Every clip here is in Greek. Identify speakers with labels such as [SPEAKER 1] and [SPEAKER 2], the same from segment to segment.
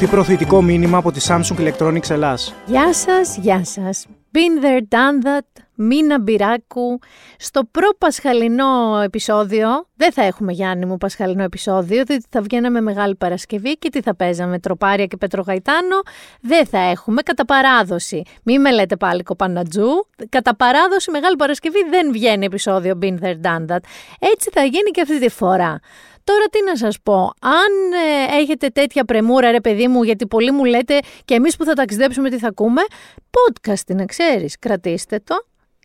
[SPEAKER 1] Ακολουθεί προθετικό μήνυμα από τη Samsung Electronics Ελλάς.
[SPEAKER 2] Γεια σας, γεια σας. Been there, done that. Μίνα Μπυράκου. Στο προ-πασχαλινό επεισόδιο, δεν θα έχουμε Γιάννη μου πασχαλινό επεισόδιο, διότι θα βγαίναμε Μεγάλη Παρασκευή και τι θα παίζαμε, τροπάρια και πετρογαϊτάνο. Δεν θα έχουμε, κατά παράδοση. Μη με λέτε πάλι κοπανατζού. Κατά παράδοση Μεγάλη Παρασκευή δεν βγαίνει επεισόδιο Been there, done that. Έτσι θα γίνει και αυτή τη φορά. Τώρα τι να σας πω, αν ε, έχετε τέτοια πρεμούρα ρε παιδί μου, γιατί πολλοί μου λέτε και εμείς που θα ταξιδέψουμε τι θα ακούμε, podcast είναι, ξέρεις, κρατήστε το.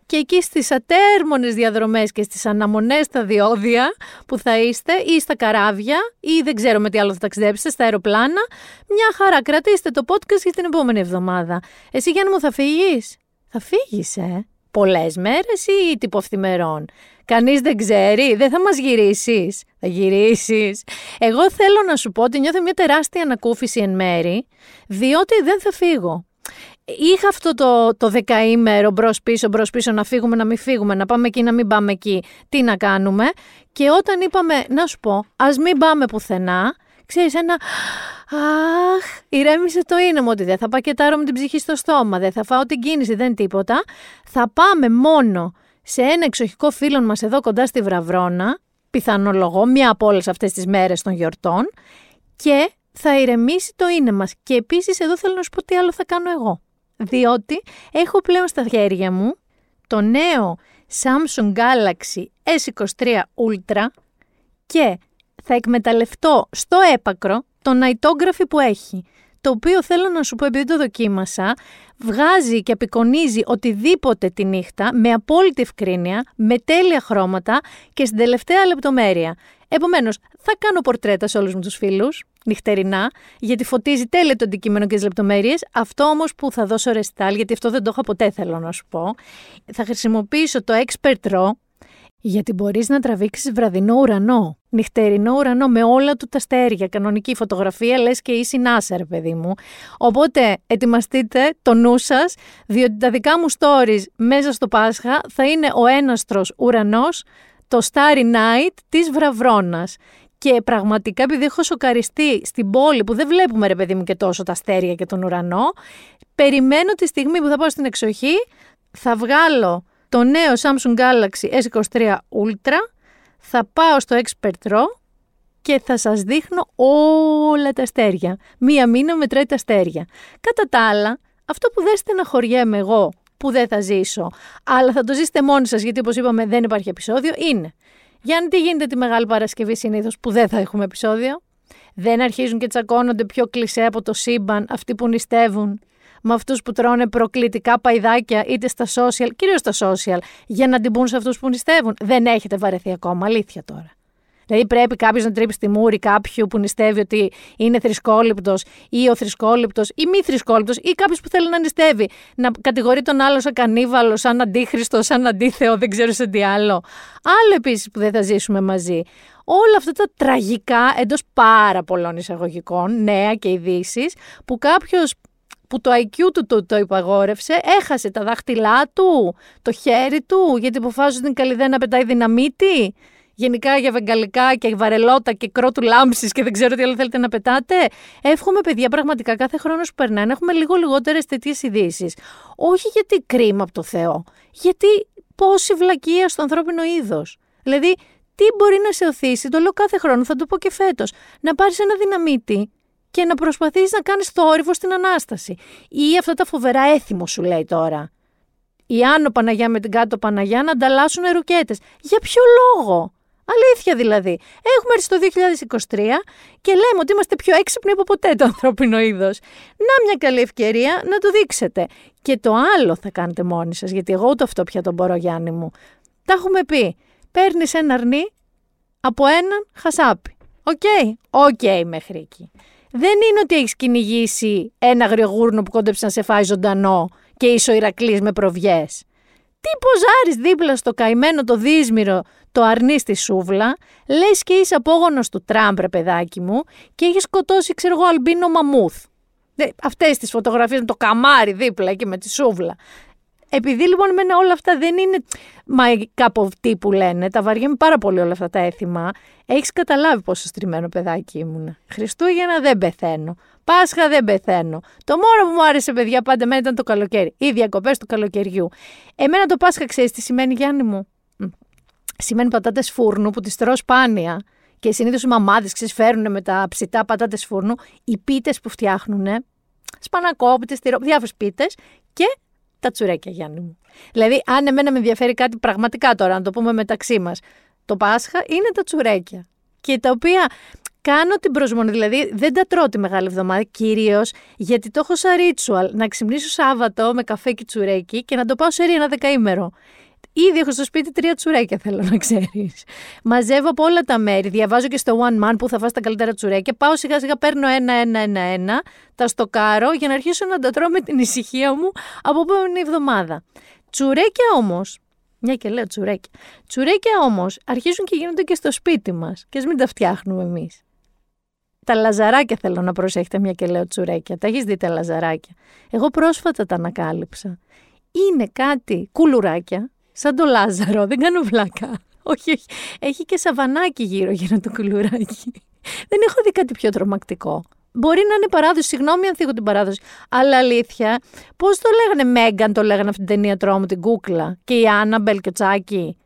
[SPEAKER 2] Και εκεί στις ατέρμονες διαδρομές και στις αναμονές στα διόδια που θα είστε ή στα καράβια ή δεν ξέρω με τι άλλο θα ταξιδέψετε, στα αεροπλάνα, μια χαρά κρατήστε το podcast για την επόμενη εβδομάδα. Εσύ Γιάννη μου θα φύγεις; Θα φύγεις ε; Πολλές μέρες ή τυποφθημερών; Κανείς δεν ξέρει, δεν θα μας γυρίσεις. Θα γυρίσεις. Εγώ θέλω να σου πω ότι νιώθω μια τεράστια ανακούφιση εν μέρη, διότι δεν θα φύγω. Είχα αυτό το, το δεκαήμερο μπρος πίσω, μπρος πίσω, να φύγουμε, να μην φύγουμε, να πάμε εκεί, να μην πάμε εκεί, τι να κάνουμε; Και όταν είπαμε, να σου πω, ας μην πάμε πουθενά, ξέρεις, ένα. Αχ, ηρέμησε το είναι μου ότι δεν θα πακετάρω με την ψυχή στο στόμα, δεν θα φάω την κίνηση, δεν τίποτα. Θα πάμε μόνο σε ένα εξοχικό φίλο μας εδώ κοντά στη Βραβρώνα, πιθανολογώ μία από όλες αυτές τις μέρες των γιορτών και θα ηρεμήσει το είναι μας. Και επίσης εδώ θέλω να σου πω τι άλλο θα κάνω εγώ. Διότι έχω πλέον στα χέρια μου το νέο Samsung Galaxy S23 Ultra και θα εκμεταλλευτώ στο έπακρο το ναϊτόγραφη που έχει το οποίο θέλω να σου πω επειδή το δοκίμασα, βγάζει και απεικονίζει οτιδήποτε τη νύχτα με απόλυτη ευκρίνεια, με τέλεια χρώματα και στην τελευταία λεπτομέρεια. Επομένως, θα κάνω πορτρέτα σε όλους μου τους φίλους, νυχτερινά, γιατί φωτίζει τέλεια το αντικείμενο και τις λεπτομέρειες. Αυτό όμως που θα δώσω ρεστάλ, γιατί αυτό δεν το είχα ποτέ, θέλω να σου πω. Θα χρησιμοποιήσω το Expert Raw, γιατί μπορείς να τραβήξεις βραδινό ουρανό, νυχτερινό ουρανό με όλα του τα αστέρια, κανονική φωτογραφία, λες και είσαι νάσερ, παιδί μου. Οπότε ετοιμαστείτε το νου σας, διότι τα δικά μου stories μέσα στο Πάσχα θα είναι ο έναστρος ουρανός, το Starry Night της Βραβρώνας. Και πραγματικά επειδή έχω σοκαριστεί στην πόλη που δεν βλέπουμε ρε παιδί μου και τόσο τα αστέρια και τον ουρανό, περιμένω τη στιγμή που θα πάω στην εξοχή, θα βγάλω το νέο Samsung Galaxy S23 Ultra, θα πάω στο Expert Raw και θα σας δείχνω όλα τα αστέρια. Μία μήνα μετράει τα αστέρια. Κατά τα άλλα, αυτό που δεν στεναχωριέμαι εγώ που δεν θα ζήσω, αλλά θα το ζήσετε μόνοι σας γιατί όπως είπαμε δεν υπάρχει επεισόδιο, είναι Γιάννη, τι γίνεται τη Μεγάλη Παρασκευή συνήθως που δεν θα έχουμε επεισόδιο; Δεν αρχίζουν και τσακώνονται πιο κλεισέ από το σύμπαν αυτοί που νηστεύουν με αυτούς που τρώνε προκλητικά παϊδάκια είτε στα social, κυρίως στα social, για να την πούν σε αυτούς που νηστεύουν. Δεν έχετε βαρεθεί ακόμα, αλήθεια τώρα. Δηλαδή πρέπει κάποιος να τρύψει τη μούρη κάποιου που νηστεύει ότι είναι θρησκόληπτος ή ο θρησκόληπτος ή μη θρησκόληπτος ή κάποιος που θέλει να νηστεύει. Να κατηγορεί τον άλλο σαν κανίβαλο, σαν αντίχριστο, σαν αντίθεο, δεν ξέρω σε τι άλλο. Άλλο επίσης που δεν θα ζήσουμε μαζί. Όλα αυτά τα τραγικά εντός πάρα πολλών εισαγωγικών, νέα και ειδήσεις, που κάποιος που το IQ του το, το υπαγόρευσε, έχασε τα δάχτυλά του, το χέρι του, γιατί αποφάσισε την καλυδέα να πετάει δυναμίτη. Γενικά για βεγγαλικά και βαρελότα και κρότου λάμψης και δεν ξέρω τι άλλο θέλετε να πετάτε. Εύχομαι, παιδιά, πραγματικά κάθε χρόνος που περνάει να έχουμε λίγο λιγότερες τέτοιες ειδήσεις. Όχι γιατί κρίμα από το Θεό, γιατί πόση βλακεία στο ανθρώπινο είδος. Δηλαδή, τι μπορεί να σε οθήσει, το λέω κάθε χρόνο, θα το πω και φέτος, να πάρεις ένα δυναμίτη και να προσπαθείς να κάνεις θόρυβο στην Ανάσταση. Ή αυτά τα φοβερά έθιμο σου λέει τώρα. Η Άνω Παναγιά με την Κάτω Παναγιά να ανταλλάσσουν ρουκέτες. Για ποιο λόγο; Αλήθεια δηλαδή. Έχουμε έρθει το 2023 και λέμε ότι είμαστε πιο έξυπνοι από ποτέ το ανθρώπινο είδος. Να μια καλή ευκαιρία να το δείξετε. Και το άλλο θα κάνετε μόνοι σας, γιατί εγώ ούτε αυτό πια τον μπορώ, Γιάννη μου. Τα έχουμε πει. Παίρνεις ένα αρνί από έναν χασάπι. OK, okay. OK okay, μέχρι εκεί δεν είναι ότι έχεις κυνηγήσει ένα γρηγούρνο που κόντεψε να σε φάει ζωντανό και είσαι ο Ηρακλής με προβιές. Τι ποζάρεις δίπλα στο καημένο το δύσμυρο το αρνί στη σούβλα, λες και είσαι απόγονος του Τραμπ, ρε παιδάκι μου, και έχεις σκοτώσει, ξέρω εγώ, αλμπίνο μαμούθ. Αυτές τις φωτογραφίες με το καμάρι δίπλα εκεί με τη σούβλα. Επειδή λοιπόν εμένα όλα αυτά δεν είναι my cup of tea που λένε, τα βαριέμαι πάρα πολύ όλα αυτά τα έθιμα, έχεις καταλάβει πόσο στριμμένο παιδάκι ήμουν. Χριστούγεννα δεν πεθαίνω. Πάσχα δεν πεθαίνω. Το μόνο που μου άρεσε, παιδιά, πάντα μένα ήταν το καλοκαίρι. Οι διακοπές του καλοκαιριού. Εμένα το Πάσχα, ξέρεις τι σημαίνει, Γιάννη μου; Σημαίνει πατάτες φούρνου που τις τρώω σπάνια. Και συνήθως οι μαμάδες ξεσφέρουν με τα ψητά πατάτες φούρνου. Οι πίτες που φτιάχνουν, σπανακόπιτες, διάφορες πίτες και τα τσουρέκια, Γιάννη μου. Δηλαδή, αν εμένα με ενδιαφέρει κάτι πραγματικά τώρα, να το πούμε μεταξύ μας, το Πάσχα είναι τα τσουρέκια. Και τα οποία κάνω την προσμονή, δηλαδή δεν τα τρώω τη Μεγάλη Εβδομάδα, κυρίως γιατί το έχω σαν ritual να ξυπνήσω Σάββατο με καφέ και τσουρέκι και να το πάω σε ένα δεκαήμερο. Ήδη έχω στο σπίτι τρία τσουρέκια, θέλω να ξέρεις. Μαζεύω από όλα τα μέρη. Διαβάζω και στο One Man που θα φας τα καλύτερα τσουρέκια. Πάω σιγά σιγά, παίρνω ένα-ένα-ένα-ένα, τα στοκάρω για να αρχίσω να τα τρώω με την ησυχία μου από επόμενη εβδομάδα. Τσουρέκια όμως, μια και λέω τσουρέκια. Τσουρέκια όμως αρχίζουν και γίνονται και στο σπίτι μας. Και ας μην τα φτιάχνουμε εμείς. Τα λαζαράκια θέλω να προσέχετε, μια και λέω τσουρέκια. Τα έχεις δει τα λαζαράκια. Εγώ πρόσφατα τα ανακάλυψα. Είναι κάτι κουλουράκια, σαν το Λάζαρο, δεν κάνω βλάκα. Όχι, όχι. Έχει και σαβανάκι γύρω γύρω το κουλουράκι. Δεν έχω δει κάτι πιο τρομακτικό. Μπορεί να είναι παράδοση, συγγνώμη αν θίγω την παράδοση. Αλλά αλήθεια, πώς το λέγανε Μέγκαν, το λέγανε αυτή την ταινία τρόμου, την κούκλα. Και η Άνναμπελ και ο Τσάκη;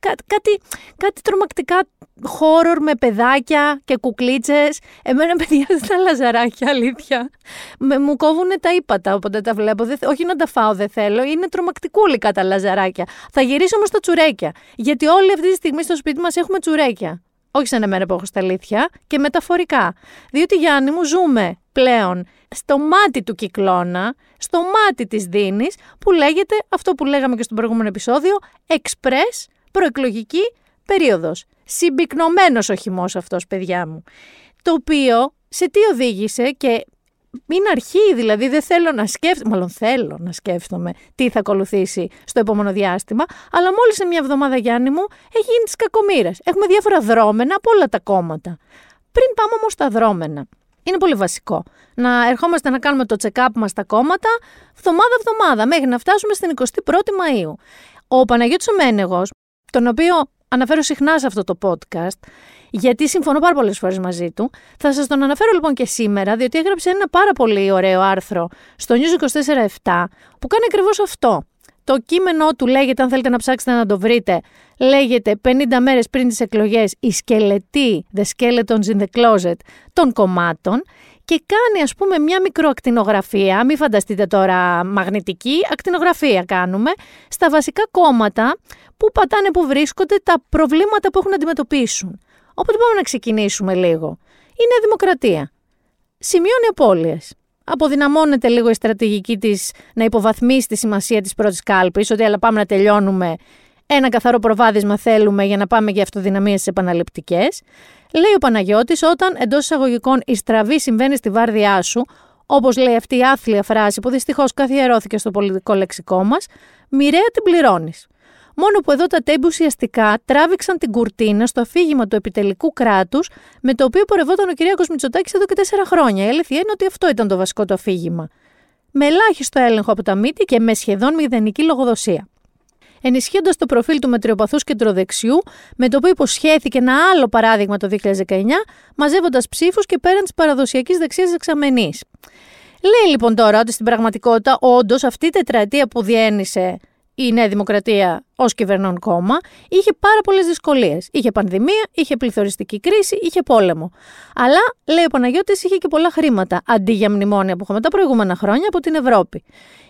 [SPEAKER 2] Κά, κάτι, κάτι τρομακτικά χόρορ με παιδάκια και κουκλίτσες. Εμένα, παιδιά, στα λαζαράκια, αλήθεια. Με, μου κόβουν τα ύπατα όποτε τα βλέπω. Δεν, όχι να τα φάω, δεν θέλω. Είναι τρομακτικούλικα τα λαζαράκια. Θα γυρίσω όμως στα τσουρέκια. Γιατί όλη αυτή τη στιγμή στο σπίτι μας έχουμε τσουρέκια. Όχι σαν εμένα που έχω στα αλήθεια και μεταφορικά. Διότι Γιάννη μου ζούμε πλέον στο μάτι του κυκλώνα, στο μάτι της δίνης, που λέγεται αυτό που λέγαμε και στο προηγούμενο επεισόδιο, express προεκλογική περίοδος. Συμπυκνωμένος ο χυμός αυτός, παιδιά μου. Το οποίο σε τι οδήγησε και είναι αρχή, δηλαδή δεν θέλω να σκέφτομαι, μάλλον θέλω να σκέφτομαι τι θα ακολουθήσει στο επόμενο διάστημα, αλλά μόλις σε μια εβδομάδα Γιάννη μου έχει γίνει τις κακομήρες. Έχουμε διάφορα δρόμενα από όλα τα κόμματα. Πριν πάμε όμως στα δρόμενα. Είναι πολύ βασικό να ερχόμαστε να κάνουμε το check-up μας στα κόμματα βδομάδα-βδομάδα μέχρι να φτάσουμε στην 21η Μαΐου. Ο Παναγιώτης ο Μένεγος, τον οποίο αναφέρω συχνά σε αυτό το podcast, γιατί συμφωνώ πάρα πολλές φορές μαζί του. Θα σας τον αναφέρω λοιπόν και σήμερα, διότι έγραψε ένα πάρα πολύ ωραίο άρθρο στο News 24-7 που κάνει ακριβώς αυτό. Το κείμενό του λέγεται, αν θέλετε να ψάξετε να το βρείτε, λέγεται 50 μέρες πριν τις εκλογές η σκελετή, the skeletons in the closet των κομμάτων και κάνει ας πούμε μια μικροακτινογραφία, μην φανταστείτε τώρα μαγνητική, ακτινογραφία κάνουμε, στα βασικά κόμματα που πατάνε που βρίσκονται τα προβλήματα που έχουν να αντιμετωπίσουν. Οπότε πάμε να ξεκινήσουμε λίγο. Η Νέα Δημοκρατία. Σημειώνει απώλειες. Αποδυναμώνεται λίγο η στρατηγική της να υποβαθμίσει τη σημασία της πρώτης κάλπης, ότι αλλά πάμε να τελειώνουμε. Ένα καθαρό προβάδισμα θέλουμε για να πάμε για αυτοδυναμίες επαναληπτικές. Λέει ο Παναγιώτης, όταν εντός εισαγωγικών η στραβή συμβαίνει στη βάρδιά σου, όπως λέει αυτή η άθλια φράση που δυστυχώς καθιερώθηκε στο πολιτικό λεξικό μας, μοιραία την πληρώνεις. Μόνο που εδώ τα τέμπη ουσιαστικά τράβηξαν την κουρτίνα στο αφήγημα του επιτελικού κράτους με το οποίο πορευόταν ο Κυριάκο Μητσοτάκης εδώ και τέσσερα χρόνια. Η αλήθεια είναι ότι αυτό ήταν το βασικό του αφήγημα. Με ελάχιστο έλεγχο από τα μύτη και με σχεδόν μηδενική λογοδοσία. Ενισχύοντας το προφίλ του μετριοπαθούς κεντροδεξιού, με το οποίο υποσχέθηκε ένα άλλο παράδειγμα το 2019, μαζεύοντας ψήφους και πέραν της παραδοσιακής δεξιάς εξαμενής. Λέει λοιπόν τώρα ότι στην πραγματικότητα, όντως, αυτή η τετραετία που διένυσε η Νέα Δημοκρατία ως κυβερνών κόμμα, είχε πάρα πολλές δυσκολίες. Είχε πανδημία, είχε πληθωριστική κρίση, είχε πόλεμο. Αλλά, λέει ο Παναγιώτης, είχε και πολλά χρήματα αντί για μνημόνια που είχαμε τα προηγούμενα χρόνια από την Ευρώπη.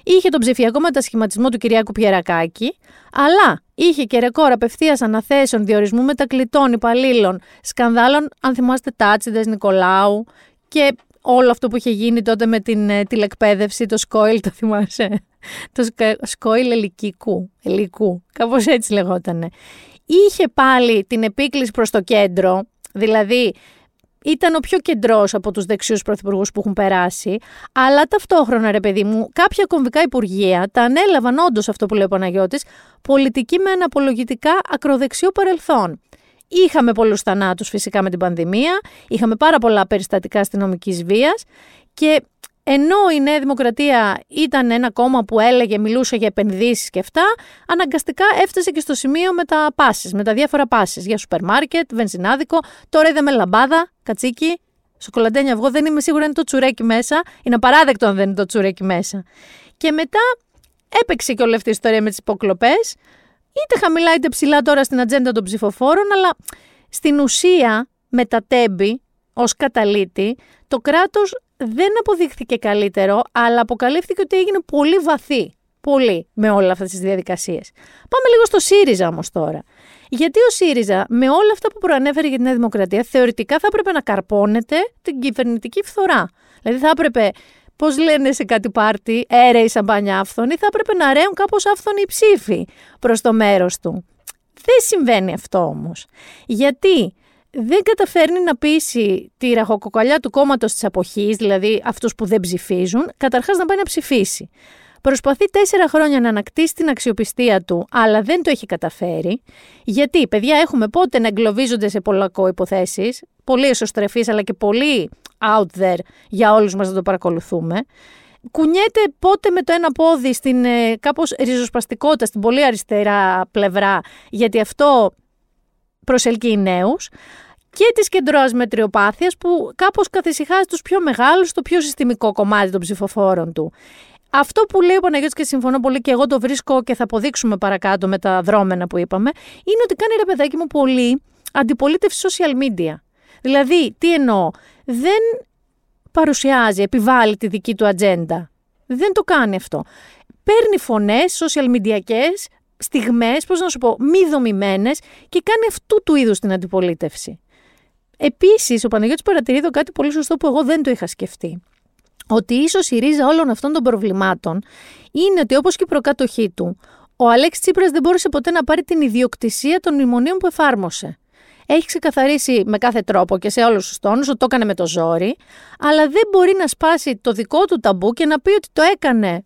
[SPEAKER 2] Είχε τον ψηφιακό μετασχηματισμό του Κυριάκου Πιερακάκη, αλλά είχε και ρεκόρ απευθείας αναθέσεων διορισμού μετακλητών υπαλλήλων, σκανδάλων, αν θυμάστε, Τάτσιδε Νικολάου και όλο αυτό που είχε γίνει τότε με την ε, τηλεκπαίδευση, το σκόιλ, το θυμάσαι; Το σκόιλ ελικικού, ελικού, κάπως έτσι λεγότανε. Είχε πάλι την επίκληση προς το κέντρο, δηλαδή ήταν ο πιο κεντρός από τους δεξιούς πρωθυπουργούς που έχουν περάσει. Αλλά ταυτόχρονα, ρε παιδί μου, κάποια κομβικά υπουργεία τα ανέλαβαν όντως αυτό που λέει ο Παναγιώτης, πολιτική με αναπολογητικά ακροδεξιό παρελθόν. Είχαμε πολλούς θανάτους φυσικά με την πανδημία, είχαμε πάρα πολλά περιστατικά αστυνομικής βίας και ενώ η Νέα Δημοκρατία ήταν ένα κόμμα που έλεγε, μιλούσε για επενδύσεις και αυτά, αναγκαστικά έφτασε και στο σημείο με τα πάσης, με τα διάφορα πάσης για σούπερ μάρκετ, βενζινάδικο, τώρα είδαμε λαμπάδα, κατσίκι, σοκολαντένια αυγό, δεν είμαι σίγουρη αν είναι το τσουρέκι μέσα, είναι απαράδεκτο αν δεν είναι το τσουρέκι μέσα. Και μετά έπαιξε και όλη αυτή η ιστορία με τις υποκλοπές, είτε χαμηλά είτε ψηλά τώρα στην ατζέντα των ψηφοφόρων, αλλά στην ουσία με τα τέμπη ως καταλήτη, το κράτος δεν αποδείχθηκε καλύτερο, αλλά αποκαλύφθηκε ότι έγινε πολύ βαθύ. Πολύ με όλα αυτές τις διαδικασίες. Πάμε λίγο στο ΣΥΡΙΖΑ όμως τώρα. Γιατί ο ΣΥΡΙΖΑ με όλα αυτά που προανέφερε για την Νέα Δημοκρατία θεωρητικά θα έπρεπε να καρπώνεται την κυβερνητική φθορά. Δηλαδή θα έπρεπε, πώς λένε σε κάτι πάρτι, έρεοι σαμπάνια άφθονοι, θα έπρεπε να ρέουν κάπως άφθονοι οι ψήφοι προς το μέρος του. Δεν συμβαίνει αυτό όμως. Γιατί δεν καταφέρνει να πείσει τη ραχοκοκαλιά του κόμματος της αποχή, δηλαδή αυτούς που δεν ψηφίζουν, καταρχάς να πάει να ψηφίσει. Προσπαθεί τέσσερα χρόνια να ανακτήσει την αξιοπιστία του, αλλά δεν το έχει καταφέρει. Γιατί, παιδιά, έχουμε πότε να εγκλωβίζονται σε πολλακό υποθέσεις, πολύ εσωστρεφείς, αλλά και πολύ out there για όλους μας να το παρακολουθούμε. Κουνιέται πότε με το ένα πόδι στην ε, κάπως ριζοσπαστικότητα, στην πολύ αριστερά πλευρά, γιατί αυτό προσελκύει νέους και της κεντρώα μετριοπάθειας που κάπως καθησυχάζει τους πιο μεγάλους στο πιο συστημικό κομμάτι των ψηφοφόρων του. Αυτό που λέει ο Παναγιώτης και συμφωνώ πολύ και εγώ το βρίσκω και θα αποδείξουμε παρακάτω με τα δρόμενα που είπαμε, είναι ότι κάνει ρε παιδάκι μου πολύ αντιπολίτευση social media. Δηλαδή, τι εννοώ, δεν παρουσιάζει, επιβάλλει τη δική του ατζέντα. Δεν το κάνει αυτό. Παίρνει φωνές social media στιγμές, πώς να σου πω, μη δομημένες και κάνει αυτού του είδους την αντιπολίτευση. Επίσης, ο Παναγιώτης παρατηρεί εδώ κάτι πολύ σωστό που εγώ δεν το είχα σκεφτεί. Ότι ίσως η ρίζα όλων αυτών των προβλημάτων είναι ότι όπως και η προκάτοχή του, ο Αλέξης Τσίπρας δεν μπόρεσε ποτέ να πάρει την ιδιοκτησία των μνημονίων που εφάρμοσε. Έχει ξεκαθαρίσει με κάθε τρόπο και σε όλους τους τόνους ότι το έκανε με το ζόρι, αλλά δεν μπορεί να σπάσει το δικό του ταμπού και να πει ότι το έκανε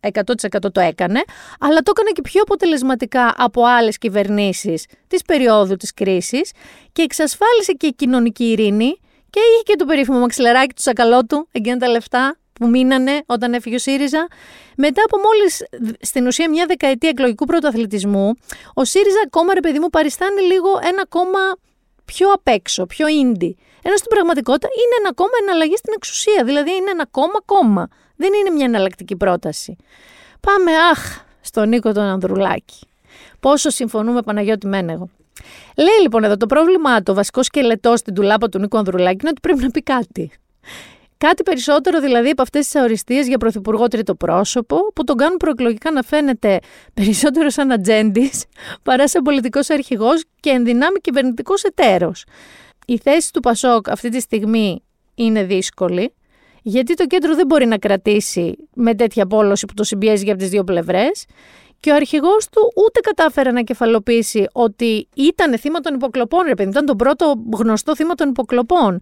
[SPEAKER 2] 100% το έκανε, αλλά το έκανε και πιο αποτελεσματικά από άλλες κυβερνήσεις της περίοδου της κρίσης και εξασφάλισε και η κοινωνική ειρήνη και είχε και το περίφημο μαξιλεράκι του σακαλώτου, εκείνα τα λεφτά που μείνανε όταν έφυγε ο ΣΥΡΙΖΑ. Μετά από μόλις στην ουσία μια δεκαετία εκλογικού πρωτοαθλητισμού, ο ΣΥΡΙΖΑ ακόμα ρε παιδί μου παριστάνει λίγο ένα κόμμα πιο απ' έξω, πιο ίντι. Ενώ στην πραγματικότητα είναι ένα κόμμα εναλλαγή στην εξουσία. Δηλαδή είναι ένα κόμμα κόμμα. Δεν είναι μια εναλλακτική πρόταση. Πάμε, αχ, στον Νίκο τον Ανδρουλάκη. Πόσο συμφωνούμε, Παναγιώτη Μένεγο. Λέει λοιπόν εδώ το πρόβλημα, το βασικός σκελετός στην τουλάπα του Νίκο Ανδρουλάκη είναι ότι πρέπει να πει κάτι. Κάτι περισσότερο δηλαδή από αυτές τις αοριστείε για πρωθυπουργό τρίτο πρόσωπο, που τον κάνουν προεκλογικά να φαίνεται περισσότερο σαν ατζέντης παρά σαν πολιτικός αρχηγός και ενδυνάμει κυβερνητικός εταίρος. Η θέση του Πασόκ αυτή τη στιγμή είναι δύσκολη. Γιατί το κέντρο δεν μπορεί να κρατήσει με τέτοια πόλωση που το συμπιέζει για από τις δύο πλευρές. Και ο αρχηγός του ούτε κατάφερε να κεφαλοποιήσει ότι ήταν θύμα των υποκλοπών, ρε παιδί, ήταν το πρώτο γνωστό θύμα των υποκλοπών.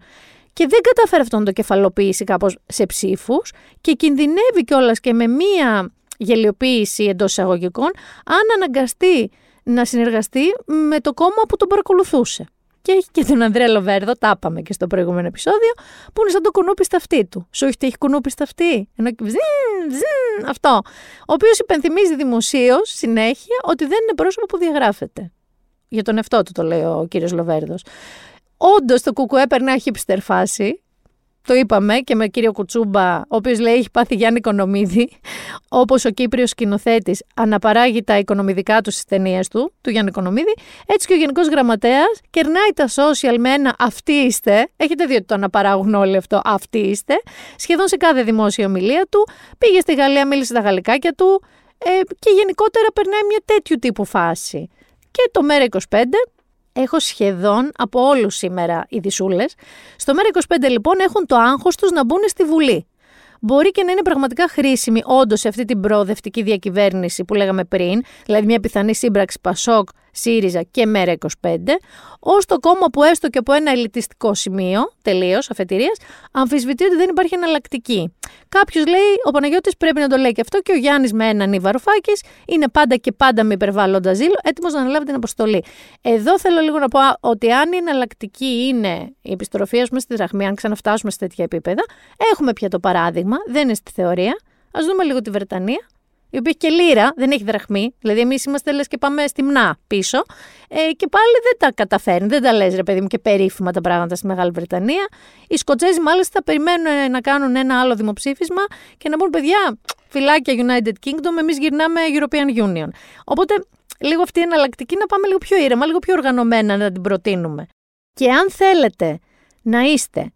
[SPEAKER 2] Και δεν κατάφερε αυτό να το κεφαλοποιήσει κάπως σε ψήφους και κινδυνεύει κιόλας και με μία γελιοποίηση εντός εισαγωγικών, αν αναγκαστεί να συνεργαστεί με το κόμμα που τον παρακολουθούσε. Και έχει και τον Ανδρέα Λοβέρδο, τα είπαμε και στο προηγούμενο επεισόδιο, που είναι σαν το κουνούπι στα αυτή του. Σου έχει έχει κουνούπι στα αυτή. Ενώ και αυτό. Ο οποίος υπενθυμίζει δημοσίως συνέχεια ότι δεν είναι πρόσωπο που διαγράφεται. Για τον εαυτό του το λέει ο κύριος Λοβέρδος. Όντως το κουκουέ περνάει hipster φάση το είπαμε και με κύριο Κουτσούμπα, ο οποίος λέει έχει πάθει Γιάννη Οικονομίδη, όπως ο Κύπριος σκηνοθέτης αναπαράγει τα οικονομιδικά του στις ταινίες του, του Γιάννη Οικονομίδη, έτσι και ο Γενικός Γραμματέας κερνάει τα social με ένα αυτοί είστε. Έχετε δει ότι το αναπαράγουν όλοι αυτό, αυτοί είστε. Σχεδόν σε κάθε δημόσια ομιλία του. Πήγε στη Γαλλία, μίλησε τα γαλλικάκια του ε, και γενικότερα περνάει μια τέτοιου τύπου φάση. Και το ΜΕΡΑ25 έχω σχεδόν από όλους σήμερα οι δισούλες. Στο ΜΕΡΑ25 λοιπόν έχουν το άγχος τους να μπουν στη Βουλή. Μπορεί και να είναι πραγματικά χρήσιμη όντως σε αυτή την προοδευτική διακυβέρνηση που λέγαμε πριν, δηλαδή μια πιθανή σύμπραξη Πασόκ ΣΥΡΙΖΑ και ΜΕΡΑ25, ως το κόμμα που έστω και από ένα ελιτιστικό σημείο, τελείως αφετηρίας, αμφισβητεί ότι δεν υπάρχει εναλλακτική. Κάποιος λέει, ο Παναγιώτης πρέπει να το λέει και αυτό, και ο Γιάννης με έναν Ιβαροφάκη είναι πάντα και πάντα με υπερβάλλοντα ζήλο, έτοιμος να αναλάβει την αποστολή. Εδώ θέλω λίγο να πω ότι αν η εναλλακτική είναι η επιστροφή, ας πούμε, στη δραχμή, αν ξαναφτάσουμε σε τέτοια επίπεδα, έχουμε πια το παράδειγμα, δεν είναι στη θεωρία. Α δούμε λίγο τη Βρετανία η οποία έχει και λίρα, δεν έχει δραχμή. Δηλαδή, εμείς είμαστε λες και πάμε στη μνά πίσω. Ε, και πάλι δεν τα καταφέρνει, δεν τα λες, ρε παιδί μου, και περίφημα τα πράγματα στη Μεγάλη Βρετανία. Οι Σκοτσέζοι, μάλιστα, περιμένουν να κάνουν ένα άλλο δημοψήφισμα και να πούν, παιδιά, φυλάκια United Kingdom, εμείς γυρνάμε European Union. Οπότε, λίγο αυτή η εναλλακτική να πάμε λίγο πιο ήρεμα, λίγο πιο οργανωμένα να την προτείνουμε. Και αν θέλετε να είστε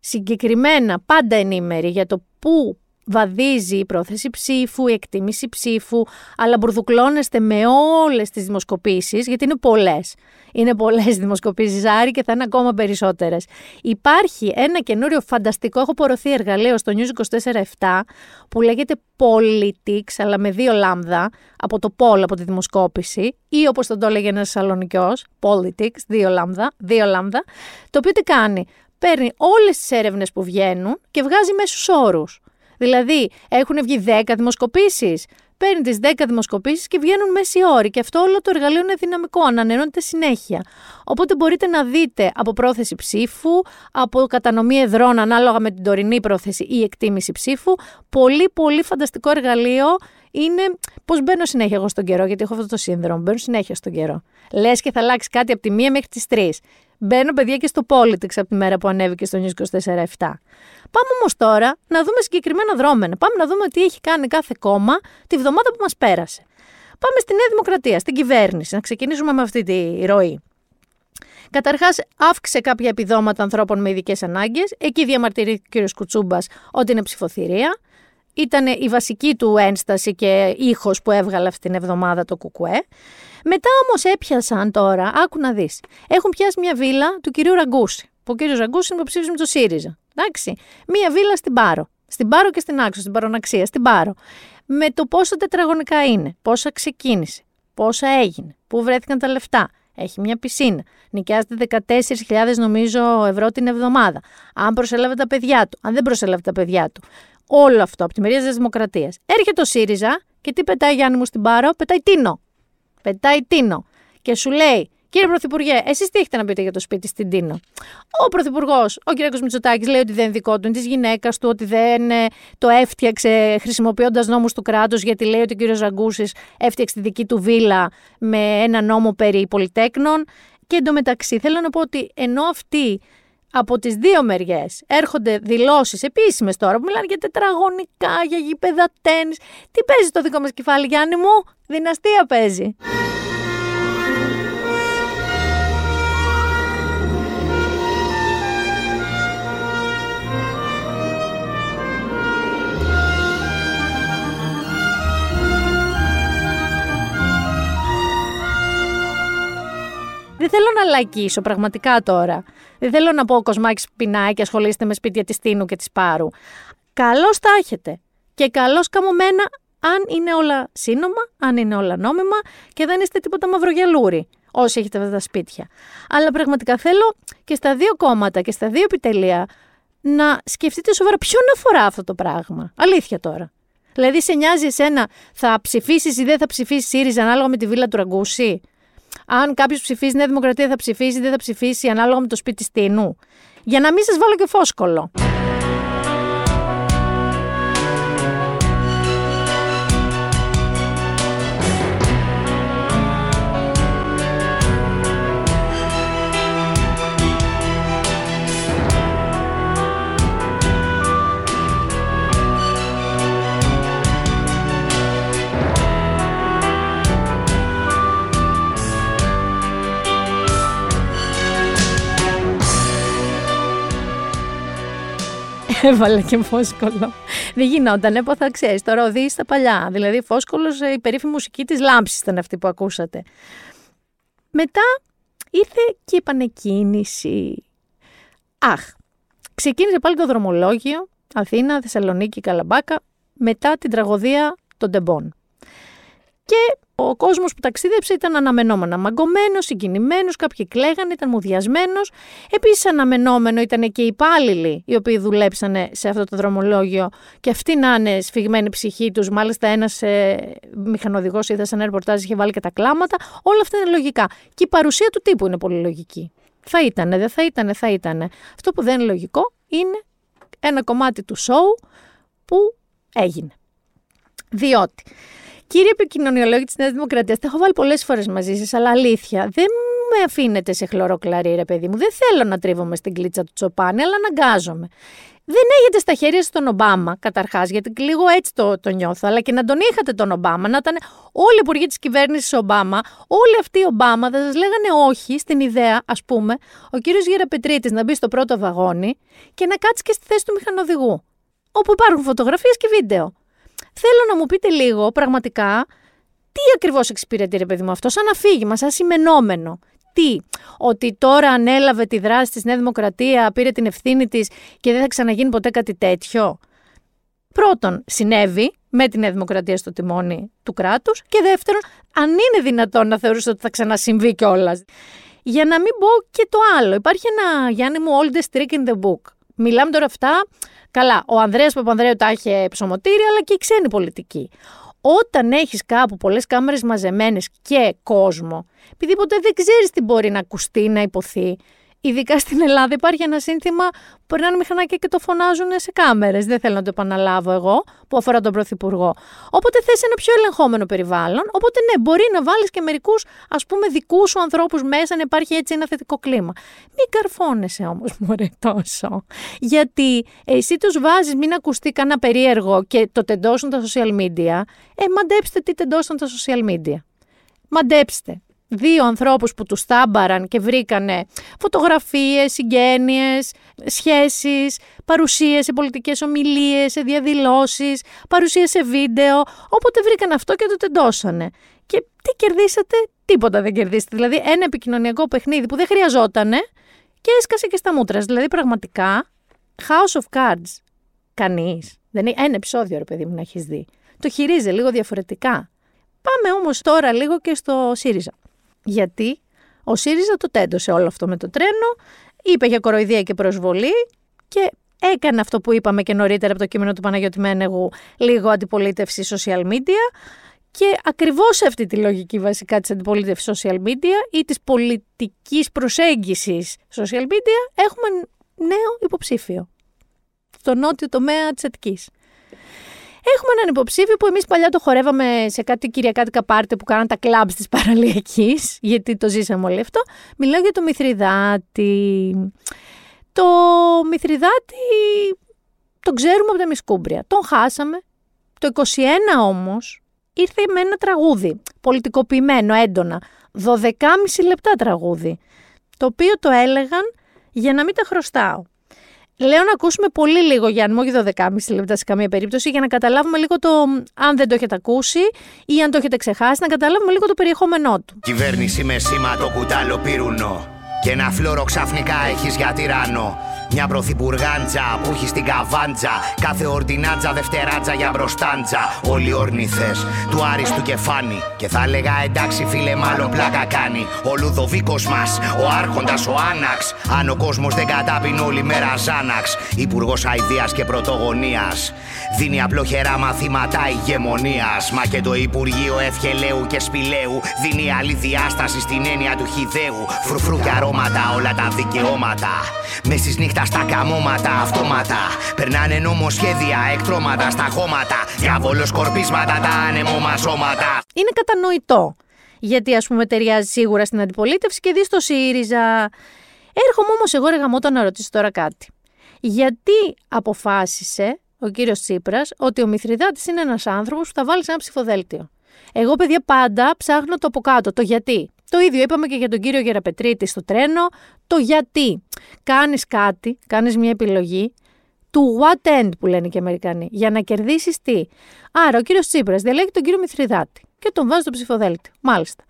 [SPEAKER 2] συγκεκριμένα πάντα ενήμεροι για το πού βαδίζει η πρόθεση ψήφου, η εκτίμηση ψήφου, αλλά μπουρδουκλώνεστε με όλες τις δημοσκοπήσεις, γιατί είναι πολλές. Είναι πολλές δημοσκοπήσεις, Άρη, και θα είναι ακόμα περισσότερες. Υπάρχει ένα καινούριο φανταστικό, έχω πορωθεί εργαλείο στο News 24-7, που λέγεται Politics, αλλά με δύο λάμδα, από το Πολ, από τη δημοσκόπηση, ή όπως τον το έλεγε ένας Σαλονικιός, Politics, δύο λάμδα, δύο λάμδα, το οποίο τι κάνει, παίρνει όλες τις έρευνες που βγαίνουν και βγάζει μέσους όρους. Δηλαδή, έχουν βγει 10 δημοσκοπήσεις. Παίρνει τις 10 δημοσκοπήσεις και βγαίνουν μέση όρη. Και αυτό όλο το εργαλείο είναι δυναμικό, ανανεώνεται συνέχεια. Οπότε μπορείτε να δείτε από πρόθεση ψήφου, από κατανομή εδρών ανάλογα με την τωρινή πρόθεση ή εκτίμηση ψήφου. Πολύ, πολύ φανταστικό εργαλείο είναι πώς μπαίνω συνέχεια εγώ στον καιρό, γιατί έχω αυτό το σύνδρομο. Μπαίνω συνέχεια στον καιρό. Λες και θα αλλάξει κάτι από τη μία μέχρι τις τρεις. Μπαίνω, παιδιά, και στο Politics από τη μέρα που ανέβηκε στο News 24-7. Πάμε όμως τώρα να δούμε συγκεκριμένα δρόμενα. Πάμε να δούμε τι έχει κάνει κάθε κόμμα τη βδομάδα που μας πέρασε. Πάμε στη Νέα Δημοκρατία, στην κυβέρνηση, να ξεκινήσουμε με αυτή τη ροή. Καταρχάς, αύξησε κάποια επιδόματα ανθρώπων με ειδικές ανάγκες. Εκεί διαμαρτυρεί ο κ. Κουτσούμπας ότι είναι ψηφοθυρία. Ήταν η βασική του ένσταση και ήχος που έβγαλε αυτήν την εβδομάδα το Κουκουέ. Μετά όμως έπιασαν τώρα, άκου να δεις. Έχουν πιάσει μια βίλα του κυρίου Ραγκούση. Που ο κύριος Ραγκούση είναι υποψήφιος με το ΣΥΡΙΖΑ. Εντάξει. Μία βίλα στην Πάρο. Στην Πάρο και στην Άξο, στην Παροναξία, στην Πάρο. Με το πόσο τετραγωνικά είναι, πόσα ξεκίνησε, πόσα έγινε, πού βρέθηκαν τα λεφτά. Έχει μια πισίνα. Νοικιάζεται 14.000 νομίζω ευρώ την εβδομάδα. Αν προσέλαβε τα παιδιά του, αν δεν προσέλαβε τα παιδιά του. Όλο αυτό από τη μερία της Δημοκρατίας. Έρχεται ο ΣΥΡΙΖΑ και τι πετάει Γιάννη μου στην Πάρο, πετάει Τίνο. Πετάει Τίνο. Και σου λέει, Κύριε Πρωθυπουργέ, εσείς τι έχετε να πείτε για το σπίτι στην Τίνο; Ο Πρωθυπουργός, ο κ. Μητσοτάκης, λέει ότι δεν είναι δικό του, είναι της γυναίκας του, ότι δεν ε, το έφτιαξε χρησιμοποιώντας νόμους του κράτους, γιατί λέει ότι ο κ. Ραγκούση έφτιαξε τη δική του βίλα με ένα νόμο περί πολυτέκνων. Και εντωμεταξύ θέλω να πω ότι ενώ αυτοί από τις δύο μεριές έρχονται δηλώσεις επίσημες τώρα που μιλάνε για τετραγωνικά, για γήπεδα τέννις. Τι παίζει το δικό μας κεφάλι Γιάννη μου, δυναστεία παίζει. Δεν θέλω να λαϊκίσω πραγματικά τώρα. Δεν θέλω να πω ο Κοσμάκη πεινάει και ασχολείστε με σπίτια της Τίνου και της Πάρου. Καλώς τα έχετε. Και καλώς καμωμένα αν είναι όλα σύνομα, αν είναι όλα νόμιμα και δεν είστε τίποτα μαυρογελούρι όσοι έχετε αυτά τα σπίτια. Αλλά πραγματικά θέλω και στα δύο κόμματα και στα δύο επιτελεία να σκεφτείτε σοβαρά ποιον αφορά αυτό το πράγμα. Αλήθεια τώρα. Δηλαδή, σε νοιάζει εσένα, θα ψηφίσεις ή δεν θα ψηφίσεις ΣΥΡΙΖΑ ανάλογα με τη βίλα του Ραγκούση; Αν κάποιος ψηφίσει Νέα Δημοκρατία θα ψηφίσει ή δεν θα ψηφίσει ανάλογα με το σπίτι στήνου. Για να μην σας βάλω και φόσκολο. Έβαλε και φόσκολο. Δεν γινόταν, έπαθα, ξέρεις. Τώρα οδήγησε στα παλιά. Δηλαδή, φόσκολος, η περίφημη μουσική της λάμψης ήταν αυτή που ακούσατε. Μετά ήρθε και η επανεκκίνηση. Αχ, ξεκίνησε πάλι το δρομολόγιο Αθήνα, Θεσσαλονίκη, Καλαμπάκα μετά την τραγωδία των Τεμπών. Και Ο κόσμος που ταξίδεψε ήταν αναμενόμενο. Μαγκωμένο, συγκινημένος, κάποιοι κλαίγανε, ήταν μουδιασμένος. Επίσης, αναμενόμενο ήταν και οι υπάλληλοι οι οποίοι δουλέψανε σε αυτό το δρομολόγιο και αυτοί να είναι σφιγμένοι ψυχή τους. Μάλιστα, ένας ε, μηχανοδηγός είδα σε ένα ρεπορτάζ είχε βάλει και τα κλάματα. Όλα αυτά είναι λογικά. Και η παρουσία του τύπου είναι πολύ λογική. Θα ήταν, δεν θα ήταν, θα ήταν. Αυτό που δεν είναι λογικό είναι ένα κομμάτι του σοου που έγινε. Διότι Κύριε επικοινωνιολόγη της Νέας Δημοκρατίας, τα έχω βάλει πολλές φορές μαζί σας, αλλά αλήθεια, δεν με αφήνετε σε χλωροκλαρί, ρε παιδί μου. Δεν θέλω να τρίβομαι στην κλίτσα του Τσοπάνη, αλλά αναγκάζομαι. Δεν έχετε στα χέρια σας τον Ομπάμα, καταρχάς, γιατί λίγο έτσι το, το νιώθω, αλλά και να τον είχατε τον Ομπάμα, να ήταν όλοι οι υπουργοί της κυβέρνησης Ομπάμα, όλοι αυτοί οι Ομπάμα θα σας λέγανε όχι στην ιδέα, ας πούμε, ο κύριος Γεραπετρίτης να μπει στο πρώτο βαγόνι και να κάτσει και στη θέση του μηχανοδηγού. Όπου υπάρχουν φωτογραφίες και βίντεο. Θέλω να μου πείτε λίγο πραγματικά τι ακριβώς εξυπηρετεί, ρε παιδί μου, αυτό, σαν αφήγημα, σαν σημενόμενο. Τι, ότι τώρα ανέλαβε τη δράση της Νέα Δημοκρατία, πήρε την ευθύνη της και δεν θα ξαναγίνει ποτέ κάτι τέτοιο. Πρώτον, συνέβη με τη Νέα Δημοκρατία στο τιμόνι του κράτους. Και δεύτερον, αν είναι δυνατόν να θεωρήσω ότι θα ξανασυμβεί κιόλας. Για να μην πω και το άλλο, υπάρχει ένα Γιάννη μου oldest trick in the book. Μιλάμε τώρα αυτά Καλά, ο Ανδρέας Παπανδρέου τα είχε ψωμοτήρια, αλλά και η ξένη πολιτική. Όταν έχεις κάπου πολλές κάμερες μαζεμένες και κόσμο, επειδή ποτέ δεν ξέρεις τι μπορεί να ακουστεί, να υποθεί, Ειδικά στην Ελλάδα υπάρχει ένα σύνθημα που περνάνε μηχανάκια και το φωνάζουν σε κάμερες. Δεν θέλω να το επαναλάβω εγώ, που αφορά τον Πρωθυπουργό. Οπότε θες ένα πιο ελεγχόμενο περιβάλλον. Οπότε ναι, μπορεί να βάλεις και μερικούς ας πούμε δικούς σου ανθρώπους μέσα, να υπάρχει έτσι ένα θετικό κλίμα. Μην καρφώνεσαι όμως, μωρέ τόσο. Γιατί εσύ τους βάζεις, μην ακουστεί κανένα περίεργο και το τεντώσουν τα social media. Ε, μαντέψτε τι τεντώσουν τα social media. Μαντέψτε δύο ανθρώπους που τους τάμπαραν και βρήκανε φωτογραφίες, συγγένειες, σχέσεις, παρουσίες σε πολιτικές ομιλίες, σε διαδηλώσεις, παρουσίες σε βίντεο, όποτε βρήκαν αυτό και το τεντώσανε. Και τι κερδίσατε, τίποτα δεν κερδίσατε. Δηλαδή ένα επικοινωνιακό παιχνίδι που δεν χρειαζότανε και έσκασε και στα μούτρας. Δηλαδή πραγματικά, House of Cards, κανείς, δεν είναι ένα επεισόδιο ρε παιδί μου να έχεις δει. Το χειρίζει λίγο διαφορετικά. Πάμε όμως τώρα λίγο και στο ΣΥΡΙΖΑ. Γιατί ο ΣΥΡΙΖΑ το τέντωσε όλο αυτό με το τρένο, είπε για κοροϊδία και προσβολή και έκανε αυτό που είπαμε και νωρίτερα από το κείμενο του Παναγιώτη Μένεγου, λίγο αντιπολίτευση social media. Και ακριβώς αυτή τη λογική βασικά της αντιπολίτευσης social media ή της πολιτικής προσέγγισης social media έχουμε νέο υποψήφιο. Στο νότιο τομέα της Αττικής. Έχουμε έναν υποψήφιο που εμείς παλιά το χορεύαμε σε κάτι κυριακάτικα πάρτε που κάναν τα κλαμπ τη παραλιακή, γιατί το ζήσαμε όλο αυτό. Μιλάω για το Μηθριδάτη. Το Μηθριδάτη τον ξέρουμε από τα Μισκούμπρια. Τον χάσαμε. Το 21 όμως ήρθε με ένα τραγούδι, πολιτικοποιημένο έντονα, 12,5 λεπτά τραγούδι, το οποίο το έλεγαν για να μην τα χρωστάω. Λέω να ακούσουμε πολύ λίγο Γιάννη, όχι 12,5 λεπτά σε καμία περίπτωση, για να καταλάβουμε λίγο το αν δεν το έχετε ακούσει ή αν το έχετε ξεχάσει, να καταλάβουμε λίγο το περιεχόμενό του.
[SPEAKER 3] Κυβέρνηση με σήμα το κουτάλο πυρουνό. Και ένα φλόρο ξαφνικά έχεις για τυράννο. Μια πρωθυπουργάντζα που έχει στην καβάντζα. Κάθε ορτινάτζα δευτεράτζα για μπροστάντζα. Όλοι ορνηθε του άριστου κεφάνη. Και θα έλεγα εντάξει φίλε, μάλλον πλάκα κάνει. Ο Λουδοβίκος μας, ο Άρχοντας, ο Άναξ. Αν ο κόσμος δεν κατάπινε όλη μέρα Ζάναξ. Υπουργός Αιδεία και Πρωτογωνία. Δίνει απλοχερά μαθήματα ηγεμονίας. Μα και το Υπουργείο Ευχελαίου και Σπηλαίου δίνει άλλη διάσταση στην έννοια του χιδαίου. Φρουφρού και αρώματα, όλα τα δικαιώματα. Με στι νύχτα στα καμώματα, αυτόματα. Περνάνε νομοσχέδια, εκτρώματα στα χώματα. Διάβολο σκορπίσματα, τα ανεμομαζώματα.
[SPEAKER 2] Είναι κατανοητό. Γιατί ας πούμε ταιριάζει σίγουρα στην αντιπολίτευση και δεις στο ΣΥΡΙΖΑ. Έρχομαι όμως εγώ ρε γαμώτο να ρωτήσω τώρα κάτι. Γιατί αποφάσισε ο κύριος Τσίπρας ότι ο Μηθριδάτης είναι ένας άνθρωπος που θα βάλει σε ένα ψηφοδέλτιο; Εγώ, παιδιά, πάντα ψάχνω το από κάτω. Το γιατί; Το ίδιο είπαμε και για τον κύριο Γεραπετρίτη στο τρένο. Το γιατί. Κάνεις κάτι, κάνεις μια επιλογή του what end που λένε και οι Αμερικανοί. Για να κερδίσεις τι; Άρα, ο κύριος Τσίπρας διαλέγει τον κύριο Μηθριδάτη και τον βάζει στο ψηφοδέλτιο. Μάλιστα.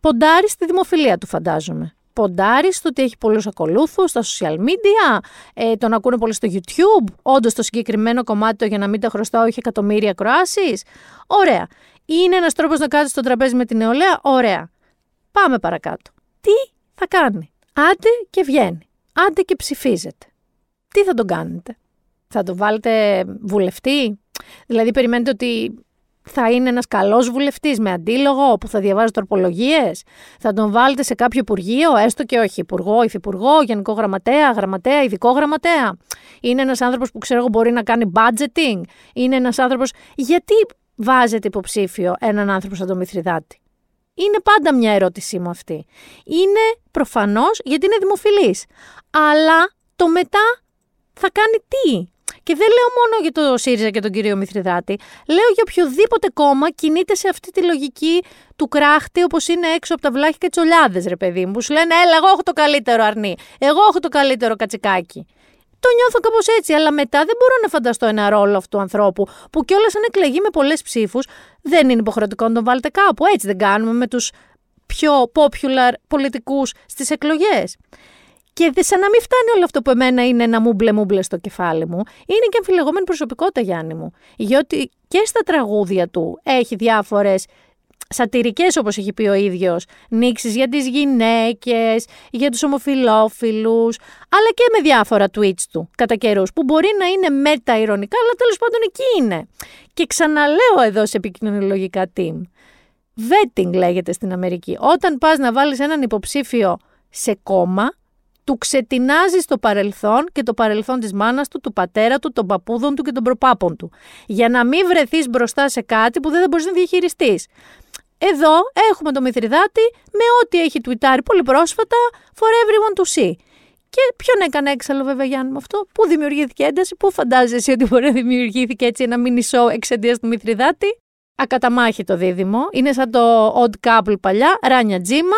[SPEAKER 2] Ποντάρεις στη δημοφιλία του, φαντάζομαι ποντάρεις στο ότι έχει πολλούς ακολούθους στα social media, ε, τον ακούνε πολύ στο YouTube. Όντως το συγκεκριμένο κομμάτι, το για να μην τα χρωστάω, έχει εκατομμύρια κροάσει. Ωραία. Είναι ένας τρόπος να κάτσει στο τραπέζι με την νεολαία; Ωραία. Πάμε παρακάτω. Τι θα κάνει; Άντε και βγαίνει. Άντε και ψηφίζετε. Τι θα τον κάνετε; Θα τον βάλετε βουλευτή; Δηλαδή περιμένετε ότι θα είναι ένας καλός βουλευτής με αντίλογο που θα διαβάζει τροπολογίες; Θα τον βάλετε σε κάποιο υπουργείο, έστω και όχι υπουργό, υφυπουργό, γενικό γραμματέα, γραμματέα, ειδικό γραμματέα. Είναι ένας άνθρωπος που ξέρω εγώ μπορεί να κάνει budgeting. Είναι ένας άνθρωπος... Γιατί βάζετε υποψήφιο έναν άνθρωπο σαν τον Μηθριδάτη. Είναι πάντα μια ερώτησή μου αυτή. Είναι προφανώς γιατί είναι δημοφιλής. Αλλά το μετά θα κάνει τι; Και δεν λέω μόνο για το ΣΥΡΙΖΑ και τον κύριο Μηθριδάτη. Λέω για οποιοδήποτε κόμμα κινείται σε αυτή τη λογική του κράχτη, όπως είναι έξω από τα βλάχια και τσολιάδες, ρε παιδί μου. Που σου λένε, Έλα, εγώ έχω το καλύτερο αρνί. Εγώ έχω το καλύτερο κατσικάκι. Το νιώθω κάπως έτσι, αλλά μετά δεν μπορώ να φανταστώ ένα ρόλο αυτού του ανθρώπου, που κιόλας αν εκλεγεί με πολλές ψήφους, δεν είναι υποχρεωτικό να τον βάλετε κάπου. Έτσι δεν κάνουμε με τους πιο popular πολιτικούς στις εκλογές. Και σαν να μην φτάνει όλο αυτό που εμένα είναι ένα μούμπλε μούμπλε στο κεφάλι μου, είναι και αμφιλεγόμενη προσωπικότητα Γιάννη μου. Γιατί και στα τραγούδια του έχει διάφορες σατυρικές, όπως έχει πει ο ίδιος, νήξει για τις γυναίκες, για τους ομοφυλόφιλους, αλλά και με διάφορα tweets του κατά καιρούς, που μπορεί να είναι μετα-ηρωνικά, αλλά τέλος πάντων εκεί είναι. Και ξαναλέω εδώ σε επικοινωνιολογικά team. Vetting λέγεται στην Αμερική. Όταν πας να βάλεις έναν υποψήφιο σε κόμμα, του ξετινάζεις το παρελθόν και το παρελθόν της μάνας του, του πατέρα του, των παππούδων του και των προπάπων του. Για να μην βρεθείς μπροστά σε κάτι που δεν θα μπορείς να διαχειριστείς. Εδώ έχουμε το Μηθριδάτη με ό,τι έχει τουιτάρει πολύ πρόσφατα for everyone to see. Και ποιον έκανε έξαλλο βέβαια Γιάννη με αυτό, πού δημιουργήθηκε ένταση, πού φαντάζεσαι ότι μπορεί να δημιουργήθηκε έτσι ένα mini show εξαιτίας του Μηθριδάτη. Ακαταμάχη το δίδυμο, είναι σαν το odd couple παλιά, Ράνια Τζίμα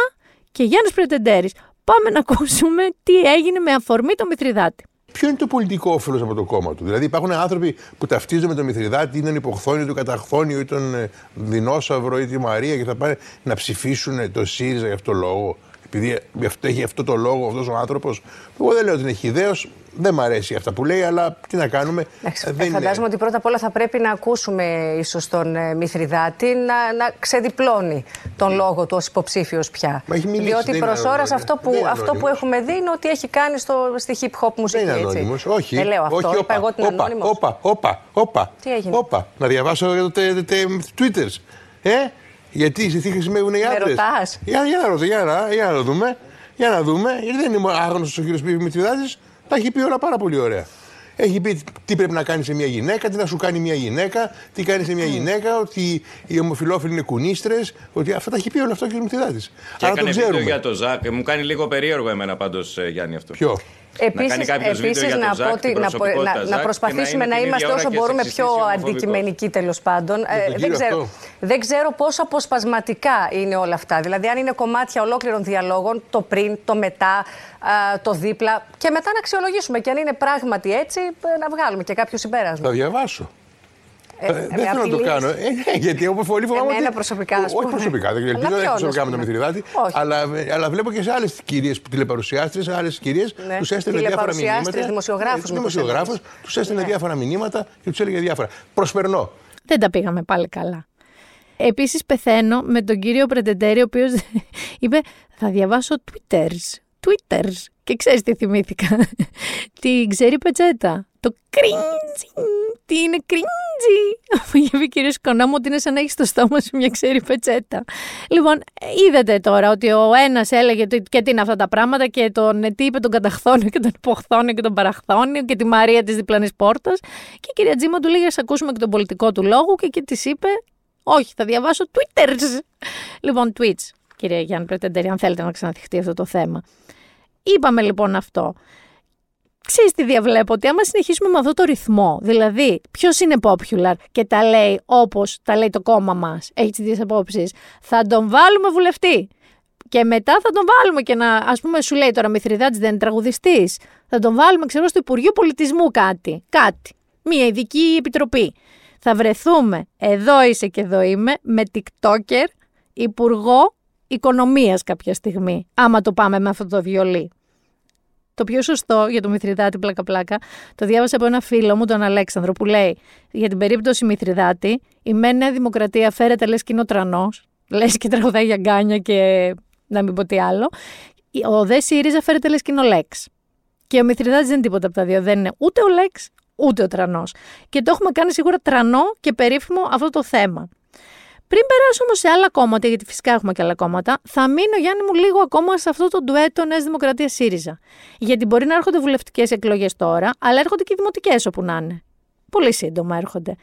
[SPEAKER 2] και Γιάννης Πρετεντέρης πάμε να ακούσουμε τι έγινε με αφορμή το Μηθριδάτη.
[SPEAKER 4] Ποιο είναι το πολιτικό όφελος από το κόμμα του; Δηλαδή, υπάρχουν άνθρωποι που ταυτίζονται με τον Μηθριδάτη, ή τον υποχθόνιο, του καταχθόνιο, ή τον ε, Δεινόσαυρο, ή τη Μαρία και θα πάνε να ψηφίσουν το ΣΥΡΙΖΑ για αυτό το λόγο; Επειδή έχει αυτό το λόγο αυτός ο άνθρωπος. Εγώ δεν λέω ότι είναι χιδαίο, δεν μ' αρέσει αυτά που λέει, αλλά τι να κάνουμε.
[SPEAKER 5] Ε, δεν φαντάζομαι είναι... ότι πρώτα απ' όλα θα πρέπει να ακούσουμε ίσως τον ε, Μηθριδάτη να, να ξεδιπλώνει τον λόγο του ως υποψήφιος πια.
[SPEAKER 4] Μα έχει μιλήσει,
[SPEAKER 5] Διότι προς ώρας αυτό, που, αυτό που έχουμε δει είναι ότι έχει κάνει στο, στη hip hop μουσική.
[SPEAKER 4] Δεν είναι ανώνυμος, όχι.
[SPEAKER 5] Δεν λέω αυτό,
[SPEAKER 4] όχι,
[SPEAKER 5] είπα εγώ την
[SPEAKER 4] όπα, όπα, όπα, όπα,
[SPEAKER 5] Τι έγινε;
[SPEAKER 4] Όπα, να διαβάσω για το Twitter. Ε, γιατί σε τι χρησιμεύουν οι άντρες; Για, για, να ρωτώ, για, να, για να δούμε. Για να δούμε. Γιατί δεν είναι άγνωστος ο κύριος Πίπη Μητριδάτη. Τα έχει πει όλα πάρα πολύ ωραία. Έχει πει τι πρέπει να κάνει σε μια γυναίκα, τι να σου κάνει μια γυναίκα, τι κάνει σε μια γυναίκα, ότι οι ομοφυλόφιλοι είναι κουνίστρες. Ότι αυτά τα έχει πει όλα αυτό ο κ. Μητριδάτη.
[SPEAKER 6] Και έκανε βίντεο για το Ζακ. Μου κάνει λίγο περίεργο εμένα πάντως, ε, Γιάννη αυτό.
[SPEAKER 4] Ποιο;
[SPEAKER 5] Επίσης, να, επίσης να, πω ότι, να, να, να, προσπαθήσουμε να, είμαστε όσο μπορούμε πιο αντικειμενικοί τέλος πάντων. Ε, δεν, ξέρω, δεν ξέρω πόσο αποσπασματικά είναι όλα αυτά. Δηλαδή, αν είναι κομμάτια ολόκληρων διαλόγων, το πριν, το μετά, το δίπλα, και μετά να αξιολογήσουμε. Και αν είναι πράγματι έτσι, ε, να βγάλουμε και κάποιο συμπέρασμα.
[SPEAKER 4] Θα διαβάσω. Ε, ε, δεν θέλω να το κάνω. Ε, ναι, γιατί όπω πολύ φοβάμαι.
[SPEAKER 5] Εμένα προσωπικά.
[SPEAKER 4] Όχι προσωπικά. Δεν ελπίζω να προσωπικά με το Μηθριδάτη. Αλλά, αλλά βλέπω και σε άλλες κυρίες τηλεπαρουσιάστρες, άλλες κυρίες ναι. τους έστελνε διάφορα μηνύματα.
[SPEAKER 5] Δημοσιογράφους.
[SPEAKER 4] Δημοσιογράφους τους έστελνε ναι. διάφορα μηνύματα και τους έλεγε διάφορα. Προσπερνώ.
[SPEAKER 2] Δεν τα πήγαμε πάλι καλά. Επίσης πεθαίνω με τον κύριο Πρεντεντέρη, ο οποίος είπε Θα διαβάσω Twitters. Twitters. Και ξέρεις τι θυμήθηκα. Την ξέρει πετσέτα. Το cringe. Τι είναι cringe. Αφού είχε πει κύριος Κονά μου ότι είναι σαν να έχεις στο στόμα σου μια ξέρει πετσέτα. Λοιπόν, είδατε τώρα ότι ο ένας έλεγε και τι είναι αυτά τα πράγματα και τον τι είπε τον καταχθόνιο και τον υποχθόνιο και τον παραχθόνιο και τη Μαρία της διπλανής πόρτας. Και η κυρία Τζίμα του λέγε: Α ακούσουμε και τον πολιτικό του λόγο και εκεί της είπε: Όχι, θα διαβάσω Twitter. Λοιπόν, tweets, κυρία Γιάννη Πρετεντερή, αν θέλετε να ξαναθιχτεί αυτό το θέμα. Είπαμε λοιπόν αυτό. Ξέρεις τι διαβλέπω, ότι άμα συνεχίσουμε με αυτό το ρυθμό, δηλαδή ποιος είναι popular και τα λέει όπως τα λέει το κόμμα μας, έχεις τις ίδιες απόψεις, θα τον βάλουμε βουλευτή. Και μετά θα τον βάλουμε και να, ας πούμε, σου λέει τώρα Μηθριδάτης δεν είναι τραγουδιστής. Θα τον βάλουμε, ξέρω, στο Υπουργείο Πολιτισμού κάτι. Κάτι. Μία ειδική επιτροπή. Θα βρεθούμε, εδώ είσαι και εδώ είμαι, με TikToker, Υπουργό Οικονομίας κάποια στιγμή, άμα το πάμε με αυτό το βιολί. Το πιο σωστό για το Μηθριδάτη πλάκα-πλάκα, το διάβασα από ένα φίλο μου, τον Αλέξανδρο, που λέει για την περίπτωση Μηθριδάτη, η Μένια Δημοκρατία φέρεται λες κοινό τρανός, λες και τραγουδάει για γκάνια και να μην πω τι άλλο. Ο Δε ΣΥΡΙΖΑ φέρεται λες κοινό Λέξ. Και ο Μηθριδάτη δεν είναι τίποτα από τα δύο. Δεν είναι ούτε ο Λέξ, ούτε ο τρανός. Και το έχουμε κάνει σίγουρα τρανό και περίφημο αυτό το θέμα. Πριν περάσω όμως σε άλλα κόμματα, γιατί φυσικά έχουμε και άλλα κόμματα, θα μείνω Γιάννη μου λίγο ακόμα σε αυτό το ντουέτο Νέας Δημοκρατίας ΣΥΡΙΖΑ. Γιατί μπορεί να έρχονται βουλευτικές εκλογές τώρα, αλλά έρχονται και δημοτικές όπου να είναι. Πολύ σύντομα έρχονται.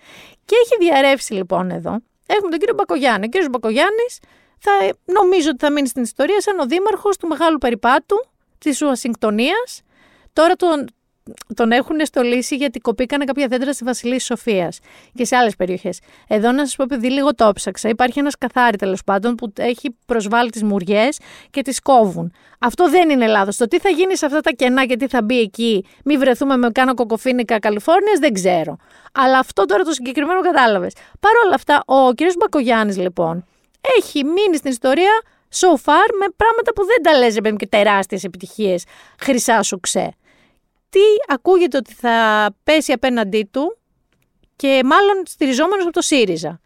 [SPEAKER 2] Και έχει διαρρεύσει λοιπόν εδώ. Έχουμε τον κύριο Μπακογιάννη. Ο κύριος Μπακογιάννης θα, νομίζω ότι θα μείνει στην ιστορία σαν ο δήμαρχος του μεγάλου περιπάτου της Ουασιγκτονίας. Τώρα τον, τον έχουν στολίσει γιατί κοπήκανε κάποια δέντρα στη Βασιλής Σοφίας και σε άλλες περιοχές. Εδώ να σας πω, επειδή λίγο το ψάξα, υπάρχει ένας καθάρι τέλος πάντων που έχει προσβάλει τις μουριές και τις κόβουν. Αυτό δεν είναι λάθος. Το τι θα γίνει σε αυτά τα κενά και τι θα μπει εκεί, μη βρεθούμε με κάνα κοκοφίνικα Καλιφόρνιας, δεν ξέρω. Αλλά αυτό τώρα το συγκεκριμένο κατάλαβες. Παρ' όλα αυτά, ο κ. Μπακογιάννης λοιπόν έχει μείνει στην ιστορία so far με πράγματα που δεν τα λέζε και τεράστιες επιτυχίες χρυσά σου ξέ τι ακούγεται ότι θα πέσει απέναντί του και μάλλον στηριζόμενος από το ΣΥΡΙΖΑ.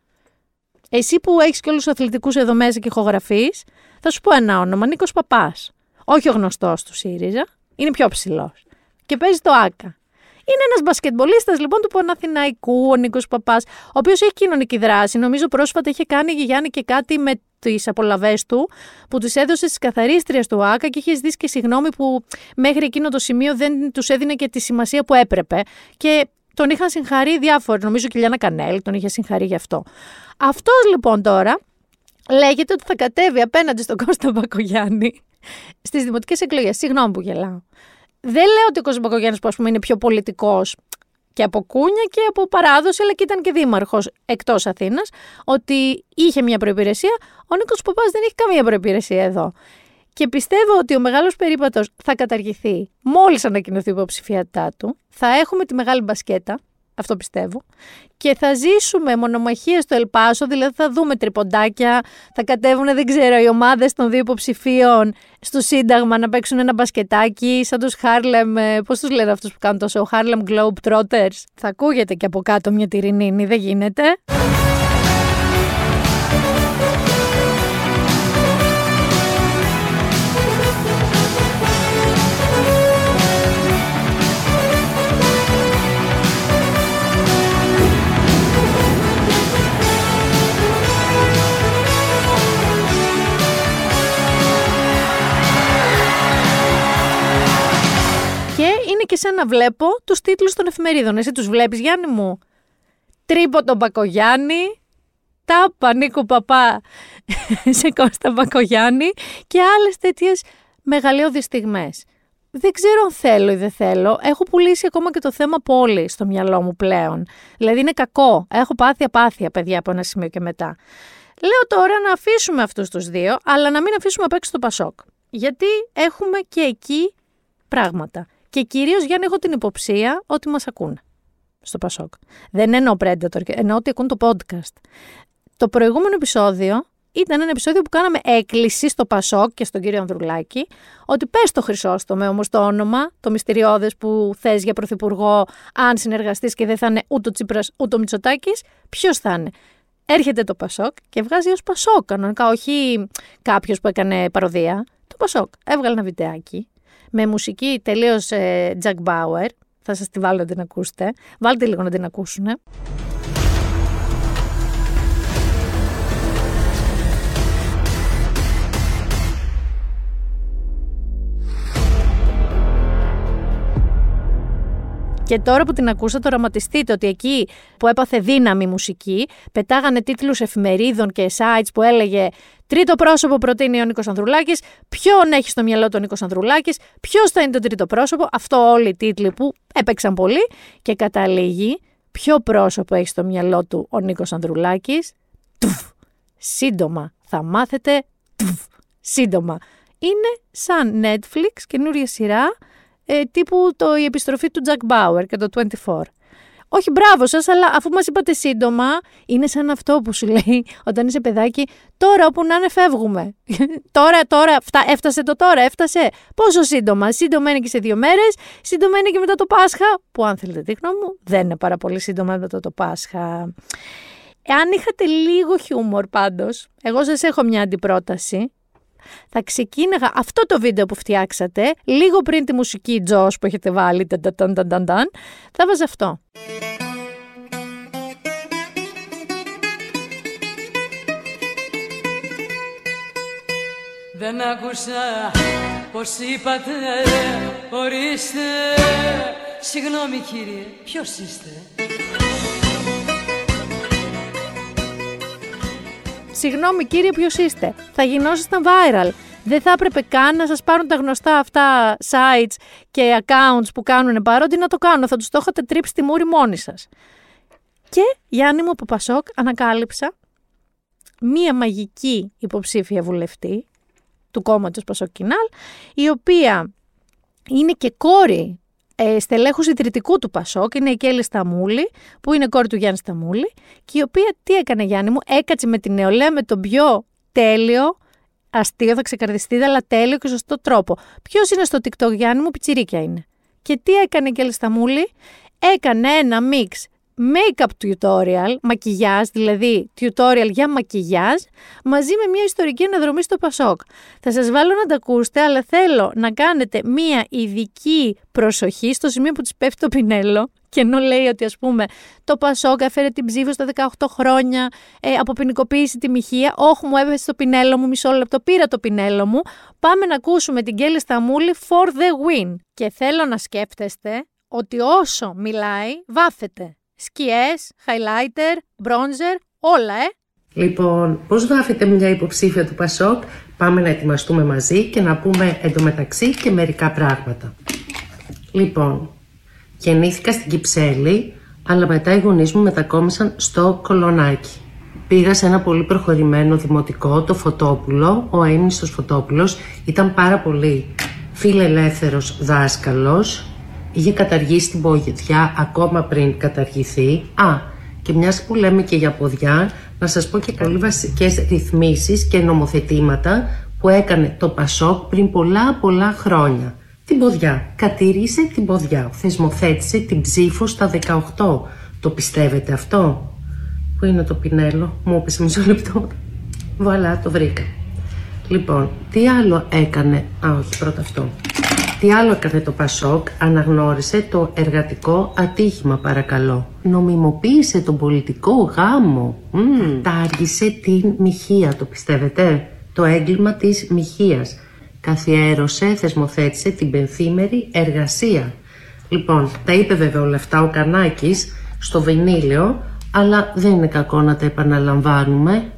[SPEAKER 2] Εσύ που έχεις και όλους τους αθλητικούς εδώ μέσα και ηχογραφείς, θα σου πω ένα όνομα, Νίκος Παπάς. Όχι ο γνωστός του ΣΥΡΙΖΑ, είναι πιο ψηλός. Και παίζει το ΆΚΑ. Είναι ένας μπασκετμπολίστας λοιπόν του Παναθηναϊκού, ο Νίκος Παπάς, ο οποίος έχει κοινωνική δράση. Νομίζω πρόσφατα είχε κάνει η Γιάννη και κάτι με τις απολαυές του, που τους έδωσε στις καθαρίστριες του ΆΚΑ και είχες δει και συγγνώμη που μέχρι εκείνο το σημείο δεν τους έδινε και τη σημασία που έπρεπε. Και τον είχαν συγχαρεί διάφοροι. Νομίζω και η Λιάννα Κανέλ τον είχε συγχαρεί γι' αυτό. Αυτός λοιπόν τώρα λέγεται ότι θα κατέβει απέναντι στον Κώστα Μπακογιάννη στις δημοτικές εκλογές. Συγγνώμη που γελάω. Δεν λέω ότι ο Κώστας Μπακογιάννης, που πούμε είναι πιο πολιτικός και από κούνια και από παράδοση, αλλά και ήταν και δήμαρχος εκτός Αθήνας, ότι είχε μια προπηρεσία. Ο Νίκος Παπάς δεν έχει καμία προπηρεσία εδώ. Και πιστεύω ότι ο μεγάλος περίπατος θα καταργηθεί μόλις ανακοινωθεί η υποψηφιότητά του. Θα έχουμε τη μεγάλη μπασκέτα αυτό πιστεύω. Και θα ζήσουμε μονομαχίες στο Ελπάσο, δηλαδή θα δούμε τριποντάκια, θα κατέβουν, δεν ξέρω, οι ομάδες των δύο υποψηφίων στο Σύνταγμα να παίξουν ένα μπασκετάκι, σαν τους Harlem, ε, πώς τους λένε αυτούς που κάνουν τόσο, Harlem Globetrotters. Θα ακούγεται και από κάτω μια τυρινίνη, δεν γίνεται. Και σαν να βλέπω τους τίτλους των εφημερίδων. Εσύ τους βλέπεις, Γιάννη μου; Τρίπο τον Μπακογιάννη, τάπα Νίκο Παπά σε Κώστα Μπακογιάννη και άλλες τέτοιες μεγαλειώδεις στιγμές. Δεν ξέρω αν θέλω ή δεν θέλω. Έχω πουλήσει ακόμα και το θέμα πόλη στο μυαλό μου πλέον. Δηλαδή είναι κακό. Έχω πάθει απάθεια, παιδιά, από ένα σημείο και μετά. Λέω τώρα να αφήσουμε αυτούς τους δύο, αλλά να μην αφήσουμε απ' έξω το Πασόκ. Γιατί έχουμε και εκεί πράγματα. Και κυρίως για να έχω την υποψία ότι μας ακούν στο Πασόκ. Δεν εννοώ Predator, εννοώ ότι ακούν το podcast. Το προηγούμενο επεισόδιο ήταν ένα επεισόδιο που κάναμε έκκληση στο Πασόκ και στον κύριο Ανδρουλάκη ότι πες το Χρυσόστομε όμως το όνομα, το μυστηριώδες που θες για πρωθυπουργό, αν συνεργαστείς και δεν θα είναι ούτε ο Τσίπρας ούτε ο Μητσοτάκης, ποιος θα είναι. Έρχεται το Πασόκ και βγάζει ως Πασόκ κανονικά, όχι κάποιος που έκανε παροδία. Το Πασόκ έβγαλε ένα βιντεάκι με μουσική τελείως ε, Jack Bauer. Θα σας τη βάλω να την ακούσετε. Βάλτε λίγο να την ακούσουν. Και τώρα που την ακούσατε, οραματιστείτε ότι εκεί που έπαθε δύναμη μουσική, πετάγανε τίτλους εφημερίδων και sites που έλεγε Τρίτο πρόσωπο προτείνει ο Νίκος Ανδρουλάκης. Ποιον έχει στο μυαλό του ο Νίκος Ανδρουλάκης, ποιος θα είναι το τρίτο πρόσωπο. Αυτό όλοι οι τίτλοι που έπαιξαν πολύ. Και καταλήγει, ποιο πρόσωπο έχει στο μυαλό του ο Νίκος Ανδρουλάκης; Σύντομα θα μάθετε. Σύντομα. Είναι σαν Netflix, καινούρια σειρά, ε, τύπου το, η επιστροφή του Jack Bauer και το 24. όχι μπράβο σας, αλλά αφού μας είπατε σύντομα, είναι σαν αυτό που σου λέει όταν είσαι παιδάκι, τώρα όπου να είναι φεύγουμε. τώρα, τώρα, έφτασε το τώρα, έφτασε. Πόσο σύντομα. Σύντομα είναι και σε δύο μέρες, σύντομα είναι και μετά το Πάσχα, που αν θέλετε τη γνώμη μου, δεν είναι πάρα πολύ σύντομα μετά το Πάσχα. Εάν είχατε λίγο χιούμορ πάντως, εγώ σας έχω μια αντιπρόταση θα ξεκίναγα αυτό το βίντεο που φτιάξατε, λίγο πριν τη μουσική Τζος που έχετε βάλει, θα βάζα αυτό. Δεν άκουσα πως είπατε, ορίστε, συγγνώμη κύριε, ποιος είστε; Συγγνώμη κύριε, ποιος είστε; Θα γινόσασταν viral. Δεν θα έπρεπε καν να σας πάρουν τα γνωστά αυτά sites και accounts που κάνουν παρότι να το κάνουν. Θα τους το είχατε τρίψει τη μούρη μόνοι σας. Και Γιάννη μου από Πασόκ ανακάλυψα μία μαγική υποψήφια βουλευτή του κόμματος Πασόκ Κινάλ, η οποία είναι και κόρη ε, στελέχου ιδρυτικού του Πασόκ, είναι η Κέλλη Σταμούλη, που είναι κόρη του Γιάννη Σταμούλη, και η οποία τι έκανε Γιάννη μου, έκατσε με την νεολαία με τον πιο τέλειο, αστείο, θα ξεκαρδιστεί, αλλά τέλειο και σωστό τρόπο. Ποιος είναι στο TikTok, Γιάννη μου, πιτσιρίκια είναι. Και τι έκανε η Κέλλη Σταμούλη, έκανε ένα μίξ make-up tutorial, μακιγιάζ, δηλαδή tutorial για μακιγιάζ, μαζί με μια ιστορική αναδρομή στο Πασόκ. Θα σας βάλω να τα ακούσετε, αλλά θέλω να κάνετε μια ειδική προσοχή στο σημείο που της πέφτει το πινέλο και ενώ λέει ότι ας πούμε το Πασόκ έφερε την ψήφο στα 18 χρόνια, ε, αποποινικοποίησε τη μοιχεία, όχι μου έπεσε το πινέλο μου, μισό λεπτό πήρα το πινέλο μου, πάμε να ακούσουμε την Κέλλη Σταμούλη for the win. Και θέλω να σκέφτεστε ότι όσο μιλάει, βάφεται σκιές, highlighter, bronzer, όλα, ε.
[SPEAKER 7] Λοιπόν, πώς γράφεται μια υποψήφια του Πασόκ, πάμε να ετοιμαστούμε μαζί και να πούμε εντωμεταξύ και μερικά πράγματα. Λοιπόν, γεννήθηκα στην Κυψέλη, αλλά μετά οι γονείς μου μετακόμισαν στο Κολονάκι. Πήγα σε ένα πολύ προχωρημένο δημοτικό, το Φωτόπουλο, ο αείμνηστος Φωτόπουλος, ήταν πάρα πολύ φιλελεύθερος δάσκαλος, είχε καταργήσει την ποδιά ακόμα πριν καταργηθεί. Α, και μιας που λέμε και για ποδιά, να σας πω και πολύ βασικές ρυθμίσεις και νομοθετήματα που έκανε το Πασόκ πριν πολλά πολλά χρόνια. Την ποδιά. Κατηρήσε την ποδιά. Θεσμοθέτησε την ψήφο στα 18. Το πιστεύετε αυτό; Πού είναι το πινέλο; Μου έπεσε μισό λεπτό. Βαλά, το βρήκα. Λοιπόν, τι άλλο έκανε... Α, όχι, πρώτα αυτό. Τι άλλο έκανε το Πασόκ, αναγνώρισε το εργατικό ατύχημα παρακαλώ. Νομιμοποίησε τον πολιτικό γάμο. Mm. Τάργησε την μοιχεία, το πιστεύετε; Το έγκλημα της μοιχείας. Καθιέρωσε, θεσμοθέτησε την πενθήμερη εργασία. Λοιπόν, τα είπε βέβαια όλα αυτά ο Κανάκης στο βινίλιο, αλλά δεν είναι κακό να τα επαναλαμβάνουμε.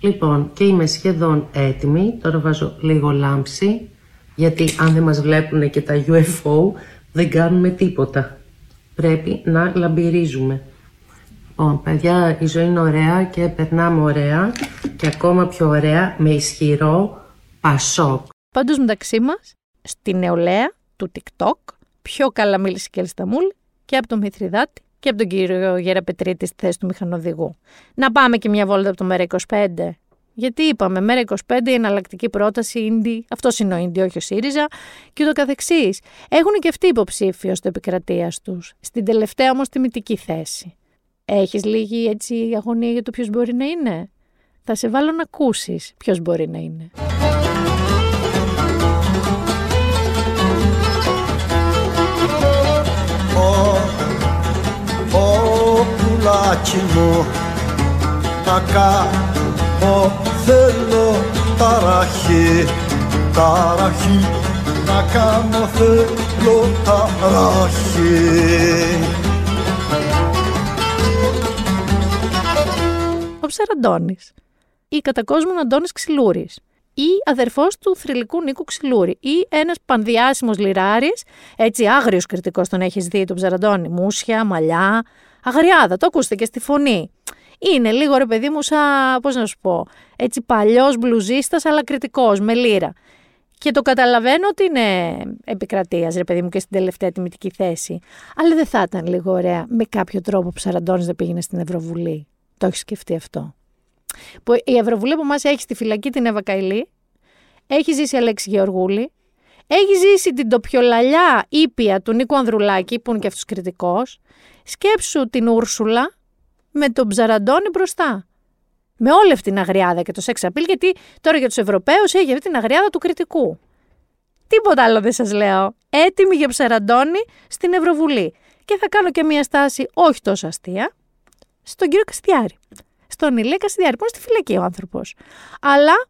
[SPEAKER 7] Λοιπόν, και είμαι σχεδόν έτοιμη. Τώρα βάζω λίγο λάμψη γιατί αν δεν μας βλέπουν και τα UFO δεν κάνουμε τίποτα. Πρέπει να λαμπυρίζουμε. Λοιπόν, παιδιά, η ζωή είναι ωραία και περνάμε ωραία και ακόμα πιο ωραία με ισχυρό πασόκ.
[SPEAKER 2] Πάντως μεταξύ μας, στη νεολαία του TikTok, πιο καλά μίλησε και Ελσταμούλ και από τον Μηθριδάτη και από τον κύριο Γεραπετρίτη στη θέση του μηχανοδηγού. Να πάμε και μια βόλτα από το ΜΕΡΑ25 γιατί είπαμε, μέρα 25 η εναλλακτική πρόταση, Ίντι, αυτός είναι ο Ίντι, όχι ο ΣΥΡΙΖΑ, και ούτω καθεξής. Έχουν και αυτοί υποψήφιο στο επικρατείας τους. Στην τελευταία όμως τιμητική θέση. Έχεις λίγη έτσι αγωνία για το ποιος μπορεί να είναι; Θα σε βάλω να ακούσεις ποιος μπορεί να είναι.
[SPEAKER 8] Ω θέλω ταραχή, ταραχή να κάνω θέλω ταραχή.
[SPEAKER 2] Ο Ψαραντώνης ή κατά κόσμον Αντώνης Ξυλούρης ή αδερφός του θρηλυκού Νίκου Ξυλούρη ή ένας πανδιάσιμος λιράρης, έτσι άγριος κριτικός τον έχεις δει τον Ψαραντώνη, μουσια, μαλλιά, αγριάδα, το ακούστε και στη φωνή είναι λίγο ρε παιδί μου σαν, πώς να σου πω, έτσι παλιός μπλουζίστας αλλά κριτικός, με λύρα. Και το καταλαβαίνω ότι είναι επικρατείας, ρε παιδί μου, και στην τελευταία τιμητική θέση. Αλλά δεν θα ήταν λίγο ωραία με κάποιο τρόπο που Σαραντώνης δεν πήγαινε στην Ευρωβουλή. Το έχεις σκεφτεί αυτό. Που η Ευρωβουλή που μα έχει στη φυλακή την Εύα Καηλή, έχει ζήσει η Αλέξη Γεωργούλη, έχει ζήσει την τοπιολαλιά ήπια του Νίκου Ανδρουλάκη, που είναι και αυτός κριτικός. Σκέψου την Ούρσουλα με τον Ψαραντώνη μπροστά. Με όλη αυτή την αγριάδα και το σεξ απειλ, γιατί τώρα για τους Ευρωπαίους έχει αυτή την αγριάδα του κριτικού. Τίποτα άλλο δεν σας λέω. Έτοιμη για ψαραντώνη στην Ευρωβουλή. Και θα κάνω και μια στάση όχι τόσο αστεία στον κύριο Καστιάρη. Στον Ηλία Καστιάρη, που είναι στη φυλακή ο άνθρωπος. Αλλά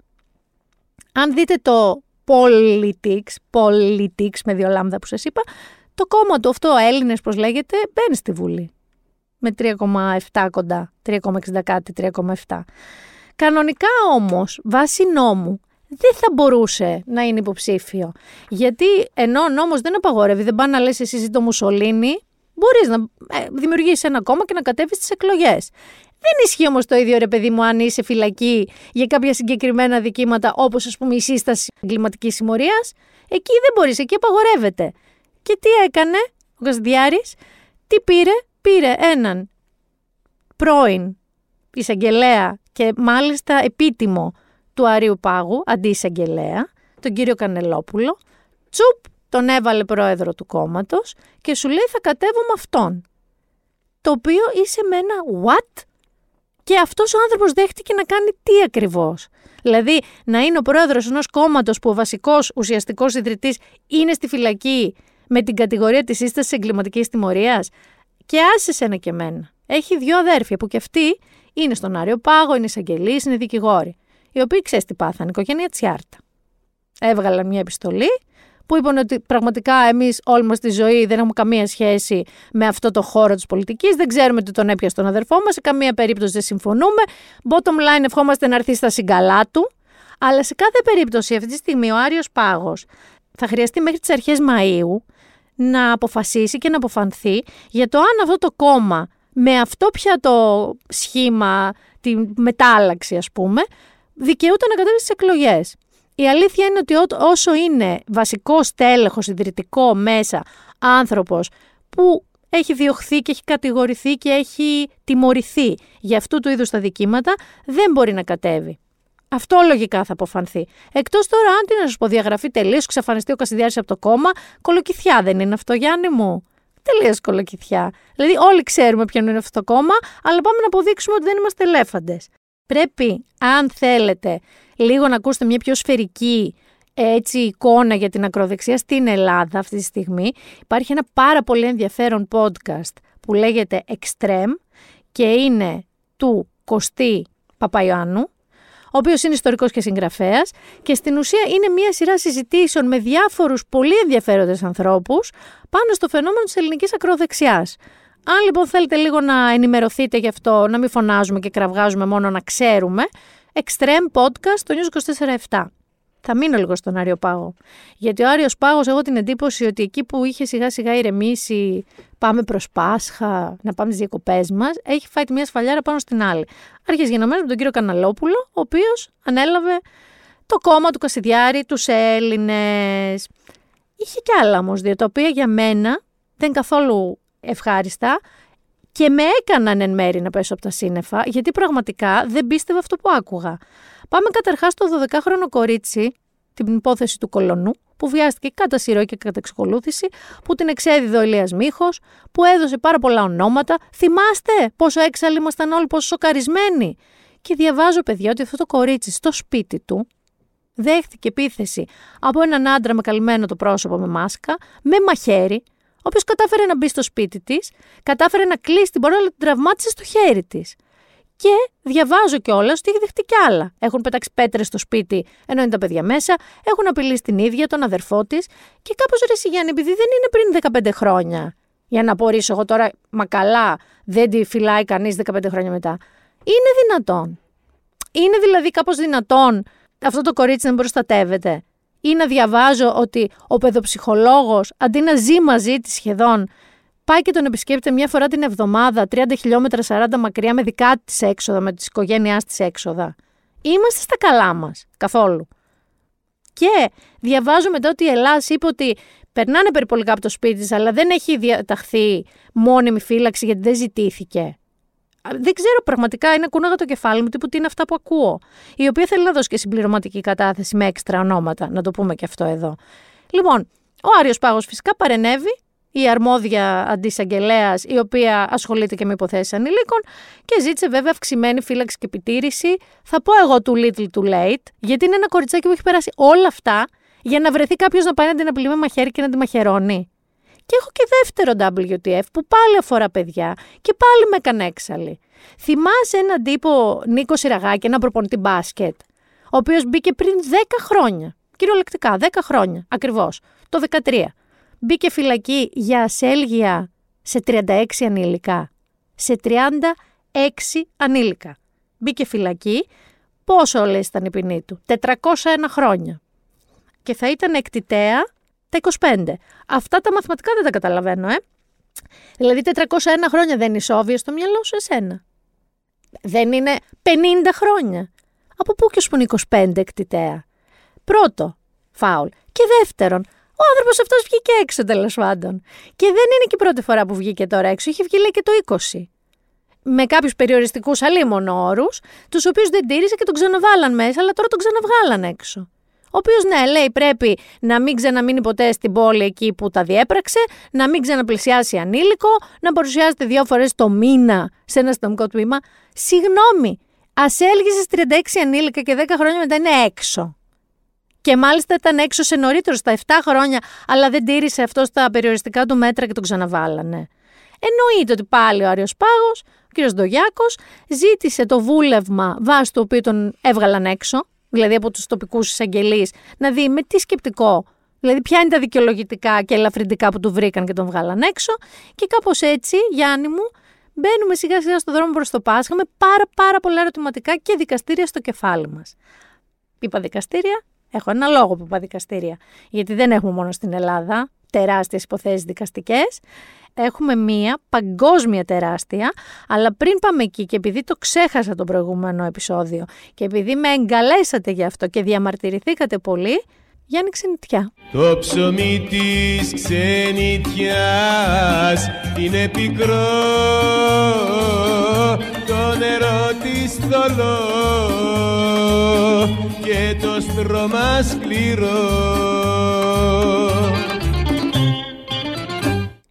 [SPEAKER 2] αν δείτε το politics, politics με δύο λάμδα που σας είπα, το κόμμα του αυτό, Έλληνες, πώς λέγεται, μπαίνει στη Βουλή με 3,7 κοντά, 3,60 κάτι, 3,7. Κανονικά όμως, βάσει νόμου, δεν θα μπορούσε να είναι υποψήφιο. Γιατί ενώ ο νόμος δεν απαγορεύει, δεν πάει να λες εσύ το Μουσολίνι, μπορείς να ε, δημιουργήσεις ένα κόμμα και να κατέβεις στις εκλογές. Δεν ισχύει όμως το ίδιο ρε παιδί μου αν είσαι φυλακή για κάποια συγκεκριμένα δικήματα όπως ας πούμε η σύσταση εγκληματικής συμμορίας. Εκεί δεν μπορείς, εκεί απαγορεύεται. Και τι έκανε ο Κασδιάρη, τι πήρε, πήρε έναν πρώην εισαγγελέα και μάλιστα επίτιμο του Αρίου Πάγου, αντί εισαγγελέα, τον κύριο Κανελόπουλο, τσουπ τον έβαλε πρόεδρο του κόμματος και σου λέει θα κατέβω με αυτόν. Το οποίο είσαι με ένα what? Και αυτός ο άνθρωπος δέχτηκε να κάνει τι ακριβώς. Δηλαδή να είναι ο πρόεδρος ενός κόμματος που ο βασικός ουσιαστικός ιδρυτής είναι στη φυλακή με την κατηγορία της σύστασης εγκληματικής τιμωρίας. Και άσε ένα και εμένα. Έχει δύο αδέρφια που και αυτοί είναι στον Άριο Πάγο, είναι εισαγγελείς, είναι δικηγόροι. Οι οποίοι ξέρεις τι πάθανε, οικογένεια Τσιάρτα. Έβγαλαν μια επιστολή που είπαν ότι πραγματικά εμείς όλη μας τη ζωή δεν έχουμε καμία σχέση με αυτό το χώρο της πολιτικής. Δεν ξέρουμε τι τον έπιασε τον αδερφό μας. Σε καμία περίπτωση δεν συμφωνούμε. Bottom line, ευχόμαστε να έρθει στα συγκαλά του. Αλλά σε κάθε περίπτωση αυτή τη στιγμή ο Άριος Πάγος θα χρειαστεί μέχρι τις αρχές Μαΐου να αποφασίσει και να αποφανθεί για το αν αυτό το κόμμα με αυτό πια το σχήμα, τη μετάλλαξη ας πούμε, δικαιούται να κατέβει στις εκλογές. Η αλήθεια είναι ότι όσο είναι βασικός τέλεχος ιδρυτικό μέσα άνθρωπος που έχει διωχθεί και έχει κατηγορηθεί και έχει τιμωρηθεί για αυτού του είδους τα δικήματα, δεν μπορεί να κατέβει. Αυτό λογικά θα αποφανθεί. Εκτός τώρα, αν την να σα πω διαγραφή τελείως, ξαφανιστεί ο Κασιδιάρης από το κόμμα, κολοκυθιά δεν είναι αυτό, Γιάννη μου. Τελείως κολοκυθιά. Δηλαδή, όλοι ξέρουμε ποιο είναι αυτό το κόμμα, αλλά πάμε να αποδείξουμε ότι δεν είμαστε ελέφαντες. Πρέπει, αν θέλετε, λίγο να ακούσετε μια πιο σφαιρική έτσι, εικόνα για την ακροδεξιά στην Ελλάδα αυτή τη στιγμή. Υπάρχει ένα πάρα πολύ ενδιαφέρον podcast που λέγεται Extreme και είναι του Κωστή Παπαϊωάννου, ο οποίος είναι ιστορικός και συγγραφέας, και στην ουσία είναι μια σειρά συζητήσεων με διάφορους πολύ ενδιαφέροντες ανθρώπους πάνω στο φαινόμενο της ελληνικής ακροδεξιάς. Αν λοιπόν θέλετε λίγο να ενημερωθείτε γι' αυτό, να μην φωνάζουμε και κραυγάζουμε μόνο να ξέρουμε, Extreme Podcast το News 24-7. Θα μείνω λίγο στον Άριο Πάγο. Γιατί ο Άριος Πάγος, έχω την εντύπωση ότι εκεί που είχε σιγά σιγά ηρεμήσει, πάμε προς Πάσχα, να πάμε στις διακοπές μας, έχει φάει τη μία σφαλιάρα πάνω στην άλλη. Άρχισε γενομένο με τον κύριο Καναλόπουλο, ο οποίος ανέλαβε το κόμμα του Κασιδιάρη, τους Έλληνες. Είχε κι άλλα όμως δύο, τα οποία για μένα δεν καθόλου ευχάριστα και με έκαναν εν μέρη να πέσω από τα σύννεφα, γιατί πραγματικά δεν πίστευα αυτό που άκουγα. Πάμε καταρχάς στο 12χρονο κορίτσι, την υπόθεση του κολονού, που βιάστηκε κατά σειρό και κατά εξακολούθηση, που την εξέδιδε ο Ηλίας Μίχος, που έδωσε πάρα πολλά ονόματα. Θυμάστε πόσο έξαλλοι ήμασταν όλοι, πόσο σοκαρισμένοι. Και διαβάζω, παιδιά, ότι αυτό το κορίτσι στο σπίτι του δέχτηκε επίθεση από έναν άντρα με καλυμμένο το πρόσωπο με μάσκα, με μαχαίρι, ο οποίο κατάφερε να μπει στο σπίτι της, κατάφερε να κλείσει την πορεία, αλλά την τραυμάτισε στο χέρι της. Και διαβάζω κιόλας ότι έχει δεχτεί κι άλλα. Έχουν πετάξει πέτρες στο σπίτι, ενώ είναι τα παιδιά μέσα, έχουν απειλήσει την ίδια, τον αδερφό της. Και κάπως ρε Γιάννη, επειδή δεν είναι πριν 15 χρόνια, για να απορρίσω εγώ τώρα, μα καλά, δεν τη φυλάει κανείς 15 χρόνια μετά. Είναι δυνατόν. Είναι δηλαδή κάπως δυνατόν αυτό το κορίτσι να μην προστατεύεται. Ή να διαβάζω ότι ο παιδοψυχολόγος αντί να ζει μαζί της σχεδόν πάει και τον επισκέπτεται μια φορά την εβδομάδα, 30 χιλιόμετρα 40 μακριά με δικά της έξοδα, με της οικογένειάς της έξοδα. Είμαστε στα καλά μας. Καθόλου. Και διαβάζω μετά ότι η Ελλάδα είπε ότι περνάνε περιπολικά από το σπίτι της, αλλά δεν έχει διαταχθεί μόνιμη φύλαξη γιατί δεν ζητήθηκε. Δεν ξέρω πραγματικά, είναι κούναγα το κεφάλι μου, τύπου τι είναι αυτά που ακούω. Η οποία θέλει να δώσει και συμπληρωματική κατάθεση με έξτρα ονόματα, να το πούμε και αυτό εδώ. Λοιπόν, ο Άριος Πάγος φυσικά παρενέβη, η αρμόδια αντισαγγελέας, η οποία ασχολείται και με υποθέσεις ανηλίκων και ζήτησε βέβαια αυξημένη φύλαξη και επιτήρηση. Θα πω εγώ too little too late, γιατί είναι ένα κοριτσάκι που έχει περάσει όλα αυτά για να βρεθεί κάποιος να πάει να την απειλεί με μαχαίρι και να την μαχαιρώνει. Και έχω και δεύτερο WTF που πάλι αφορά παιδιά και πάλι με έκανε έξαλλη. Θυμάσαι έναν τύπο Νίκος Σιραγάκη, ένα προπονητή μπάσκετ, ο οποίος μπήκε πριν 10 χρόνια. Κυριολεκτικά, 10 χρόνια ακριβώς. Το 13. Μπήκε φυλακή για ασέλγεια σε 36 ανήλικα. Σε 36 ανήλικα. Μπήκε φυλακή. Πόσο λες ήταν η ποινή του. 401 χρόνια. Και θα ήταν εκτιτέα τα 25. Αυτά τα μαθηματικά δεν τα καταλαβαίνω, ε. Δηλαδή 401 χρόνια δεν είναι ισόβια στο μυαλό σου εσένα. Δεν είναι 50 χρόνια. Από πού και σου 25 εκτιτέα; Πρώτο, φάουλ. Και δεύτερον, ο άνθρωπος αυτός βγήκε έξω τέλος πάντων. Και δεν είναι και η πρώτη φορά που βγήκε τώρα έξω, είχε βγει λέει και το 20. Με κάποιους περιοριστικούς αλίμονο όρους, τους οποίους δεν τήρησε και τον ξαναβάλαν μέσα, αλλά τώρα τον ξαναβγάλαν έξω. Ο οποίος, ναι, λέει πρέπει να μην ξαναμείνει ποτέ στην πόλη εκεί που τα διέπραξε, να μην ξαναπλησιάσει ανήλικο, να παρουσιάζεται δύο φορές το μήνα σε ένα αστυνομικό τμήμα. Συγγνώμη, ασέλγησε 36 ανήλικα και 10 χρόνια μετά είναι έξω. Και μάλιστα ήταν έξω σε νωρίτερο, στα 7 χρόνια, αλλά δεν τήρησε αυτό στα περιοριστικά του μέτρα και τον ξαναβάλανε. Εννοείται ότι πάλι ο Άριος Πάγος, ο κ. Ντογιάκος, ζήτησε το βούλευμα βάσει του οποίου τον έβγαλαν έξω, δηλαδή από τους τοπικούς εισαγγελείς, να δει με τι σκεπτικό, δηλαδή ποια είναι τα δικαιολογητικά και ελαφρυντικά που του βρήκαν και τον βγάλαν έξω. Και κάπως έτσι, Γιάννη μου, μπαίνουμε σιγά σιγά στο δρόμο προς το Πάσχα με πάρα πάρα πολλά ερωτηματικά και δικαστήρια στο κεφάλι μας. Είπα δικαστήρια, έχω ένα λόγο που είπα δικαστήρια. Γιατί δεν έχουμε μόνο στην Ελλάδα τεράστιες υποθέσεις δικαστικές έχουμε μία παγκόσμια τεράστια, αλλά πριν πάμε εκεί και επειδή το ξέχασα το προηγούμενο επεισόδιο και επειδή με εγκαλέσατε γι' αυτό και διαμαρτυρηθήκατε πολύ, Γιάννη Ξενιτιά.
[SPEAKER 9] Το ψωμί της ξενιτιάς είναι πικρό, το νερό της θολό και το στρώμα σκληρό.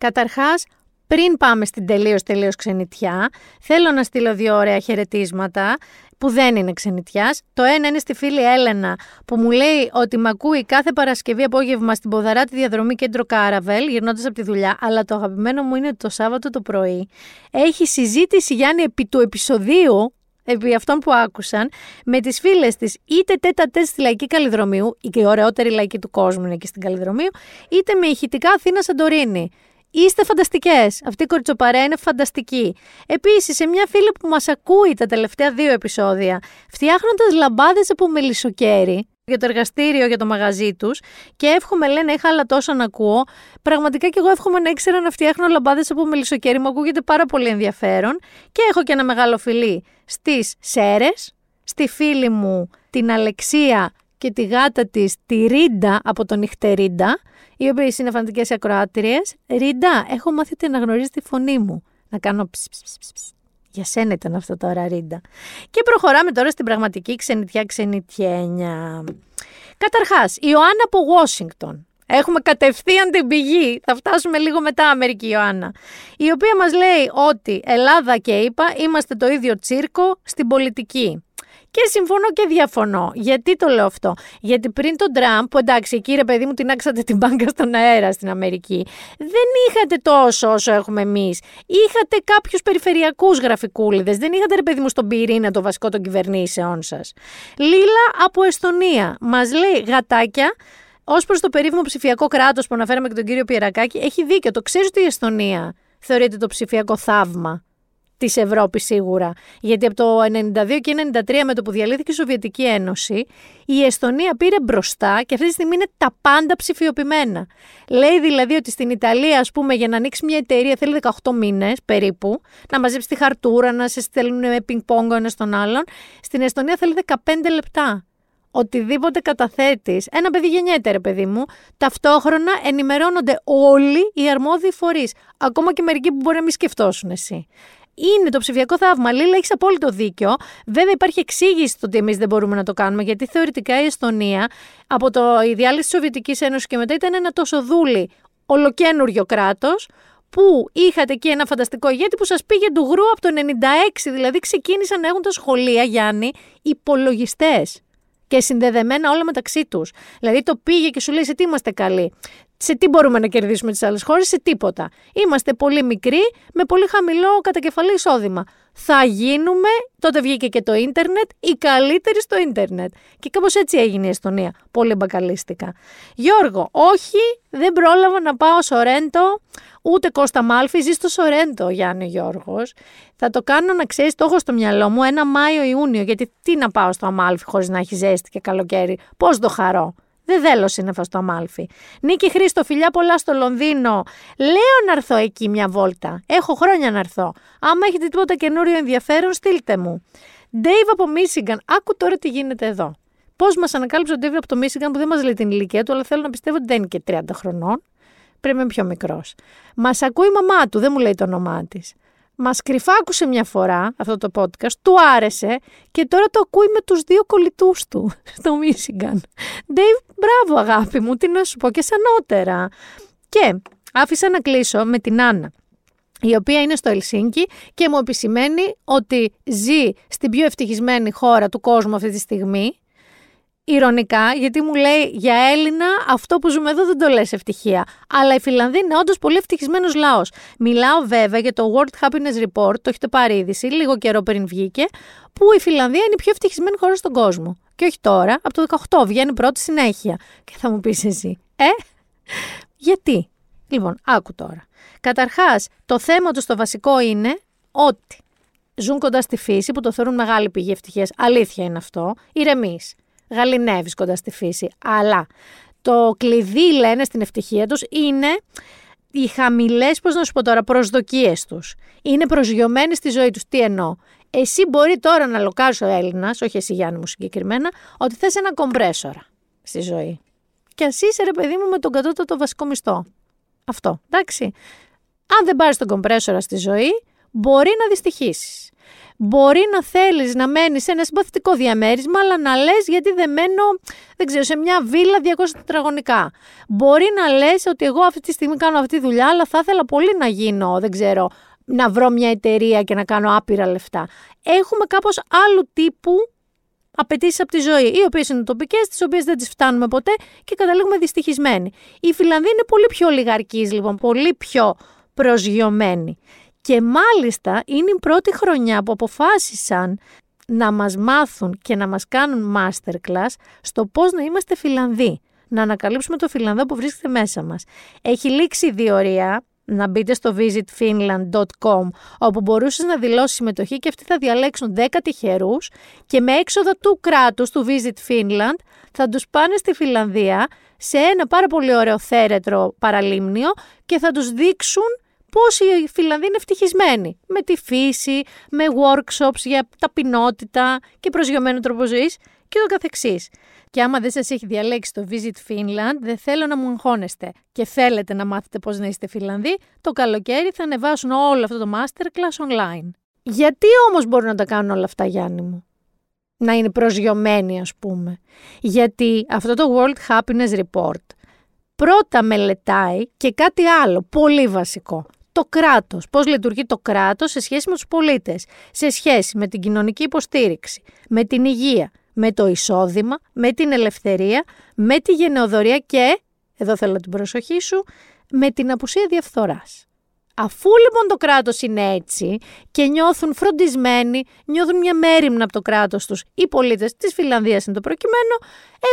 [SPEAKER 2] Καταρχάς, πριν πάμε στην τελείως τελείως ξενιτιά, θέλω να στείλω δύο ωραία χαιρετίσματα που δεν είναι ξενιτιάς. Το ένα είναι στη φίλη Έλενα που μου λέει ότι με ακούει κάθε Παρασκευή απόγευμα στην ποδαρά τη διαδρομή κέντρο Κάραβελ, γυρνώντας από τη δουλειά. Αλλά το αγαπημένο μου είναι το Σάββατο το πρωί. Έχει συζήτηση Γιάννη επί του επεισοδίου επί αυτών που άκουσαν, με τις φίλες της είτε τέτα τέτ στη Λαϊκή Καλλιδρομίου, η ωραιότερη λαϊκή του κόσμου είναι εκεί στην Καλλιδρομίου, είτε με ηχητικά Αθήνα Σαντορίνη. Είστε φανταστικές. Αυτή η κοριτσοπαρέα είναι φανταστική. Επίσης, σε μια φίλη που μας ακούει τα τελευταία δύο επεισόδια, φτιάχνοντας λαμπάδες από μελισσοκέρι για το εργαστήριο, για το μαγαζί τους και εύχομαι, λένε, είχα άλλα τόσα να ακούω. Πραγματικά και εγώ εύχομαι να ήξερα να φτιάχνω λαμπάδες από μελισσοκέρι. Μου ακούγεται πάρα πολύ ενδιαφέρον. Και έχω και ένα μεγάλο φιλί στις Σέρες, στη φίλη μου την Αλεξία και τη γάτα της τη Ρίντα από τον Νυχτερίντα οι οποίε είναι φαντικέ ακροάτριες. Ρίντα, έχω μάθει να γνωρίζει τη φωνή μου. Να κάνω ψ, ψ, ψ, ψ. Για σένα ήταν αυτό τώρα, Ρίντα. Και προχωράμε τώρα στην πραγματική ξενιτιά ξενιτιένια. Καταρχάς, η Ιωάννα από Washington. Έχουμε κατευθείαν την πηγή. Θα φτάσουμε λίγο μετά Αμερική Ιωάννα. Η οποία μας λέει ότι Ελλάδα και είπα είμαστε το ίδιο τσίρκο στην πολιτική. Και συμφωνώ και διαφωνώ. Γιατί το λέω αυτό; Γιατί πριν τον Τραμπ, που εντάξει, κύριε παιδί μου, την άξατε την μπάνκα στον αέρα στην Αμερική, δεν είχατε τόσο όσο έχουμε εμείς. Είχατε κάποιους περιφερειακούς γραφικούλιδες. Δεν είχατε, ρε παιδί μου, στον πυρήνα το βασικό των κυβερνήσεών σας. Λίλα από Εστονία. Μας λέει γατάκια. Ω προς το περίφημο ψηφιακό κράτος που αναφέραμε και τον κύριο Πιερακάκη, έχει δίκιο. Το ξέρεις ότι η Εστονία θεωρείται το ψηφιακό θαύμα της Ευρώπης σίγουρα. Γιατί από το 1992 και 1993 με το που διαλύθηκε η Σοβιετική Ένωση, η Εστονία πήρε μπροστά και αυτή τη στιγμή είναι τα πάντα ψηφιοποιημένα. Λέει δηλαδή ότι στην Ιταλία, ας πούμε, για να ανοίξει μια εταιρεία θέλει 18 μήνες περίπου, να μαζέψει τη χαρτούρα, να σε στέλνουν με πινκ-πόγκο ένας στον άλλον. Στην Εστονία θέλει 15 λεπτά. οτιδήποτε καταθέτεις, ένα παιδί γεννιέται, ρε παιδί μου, ταυτόχρονα ενημερώνονται όλοι οι αρμόδιοι φορείς. Ακόμα και μερικοί που μπορεί να μην σκεφτόσουν εσύ. Είναι το ψηφιακό θαύμα. Λίλα, έχεις απόλυτο δίκιο. Βέβαια, υπάρχει εξήγηση στο ότι εμείς δεν μπορούμε να το κάνουμε, γιατί θεωρητικά η Εστονία από το, η διάλυση της Σοβιετικής Ένωσης και μετά ήταν ένα τόσο δούλη ολοκένουργιο κράτος, που είχατε εκεί ένα φανταστικό ηγέτη που σας πήγε του γρου από το 96, δηλαδή ξεκίνησαν να έχουν τα σχολεία, Γιάννη, υπολογιστές και συνδεδεμένα όλα μεταξύ τους. Δηλαδή το πήγε και σου λέει σε τι είμαστε καλοί. Σε τι μπορούμε να κερδίσουμε τις άλλες χώρες, σε τίποτα. Είμαστε πολύ μικροί, με πολύ χαμηλό κατακεφαλή εισόδημα. Θα γίνουμε, τότε βγήκε και το ίντερνετ, οι καλύτεροι στο ίντερνετ. Και κάπως έτσι έγινε η Εστονία. Πολύ μπακαλίστηκα. Γιώργο, όχι, δεν πρόλαβα να πάω στο Ρέντο, ούτε Κώστα Μάλφη, ζει στο Σορέντο, Γιάννη Γιώργος. Θα το κάνω να ξέρεις, το έχω στο μυαλό μου ένα Μάιο-Ιούνιο. Γιατί τι να πάω στο Αμάλφη χωρίς να έχει ζέστη και καλοκαίρι. Πώς το χαρώ. Δεν θέλω σύννεφα στο Αμάλφι. Νίκη Χρήστο, φιλιά πολλά στο Λονδίνο. Λέω να έρθω εκεί μια βόλτα. Έχω χρόνια να έρθω. Άμα έχετε τίποτα καινούριο ενδιαφέρον, στείλτε μου. Dave από Μίσιγκαν, άκου τώρα τι γίνεται εδώ. Πώς μας ανακάλυψε ο Dave από το Μίσιγκαν που δεν μας λέει την ηλικία του, αλλά θέλω να πιστεύω ότι δεν είναι και 30 χρονών. Πρέπει να είναι πιο μικρός. Μας ακούει η μαμά του, δεν μου λέει το όνομά της. Μας κρυφάκουσε μια φορά αυτό το podcast, του άρεσε και τώρα το ακούει με τους δύο κολλητούς του στο Μίσιγκαν. Dave, μπράβο αγάπη μου, τι να σου πω και σανότερα. Και άφησα να κλείσω με την Άννα η οποία είναι στο Ελσίνκι και μου επισημαίνει ότι ζει στην πιο ευτυχισμένη χώρα του κόσμου αυτή τη στιγμή ηρωνικά, γιατί μου λέει για Έλληνα αυτό που ζούμε εδώ δεν το λες ευτυχία. Αλλά η Φιλανδία είναι όντως πολύ ευτυχισμένος λαός. Μιλάω βέβαια για το World Happiness Report, το έχετε πάρει είδηση, λίγο καιρό πριν βγήκε, που η Φιλανδία είναι η πιο ευτυχισμένη χώρα στον κόσμο. Και όχι τώρα, από το 18 βγαίνει πρώτη συνέχεια. Και θα μου πεις εσύ, ε, γιατί; Λοιπόν, άκου τώρα. Καταρχάς, το θέμα τους στο βασικό είναι ότι ζουν κοντά στη φύση που το θεωρούν μεγάλη πηγή ευτυχίας. Αλήθεια είναι αυτό. Ηρεμείς γαλινεύεις κοντά στη φύση. Αλλά το κλειδί, λένε, στην ευτυχία τους είναι οι χαμηλές, πώς να σου πω τώρα, προσδοκίες τους. Είναι προσγειωμένοι στη ζωή τους. Τι εννοώ; Εσύ μπορεί τώρα να λοκάρει ο Έλληνας, όχι εσύ Γιάννη μου συγκεκριμένα, ότι θες ένα κομπρέσορα στη ζωή. Και ας είσαι ρε παιδί μου με τον κατώτατο βασικό μισθό. Αυτό, εντάξει. Αν δεν πάρεις τον κομπρέσορα στη ζωή, μπορεί να δυστυχήσει. Μπορεί να θέλεις να μένεις σε ένα συμπαθητικό διαμέρισμα, αλλά να λες γιατί δεν μένω, δεν ξέρω, σε μια βίλα 200 τετραγωνικά. Μπορεί να λες ότι εγώ αυτή τη στιγμή κάνω αυτή τη δουλειά, αλλά θα ήθελα πολύ να γίνω, δεν ξέρω, να βρω μια εταιρεία και να κάνω άπειρα λεφτά. Έχουμε κάπως άλλου τύπου απαιτήσεις από τη ζωή, οι οποίες είναι τοπικές, τις οποίες δεν τις φτάνουμε ποτέ και καταλήγουμε δυστυχισμένοι. Η Φιλανδία είναι πολύ πιο ολιγαρκή, λοιπόν, πολύ πιο προσγειωμένη. Και μάλιστα είναι η πρώτη χρονιά που αποφάσισαν να μας μάθουν και να μας κάνουν masterclass στο πώς να είμαστε Φιλανδοί. Να ανακαλύψουμε το Φιλανδό που βρίσκεται μέσα μας. Έχει λήξει η διορία, να μπείτε στο visitfinland.com όπου μπορούσες να δηλώσεις συμμετοχή και αυτοί θα διαλέξουν 10 τυχερούς και με έξοδα του κράτους του Visit Finland θα τους πάνε στη Φιλανδία σε ένα πάρα πολύ ωραίο θέρετρο παραλίμνιο και θα τους δείξουν πώς οι Φιλανδοί είναι ευτυχισμένοι με τη φύση, με workshops για ταπεινότητα και προσγειωμένο τρόπο ζωής και το καθεξής. Και άμα δεν σας έχει διαλέξει το Visit Finland, δεν θέλω να μου εγχώνεστε και θέλετε να μάθετε πώς να είστε Φιλανδοί, το καλοκαίρι θα ανεβάσουν όλο αυτό το masterclass online. Γιατί όμως μπορούν να τα κάνουν όλα αυτά, Γιάννη μου; Να είναι προσγειωμένοι, ας πούμε. Γιατί αυτό το World Happiness Report πρώτα μελετάει και κάτι άλλο, πολύ βασικό το κράτος, πώς λειτουργεί το κράτος σε σχέση με τους πολίτες, σε σχέση με την κοινωνική υποστήριξη, με την υγεία, με το εισόδημα, με την ελευθερία, με τη γενεοδορία και, εδώ θέλω την προσοχή σου, με την απουσία διαφθοράς. Αφού λοιπόν το κράτος είναι έτσι και νιώθουν φροντισμένοι, νιώθουν μια μέρημνα από το κράτος τους, οι πολίτες της Φιλανδίας είναι το προκειμένο,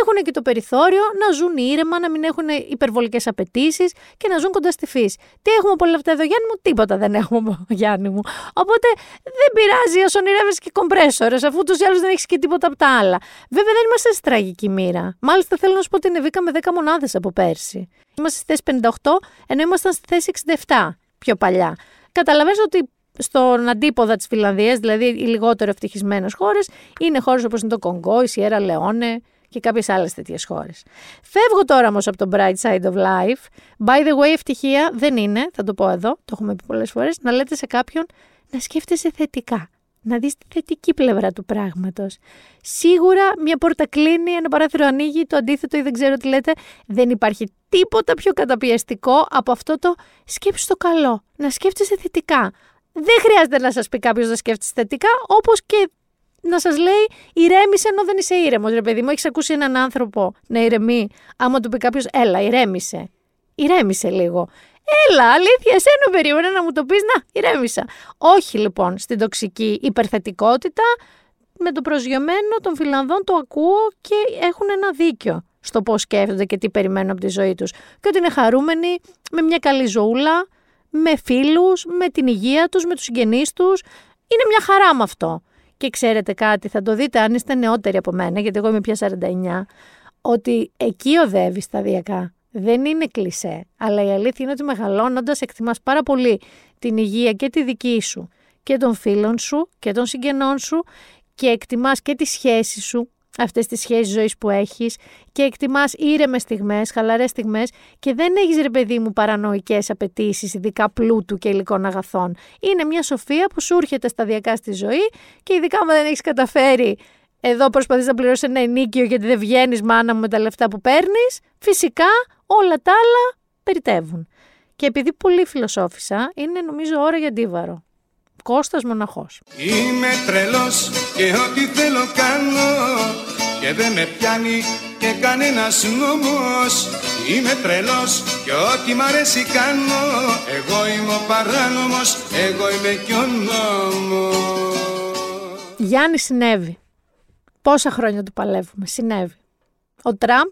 [SPEAKER 2] έχουν και το περιθώριο να ζουν ήρεμα, να μην έχουν υπερβολικές απαιτήσεις και να ζουν κοντά στη φύση. Τι έχουμε από όλα αυτά εδώ, Γιάννη μου, τίποτα δεν έχουμε, Γιάννη μου. Οπότε δεν πειράζει όσο ονειρεύεσαι και κομπρέσορες, αφού του ή άλλου δεν έχεις και τίποτα από τα άλλα. Βέβαια δεν είμαστε σε τραγική μοίρα. Μάλιστα θέλω να σου πω ότι ανεβήκαμε 10 μονάδες από πέρσι. Είμαστε στη θέση 58, ενώ ήμασταν στη θέση 67 πιο παλιά. Καταλαβαίνετε ότι στον αντίποδα της Φιλανδίας, δηλαδή οι λιγότερο ευτυχισμένες χώρες, είναι χώρες όπως είναι το Κονγκό, η Σιέρα Λεόνε και κάποιες άλλες τέτοιες χώρες. Φεύγω τώρα όμως από το bright side of life. By the way, ευτυχία δεν είναι, θα το πω εδώ, το έχουμε πει πολλές φορές, να λέτε σε κάποιον να σκέφτεσαι θετικά. Να δεις τη θετική πλευρά του πράγματος. Σίγουρα μια πόρτα κλείνει, ένα παράθυρο ανοίγει, το αντίθετο ή δεν ξέρω τι λέτε. Δεν υπάρχει τίποτα πιο καταπιεστικό από αυτό το σκέψου το καλό. Να σκέφτεσαι θετικά. Δεν χρειάζεται να σας πει κάποιος να σκέφτεσαι θετικά, όπως και να σας λέει ηρέμησε ενώ δεν είσαι ήρεμος. Ρε παιδί μου, έχεις ακούσει έναν άνθρωπο να ηρεμεί. Άμα του πει κάποιος, έλα, ηρέμησε. Ηρέμησε λίγο. Έλα, αλήθεια, εσένα περίμενα να μου το πεις, να, ηρέμησα. Όχι λοιπόν στην τοξική υπερθετικότητα. Με το προσγειωμένο των Φιλανδών το ακούω και έχουν ένα δίκιο στο πώς σκέφτονται και τι περιμένουν από τη ζωή τους. Και ότι είναι χαρούμενοι με μια καλή ζωούλα, με φίλους, με την υγεία τους, με τους συγγενείς τους. Είναι μια χαρά με αυτό. Και ξέρετε κάτι, θα το δείτε αν είστε νεότεροι από μένα, γιατί εγώ είμαι πια 49, ότι εκεί οδεύει σταδιακά. Δεν είναι κλισέ, αλλά η αλήθεια είναι ότι μεγαλώνοντας εκτιμάς πάρα πολύ την υγεία και τη δική σου και των φίλων σου και των συγγενών σου και εκτιμάς και τη σχέση σου αυτές τις σχέσεις ζωής που έχεις και εκτιμάς ήρεμες στιγμές, χαλαρές στιγμές και δεν έχεις ρε παιδί μου παρανοϊκές απαιτήσεις, ειδικά πλούτου και υλικών αγαθών. Είναι μια σοφία που σου έρχεται σταδιακά στη ζωή και ειδικά αν δεν έχεις καταφέρει εδώ προσπαθείς να πληρώσεις ένα ενίκιο γιατί δεν βγαίνεις μάνα μου με τα λεφτά που παίρνεις, φυσικά όλα τα άλλα περιτεύουν. Και επειδή πολύ φιλοσόφησα, είναι νομίζω ώρα για αντίβαρο. Κώστας Μοναχός.
[SPEAKER 10] Είμαι τρελός και ό,τι θέλω κάνω και δεν με πιάνει και κανένας νόμος Είμαι τρελός και ό,τι μ' αρέσει κάνω Εγώ είμαι ο παράνομος, εγώ είμαι κι ο νόμος
[SPEAKER 2] Γιάννη συνέβη. Πόσα χρόνια του παλεύουμε, συνέβη. Ο Τραμπ,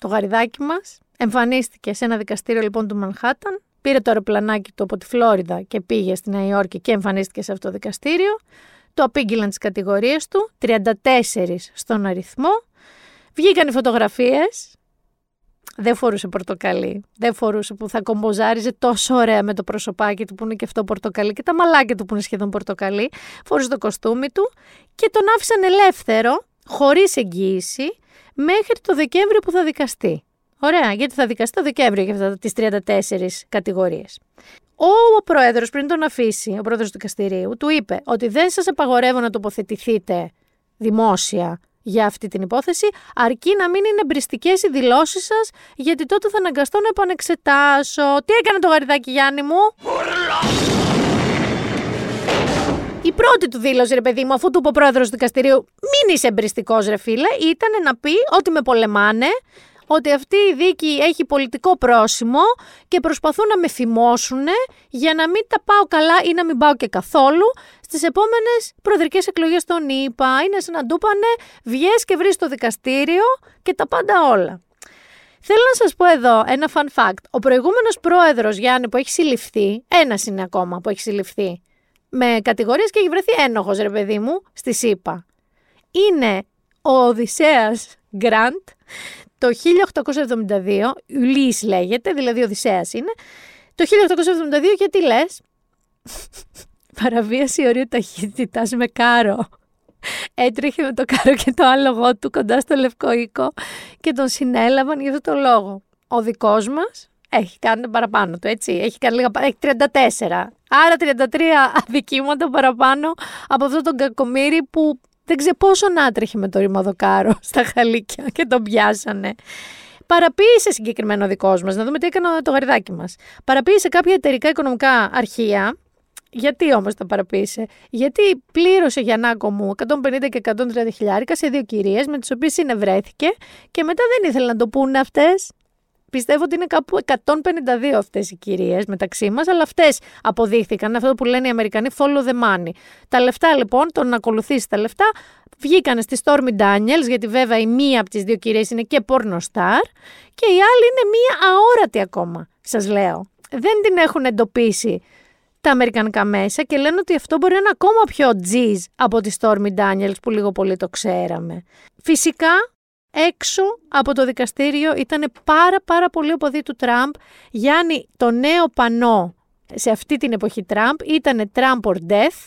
[SPEAKER 2] το γαριδάκι μας, εμφανίστηκε σε ένα δικαστήριο λοιπόν του Μανχάταν Πήρε το αεροπλανάκι του από τη Φλόριδα και πήγε στη Νέα Υόρκη και εμφανίστηκε σε αυτό το δικαστήριο. Το απήγγειλαν τις κατηγορίες του, 34 στον αριθμό. Βγήκαν οι φωτογραφίες. Δεν φορούσε πορτοκαλί. Δεν φορούσε που θα κομποζάριζε τόσο ωραία με το προσωπάκι του που είναι και αυτό πορτοκαλί και τα μαλάκια του που είναι σχεδόν πορτοκαλί. Φορούσε το κοστούμι του και τον άφησαν ελεύθερο, χωρίς εγγύηση, μέχρι το Δεκέμβριο που θα δικαστεί. Ωραία, γιατί θα δικαστεί το Δεκέμβριο για αυτά τις 34 κατηγορίες. Ο πρόεδρος, πριν τον αφήσει, ο πρόεδρος του δικαστηρίου, του είπε ότι δεν σας απαγορεύω να τοποθετηθείτε δημόσια για αυτή την υπόθεση, αρκεί να μην είναι μπριστικέ οι δηλώσεις σας, γιατί τότε θα αναγκαστώ να επανεξετάσω. Τι έκανε το γαριδάκι, Γιάννη μου; Η πρώτη του δήλωση, ρε παιδί μου, αφού του είπε ο πρόεδρος του δικαστηρίου, μην είσαι εμπριστικός, ρε φίλε, ήταν να πει ότι με πολεμάνε, ότι αυτή η δίκη έχει πολιτικό πρόσημο και προσπαθούν να με θυμώσουν για να μην τα πάω καλά ή να μην πάω και καθόλου στις επόμενες προεδρικές εκλογές των ΗΠΑ. Είναι σαν να ντούπανε βγες και βρεις το δικαστήριο και τα πάντα όλα. Θέλω να σας πω εδώ ένα fun fact. Ο προηγούμενος πρόεδρος Γιάννη που έχει συλληφθεί, ένας είναι ακόμα που έχει συλληφθεί, με κατηγορίες και έχει βρεθεί ένοχος ρε παιδί μου, στη ΣΥΠΑ. Είναι ο Οδυσσέας Γκραντ, το 1872, Ουλής λέγεται, δηλαδή Οδυσσέας είναι, το 1872 γιατί λες, παραβίαση ορίου ταχύτητας με κάρο. Έτρεχε με το κάρο και το άλογο του κοντά στο Λευκό Οίκο και τον συνέλαβαν για αυτό το λόγο. Ο δικός μας έχει κάνει παραπάνω του, έτσι. Έχει κάνει λίγα, έχει 34. Άρα 33 αδικήματα παραπάνω από αυτό τον κακομύρι που δεν ξέρω πόσο να τρέχει με το ρημαδοκάρο στα χαλίκια και τον πιάσανε. Παραποίησε συγκεκριμένο δικός μας, να δούμε τι έκανε το γαριδάκι μας. Παραποίησε κάποια εταιρικά οικονομικά αρχεία. Γιατί όμως τα παραποίησε, Γιατί πλήρωσε για Νάκο μου 150 και 130 χιλιάρικα σε δύο κυρίες με τις οποίες συνευρέθηκε και μετά δεν ήθελε να το πούνε αυτές πιστεύω ότι είναι κάπου 152 αυτές οι κυρίες μεταξύ μας, αλλά αυτές αποδείχθηκαν αυτό που λένε οι Αμερικανοί follow the money. Τα λεφτά λοιπόν, το να ακολουθήσεις τα λεφτά, βγήκαν στη Stormy Daniels, γιατί βέβαια η μία από τις δύο κυρίες είναι και pornostar και η άλλη είναι μία αόρατη ακόμα, σας λέω. Δεν την έχουν εντοπίσει τα αμερικανικά μέσα και λένε ότι αυτό μπορεί να είναι ακόμα πιο τζιζ από τη Stormy Daniels που λίγο πολύ το ξέραμε. Φυσικά έξω από το δικαστήριο ήταν πάρα πάρα πολύ οπαδοί του Τραμπ. Γιάννη, το νέο πανό σε αυτή την εποχή Τραμπ ήταν Trump or Death.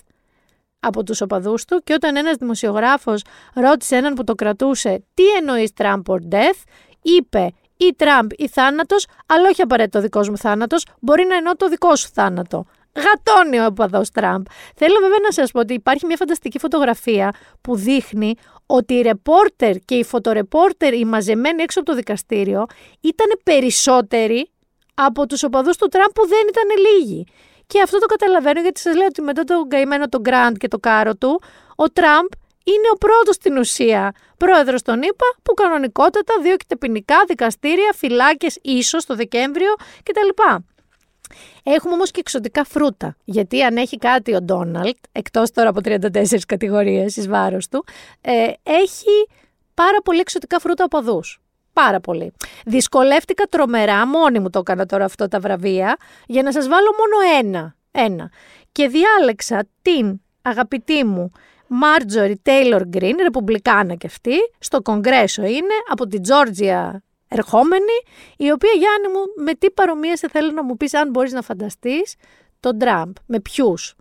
[SPEAKER 2] από τους οπαδούς του και όταν ένας δημοσιογράφος ρώτησε έναν που το κρατούσε τι εννοείς Trump or death, είπε ή Τραμπ ή θάνατος, αλλά όχι απαραίτητο ο δικός μου θάνατος, μπορεί να εννοώ το δικό σου θάνατο. Γατώνει ο οπαδός Τραμπ. Θέλω βέβαια να σας πω ότι υπάρχει μια φανταστική φωτογραφία που δείχνει ότι οι ρεπόρτερ και οι φωτορεπόρτερ, οι μαζεμένοι έξω από το δικαστήριο, ήταν περισσότεροι από τους οπαδούς του Τραμπ που δεν ήταν λίγοι. Και αυτό το καταλαβαίνω γιατί σας λέω ότι μετά τον καημένο τον Γκραντ και το κάρο του, ο Τραμπ είναι ο πρώτος στην ουσία πρόεδρος των ΗΠΑ που κανονικότατα διώκεται ποινικά, δικαστήρια, φυλάκες ίσως το Δεκέμβριο κτλ. Έχουμε όμως και εξωτικά φρούτα, γιατί αν έχει κάτι ο Ντόναλτ, εκτός τώρα από 34 κατηγορίες εις βάρος του, ε, έχει πάρα πολύ εξωτικά φρούτα από αδούς. Πάρα πολύ. Δυσκολεύτηκα τρομερά, μόνη μου το έκανα τώρα αυτό τα βραβεία, για να σας βάλω μόνο ένα. Ένα. Και διάλεξα την αγαπητή μου Μάρτζορι Τέιλορ Γκριν, ρεπουμπλικάνα και αυτή, στο Κογκρέσο είναι, από την Τζόρτζια ερχόμενη, η οποία Γιάννη μου με τι παρομοίασε θέλω να μου πεις αν μπορείς να φανταστείς τον Τραμπ, με ποιους.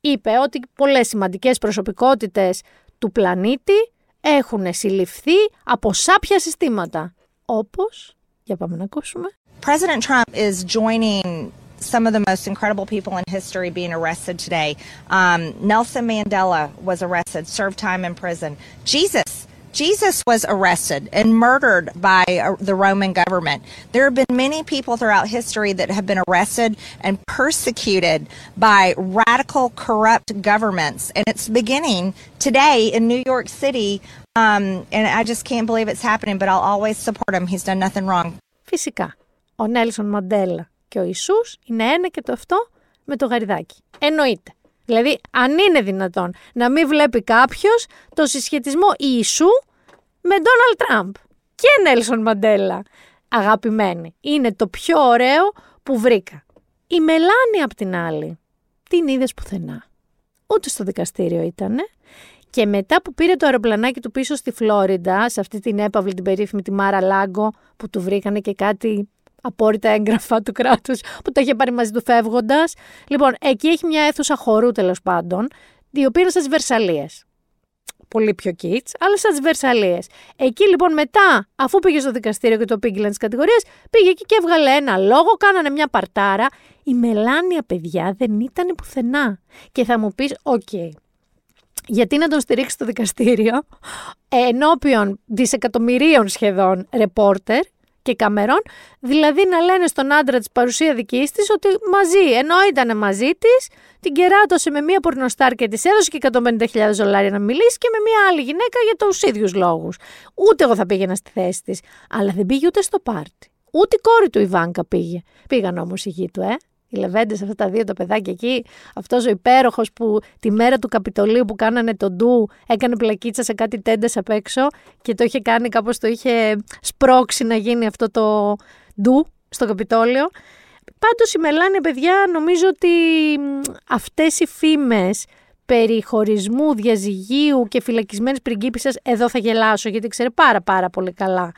[SPEAKER 2] Είπε ότι πολλές σημαντικές προσωπικότητες του πλανήτη έχουν συλληφθεί από σάπια συστήματα. Όπως, για πάμε να ακούσουμε.
[SPEAKER 11] President Trump is joining some of the most incredible people in history being arrested today. Um, Nelson Mandela was arrested, served time in prison. Jesus Jesus was arrested and murdered by uh, the Roman government. There have been many people throughout history that have been arrested and persecuted by radical, corrupt governments. And it's beginning today in New York City. Um, and I just can't believe it's happening, but I'll always support him. He's done nothing wrong.
[SPEAKER 2] Φυσικά. Ο Νέλσον Μαντέλα και ο Ιησούς είναι ένα και το αυτό με το γαριδάκι. Εννοείται. Δηλαδή, αν είναι δυνατόν να μην βλέπει κάποιο το συσχετισμό Ιησού με Ντόναλτ Τραμπ και Νέλσον Μαντέλα. Αγαπημένη. Είναι το πιο ωραίο που βρήκα. Η Μελάνη απ' την άλλη, την είδες πουθενά. Ούτε στο δικαστήριο ήτανε. Και μετά που πήρε το αεροπλανάκι του πίσω στη Φλόριντα, σε αυτή την έπαυλη την περίφημη τη Μάρα Λάγκο, που του βρήκανε και κάτι απόρριτα έγγραφα του κράτους που τα είχε πάρει μαζί του φεύγοντας. Λοιπόν, εκεί έχει μια αίθουσα χορού τέλος πάντων, η οποία είναι στις Βερσαλίες. Πολύ πιο kids, αλλά στι Βερσαλίες. Εκεί λοιπόν μετά, αφού πήγε στο δικαστήριο και του είπανε τις κατηγορίες, πήγε εκεί και έβγαλε ένα λόγο, κάνανε μια παρτάρα. Η Μελάνια, παιδιά, δεν ήταν πουθενά. Και θα μου πεις, OK, okay, γιατί να τον στηρίξει στο δικαστήριο ενώπιον δισεκατομμυρίων σχεδόν ρεπόρτερ και καμερών, δηλαδή να λένε στον άντρα της παρουσία δική της ότι μαζί, ενώ ήταν μαζί της, την κεράτωσε με μία πορνοστάρ και της έδωσε και 150.000 δολάρια να μιλήσει και με μία άλλη γυναίκα για τους ίδιους λόγους. Ούτε εγώ θα πήγαινα στη θέση της. Αλλά δεν πήγε ούτε στο πάρτι. Ούτε η κόρη του Ιβάνκα πήγε. Πήγαν όμως η γη του, ε οι Λεβέντες, αυτά τα δύο τα παιδάκια εκεί, αυτός ο υπέροχος που τη μέρα του Καπιτολίου που κάνανε τον ντου, έκανε πλακίτσα σε κάτι τέντες απ' έξω και το είχε κάνει κάπως το είχε σπρώξει να γίνει αυτό το ντου στο Καπιτόλιο. Πάντως η Μελάνια, παιδιά, νομίζω ότι αυτές οι φήμες περί χωρισμού, διαζυγίου και φυλακισμένης πριγκίπισσας, εδώ θα γελάσω γιατί ξέρει πάρα πάρα πολύ καλά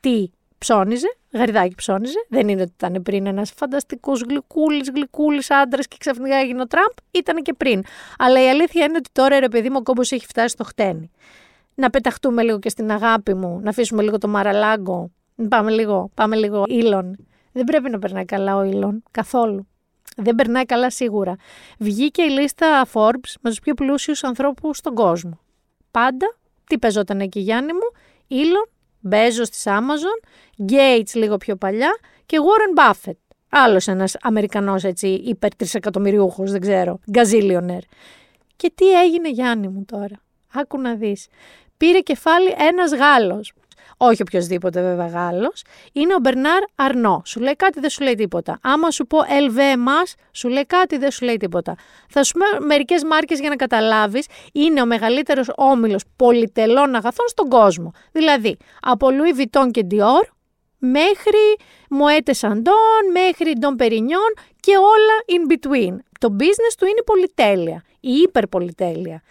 [SPEAKER 2] τι ψώνιζε, γαριδάκι ψώνιζε. Δεν είναι ότι ήταν πριν ένας φανταστικός γλυκούλης, γλυκούλης άντρας και ξαφνικά έγινε ο Τραμπ. Ήταν και πριν. Αλλά η αλήθεια είναι ότι τώρα ρε παιδί μου ο κόμπος έχει φτάσει στο χτένι. Να πεταχτούμε λίγο και στην αγάπη μου, να αφήσουμε λίγο το μαραλάγκο. Πάμε λίγο, πάμε λίγο ήλον. Δεν πρέπει να περνάει καλά ο ήλον, καθόλου. Δεν περνάει καλά σίγουρα. Βγήκε η λίστα Forbes με τους πιο πλούσιους ανθρώπους στον κόσμο. Πάντα, τι παίζονταν εκεί Γιάννη μου, Ήλον, Μπέζο της Amazon, Gates λίγο πιο παλιά και Warren Buffett. Άλλος ένας Αμερικανός έτσι υπερ τρισεκατομμυριούχος, δεν ξέρω, γκαζίλιονερ. Και τι έγινε Γιάννη μου τώρα; Άκου να δεις. Πήρε κεφάλι ένας Γάλλος. Όχι οποιοδήποτε βέβαια Γάλλος. Είναι ο Μπερνάρ Αρνό. Σου λέει κάτι, δεν σου λέει τίποτα. Άμα σου πω LVMH, σου λέει κάτι, δεν σου λέει τίποτα. Θα σου πω μερικές μάρκες για να καταλάβεις. Είναι ο μεγαλύτερος όμιλος πολυτελών αγαθών στον κόσμο. Δηλαδή, από Louis Vuitton και Dior μέχρι Moët Σαντών, μέχρι Don Perignon και όλα in between. Το business του είναι πολυτέλεια, η υπερπολιτέλεια.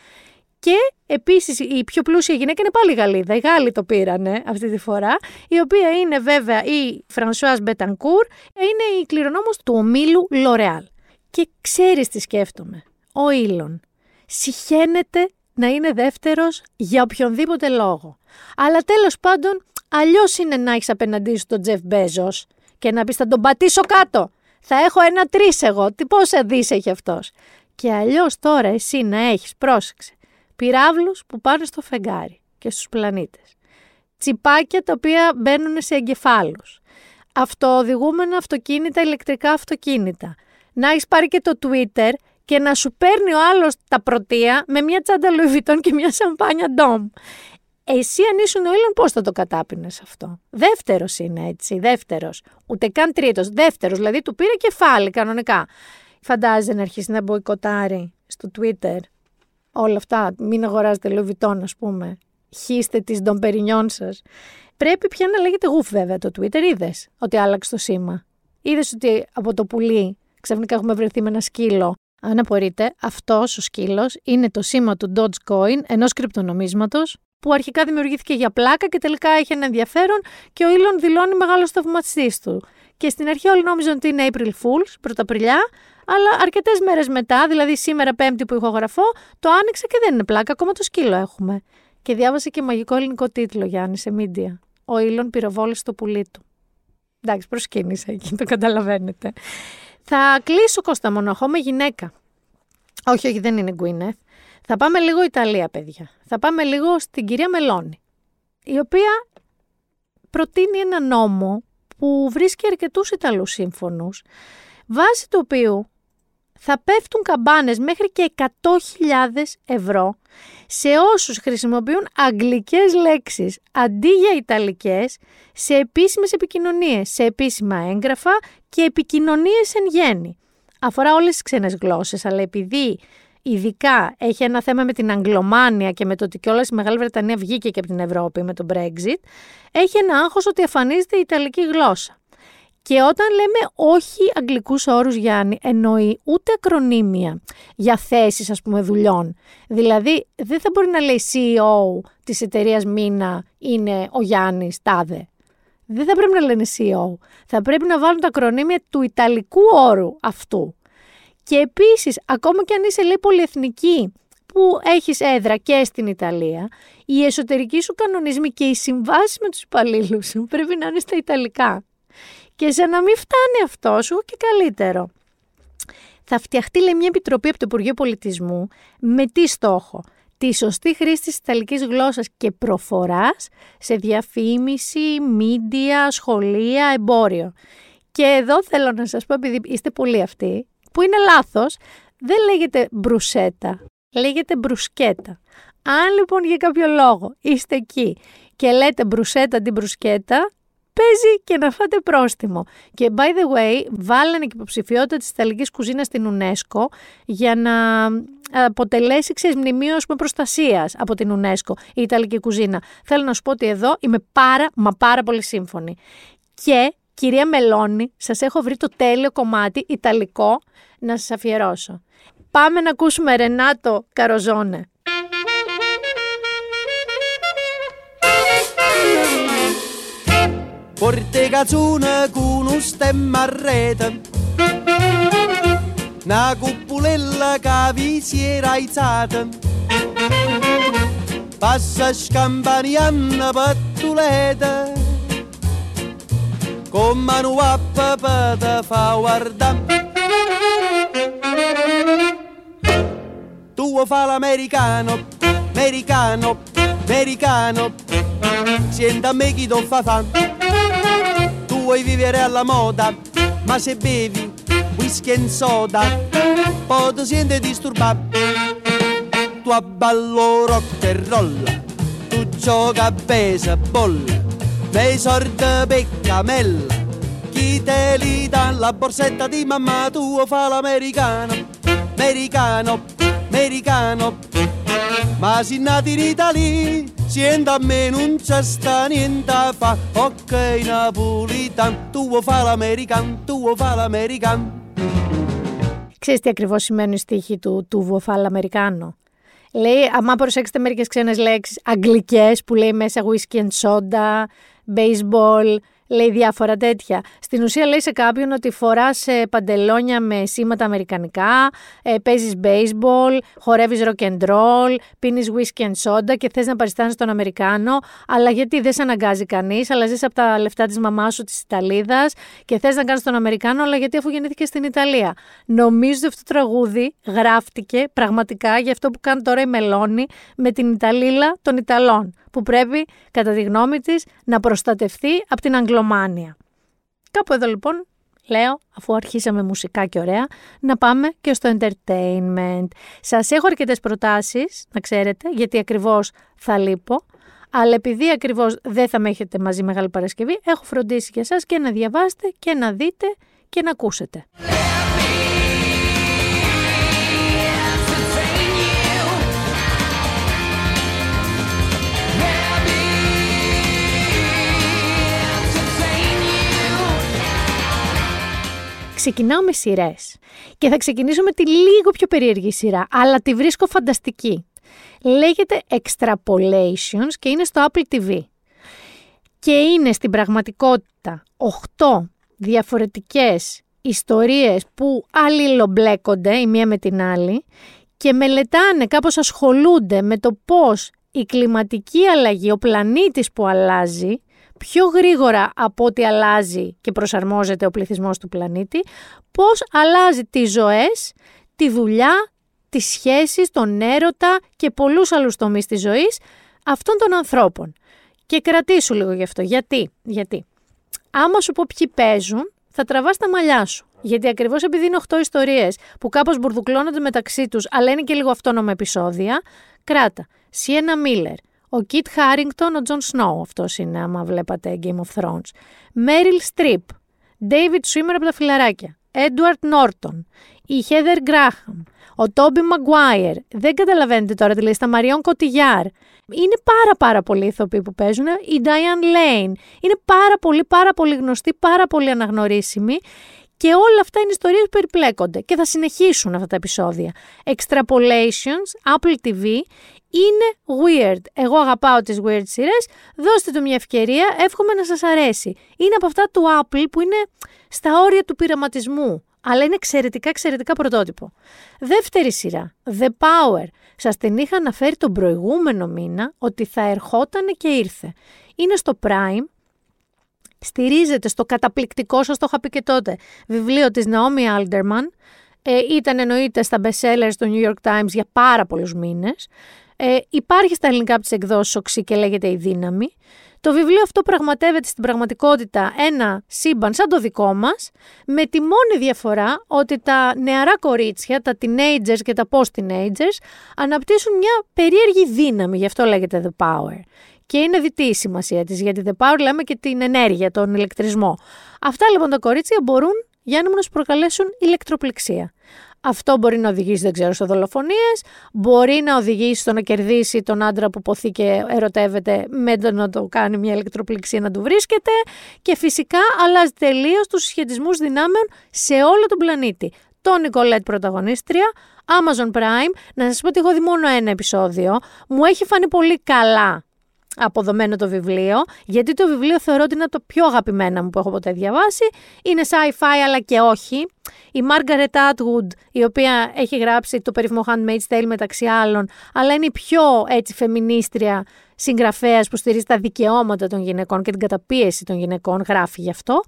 [SPEAKER 2] Και επίσης η πιο πλούσια γυναίκα είναι πάλι Γαλλίδα. Οι Γάλλοι το πήρανε αυτή τη φορά. Η οποία είναι βέβαια η Φρανσουάζ Μπετανκούρ, είναι η κληρονόμος του ομίλου Λορεάλ. Και ξέρεις τι σκέφτομαι. Ο Ήλον Συχαίνεται να είναι δεύτερος για οποιονδήποτε λόγο. Αλλά τέλος πάντων, αλλιώς είναι να έχεις απέναντί σου τον Τζεφ Μπέζος και να πεις θα τον πατήσω κάτω. Θα έχω ένα τρεις εγώ. Τι πόσα δις έχει αυτός. Και αλλιώς τώρα εσύ να έχεις, πρόσεξε, πυράβλους που πάνε στο φεγγάρι και στους πλανήτες. Τσιπάκια τα οποία μπαίνουν σε εγκεφάλους. Αυτοοδηγούμενα αυτοκίνητα, ηλεκτρικά αυτοκίνητα. Να έχεις πάρει και το Twitter και να σου παίρνει ο άλλος τα πρωτεία με μια τσάντα Louis και μια σαμπάνια Dom. Εσύ αν ήσουν ο Έλλον πώς θα το κατάπινες αυτό; Δεύτερος είναι έτσι, δεύτερος. Ούτε καν τρίτος, δεύτερος, δηλαδή του πήρε κεφάλι κανονικά. Φαντάζεσαι να αρχίσει να μποϊκοτάρει στο Twitter όλα αυτά, μην αγοράζετε Louis ας πούμε. Χίστε τις ντομπερινιών σας. Πρέπει πια να λέγεται γουφ βέβαια το Twitter, είδες ότι άλλαξε το σήμα. Είδες ότι από το πουλί ξαφνικά έχουμε βρεθεί με ένα σκύλο αν απορείτε, αυτός ο σκύλος είναι το σήμα του Dogecoin, ενός κρυπτονομίσματος, που αρχικά δημιουργήθηκε για πλάκα και τελικά έχει ένα ενδιαφέρον και ο Elon δηλώνει μεγάλο θαυματιστή του. Και στην αρχή όλοι νόμιζαν ότι είναι April Fools, πρωταπριλιά, αλλά αρκετές μέρες μετά, δηλαδή σήμερα Πέμπτη που ηχογραφώ, το άνοιξε και δεν είναι πλάκα, ακόμα το σκύλο έχουμε. Και διάβασε και μαγικό ελληνικό τίτλο, Γιάννη, σε media. Ο Elon πυροβόλησε το πουλί του. Εντάξει, προσκύνησε εκεί, το καταλαβαίνετε. Θα κλείσω Κώστα Μονοχώ με γυναίκα. Όχι, όχι, δεν είναι Γκουίνεθ. Θα πάμε λίγο Ιταλία, παιδιά. Θα πάμε λίγο στην κυρία Μελώνη, η οποία προτείνει ένα νόμο που βρίσκει αρκετούς Ιταλούς σύμφωνους, βάσει του οποίου θα πέφτουν καμπάνες μέχρι και 100.000 ευρώ σε όσους χρησιμοποιούν αγγλικές λέξεις αντί για ιταλικές σε επίσημες επικοινωνίες, σε επίσημα έγγραφα και επικοινωνίες εν γέννη. Αφορά όλες τις ξένες γλώσσες, αλλά επειδή ειδικά έχει ένα θέμα με την Αγγλομάνια και με το ότι κιόλας η Μεγάλη Βρετανία βγήκε και από την Ευρώπη με το Brexit, έχει ένα άγχος ότι εμφανίζεται η Ιταλική γλώσσα. Και όταν λέμε όχι αγγλικούς όρους Γιάννη, εννοεί ούτε ακρονίμια για θέσεις ας πούμε δουλειών. Δηλαδή δεν θα μπορεί να λέει CEO της εταιρείας Μίνα είναι ο Γιάννης Τάδε. Δεν θα πρέπει να λένε CEO. Θα πρέπει να βάλουν τα ακρονίμια του Ιταλικού όρου αυτού. Και επίσης, ακόμα και αν είσαι λέει πολυεθνική που έχεις έδρα και στην Ιταλία, οι εσωτερικοί σου κανονισμοί και οι συμβάσεις με τους υπαλλήλους σου πρέπει να είναι στα Ιταλικά. Και σε να μην φτάνει αυτό σου και καλύτερο. Θα φτιαχτεί λέει, μια επιτροπή από το Υπουργείο Πολιτισμού με τι στόχο; Τη σωστή χρήση της Ιταλικής γλώσσας και προφοράς σε διαφήμιση, μίντια, σχολεία, εμπόριο. Και εδώ θέλω να σας πω, επειδή είστε πολλοί αυτοί, που είναι λάθος, δεν λέγεται μπρουσέτα, λέγεται μπρουσκέτα. Αν λοιπόν για κάποιο λόγο είστε εκεί και λέτε μπρουσέτα την μπρουσκέτα, παίζει και να φάτε πρόστιμο. Και by the way, βάλανε και υποψηφιότητα της Ιταλικής κουζίνας στην UNESCO για να αποτελέσει ξέρεις, μνημείο με προστασίας από την UNESCO η Ιταλική κουζίνα. Θέλω να σου πω ότι εδώ είμαι πάρα μα πάρα πολύ σύμφωνη. Και κυρία Μελώνη, σας έχω βρει το τέλειο κομμάτι Ιταλικό να σας αφιερώσω. Πάμε να ακούσουμε Ρενάτο Καροζόνε.
[SPEAKER 12] Porte cazzone con un stemma a rete. Una cupulella che vi si era aizzata Passa scampanianna pattuleta Con mano a papà fa guardare Tu fa l'americano, americano, americano Senta a me chi ti fa fa. Vuoi vivere alla moda, ma se bevi whisky e soda, poi ti senti disturbato. Tu abballo rock e roll, tu gioca a baseball, nei sordi peccamella, chi te li dà la borsetta di mamma tua fa l'americano, americano, americano, ma si nati in Italia Sienta a me non c'è sta niente a fa Ok Napolitan Tu fa l'American Tu fa l'American
[SPEAKER 2] Ξέρεις τι ακριβώς σημαίνει η στίχη του του Βοφάλ Αμερικάνο. Λέει, άμα προσέξετε μερικές ξένες λέξεις αγγλικές που λέει μέσα whisky and soda, baseball, λέει διάφορα τέτοια. Στην ουσία λέει σε κάποιον ότι φοράς ε, παντελόνια με σήματα αμερικανικά, ε, παίζεις baseball, χορεύεις rock and roll, πίνεις whisky and soda και θες να παριστάνεις τον Αμερικάνο, αλλά γιατί δεν σε αναγκάζει κανείς, αλλά ζεις από τα λεφτά της μαμάς σου της Ιταλίδας και θες να κάνεις τον Αμερικάνο, αλλά γιατί αφού γεννήθηκε στην Ιταλία. Νομίζω ότι αυτό το τραγούδι γράφτηκε πραγματικά για αυτό που κάνει τώρα η Μελώνη με την Ιταλίλα των Ιταλών, που πρέπει, κατά τη γνώμη της, να προστατευτεί από την Αγγλομάνια. Κάπου εδώ λοιπόν λέω, αφού αρχίσαμε μουσικά και ωραία, να πάμε και στο entertainment. Σας έχω αρκετές προτάσεις, να ξέρετε, γιατί ακριβώς θα λείπω. Αλλά επειδή ακριβώς δεν θα με έχετε μαζί Μεγάλη Παρασκευή, έχω φροντίσει για εσάς και να διαβάσετε και να δείτε και να ακούσετε. Ξεκινάω με σειρές. Και θα ξεκινήσω με τη λίγο πιο περίεργη σειρά, αλλά τη βρίσκω φανταστική. Λέγεται Extrapolations και είναι στο Apple TV. Και είναι στην πραγματικότητα 8 διαφορετικές ιστορίες που αλληλομπλέκονται η μία με την άλλη και μελετάνε, κάπως ασχολούνται με το πώς η κλιματική αλλαγή, ο πλανήτης που αλλάζει, πιο γρήγορα από ό,τι αλλάζει και προσαρμόζεται ο πληθυσμός του πλανήτη, πώς αλλάζει τις ζωές, τη δουλειά, τις σχέσεις, τον έρωτα και πολλούς άλλους τομείς της ζωής αυτών των ανθρώπων. Και κρατήσου λίγο γι' αυτό. Γιατί, γιατί. Άμα σου πω ποιοι παίζουν, θα τραβάς τα μαλλιά σου. Γιατί ακριβώς επειδή είναι 8 ιστορίες που κάπως μπουρδουκλώνονται μεταξύ τους, αλλά είναι και λίγο αυτόνομα επεισόδια, κράτα. Σιένα Μίλλερ, ο Κιτ Χάρινγκτον, ο Τζον Σνόου, αυτός είναι, άμα βλέπατε Game of Thrones. Μέριλ Στριπ, David Σουίμερ από τα φιλαράκια, Έντουαρντ Νόρτον, η Χέδερ Γκράχαμ, ο Τόμπι Μαγκουάιερ. Δεν καταλαβαίνετε τώρα τη λίστα. Μαριόν Κωτιγιάρ. Είναι πάρα πάρα πολλοί ηθοποιοί που παίζουν. Η Diane Lane. Είναι πάρα πολύ πάρα πολύ γνωστή, πάρα πολύ αναγνωρίσιμη. Και όλα αυτά είναι ιστορίες που περιπλέκονται και θα συνεχίσουν αυτά τα επεισόδια. Extrapolations, Apple TV, είναι weird. Εγώ αγαπάω τις weird σειρές, δώστε του μια ευκαιρία, εύχομαι να σας αρέσει. Είναι από αυτά του Apple που είναι στα όρια του πειραματισμού, αλλά είναι εξαιρετικά εξαιρετικά πρωτότυπο. Δεύτερη σειρά, The Power. Σας την είχα αναφέρει τον προηγούμενο μήνα ότι θα ερχόταν και ήρθε. Είναι στο Prime, στηρίζεται στο καταπληκτικό, σας το είχα πει και τότε, βιβλίο της Naomi Alderman, ε, ήταν εννοείται στα bestsellers του New York Times για πάρα πολλούς μήνες. Ε, υπάρχει στα ελληνικά από τις εκδόσεις οξύ και λέγεται «Η δύναμη». Το βιβλίο αυτό πραγματεύεται στην πραγματικότητα ένα σύμπαν σαν το δικό μας, με τη μόνη διαφορά ότι τα νεαρά κορίτσια, τα teenagers και τα post-teenagers, αναπτύσσουν μια περίεργη δύναμη, γι' αυτό λέγεται The Power. Και είναι δυτή η σημασία της, γιατί The Power λέμε και την ενέργεια, τον ηλεκτρισμό. Αυτά λοιπόν τα κορίτσια μπορούν, για να σου προκαλέσουν ηλεκτροπληξία. Αυτό μπορεί να οδηγήσει, δεν ξέρω, σε δολοφονίες, μπορεί να οδηγήσει στο να κερδίσει τον άντρα που ποθεί και ερωτεύεται με το να το κάνει μια ηλεκτροπληξία να του βρίσκεται και φυσικά αλλάζει τελείως τους συσχετισμούς δυνάμεων σε όλο τον πλανήτη. Το Νικολέτ πρωταγωνίστρια, Amazon Prime, να σας πω ότι έχω δει μόνο ένα επεισόδιο, μου έχει φανεί πολύ καλά αποδομένο το βιβλίο, γιατί το βιβλίο θεωρώ ότι είναι το πιο αγαπημένα μου που έχω ποτέ διαβάσει. Είναι sci-fi αλλά και όχι. Η Margaret Atwood, η οποία έχει γράψει το περίφημο Handmaid's Tale μεταξύ άλλων, αλλά είναι η πιο έτσι φεμινίστρια συγγραφέας που στηρίζει τα δικαιώματα των γυναικών και την καταπίεση των γυναικών, γράφει γι' αυτό.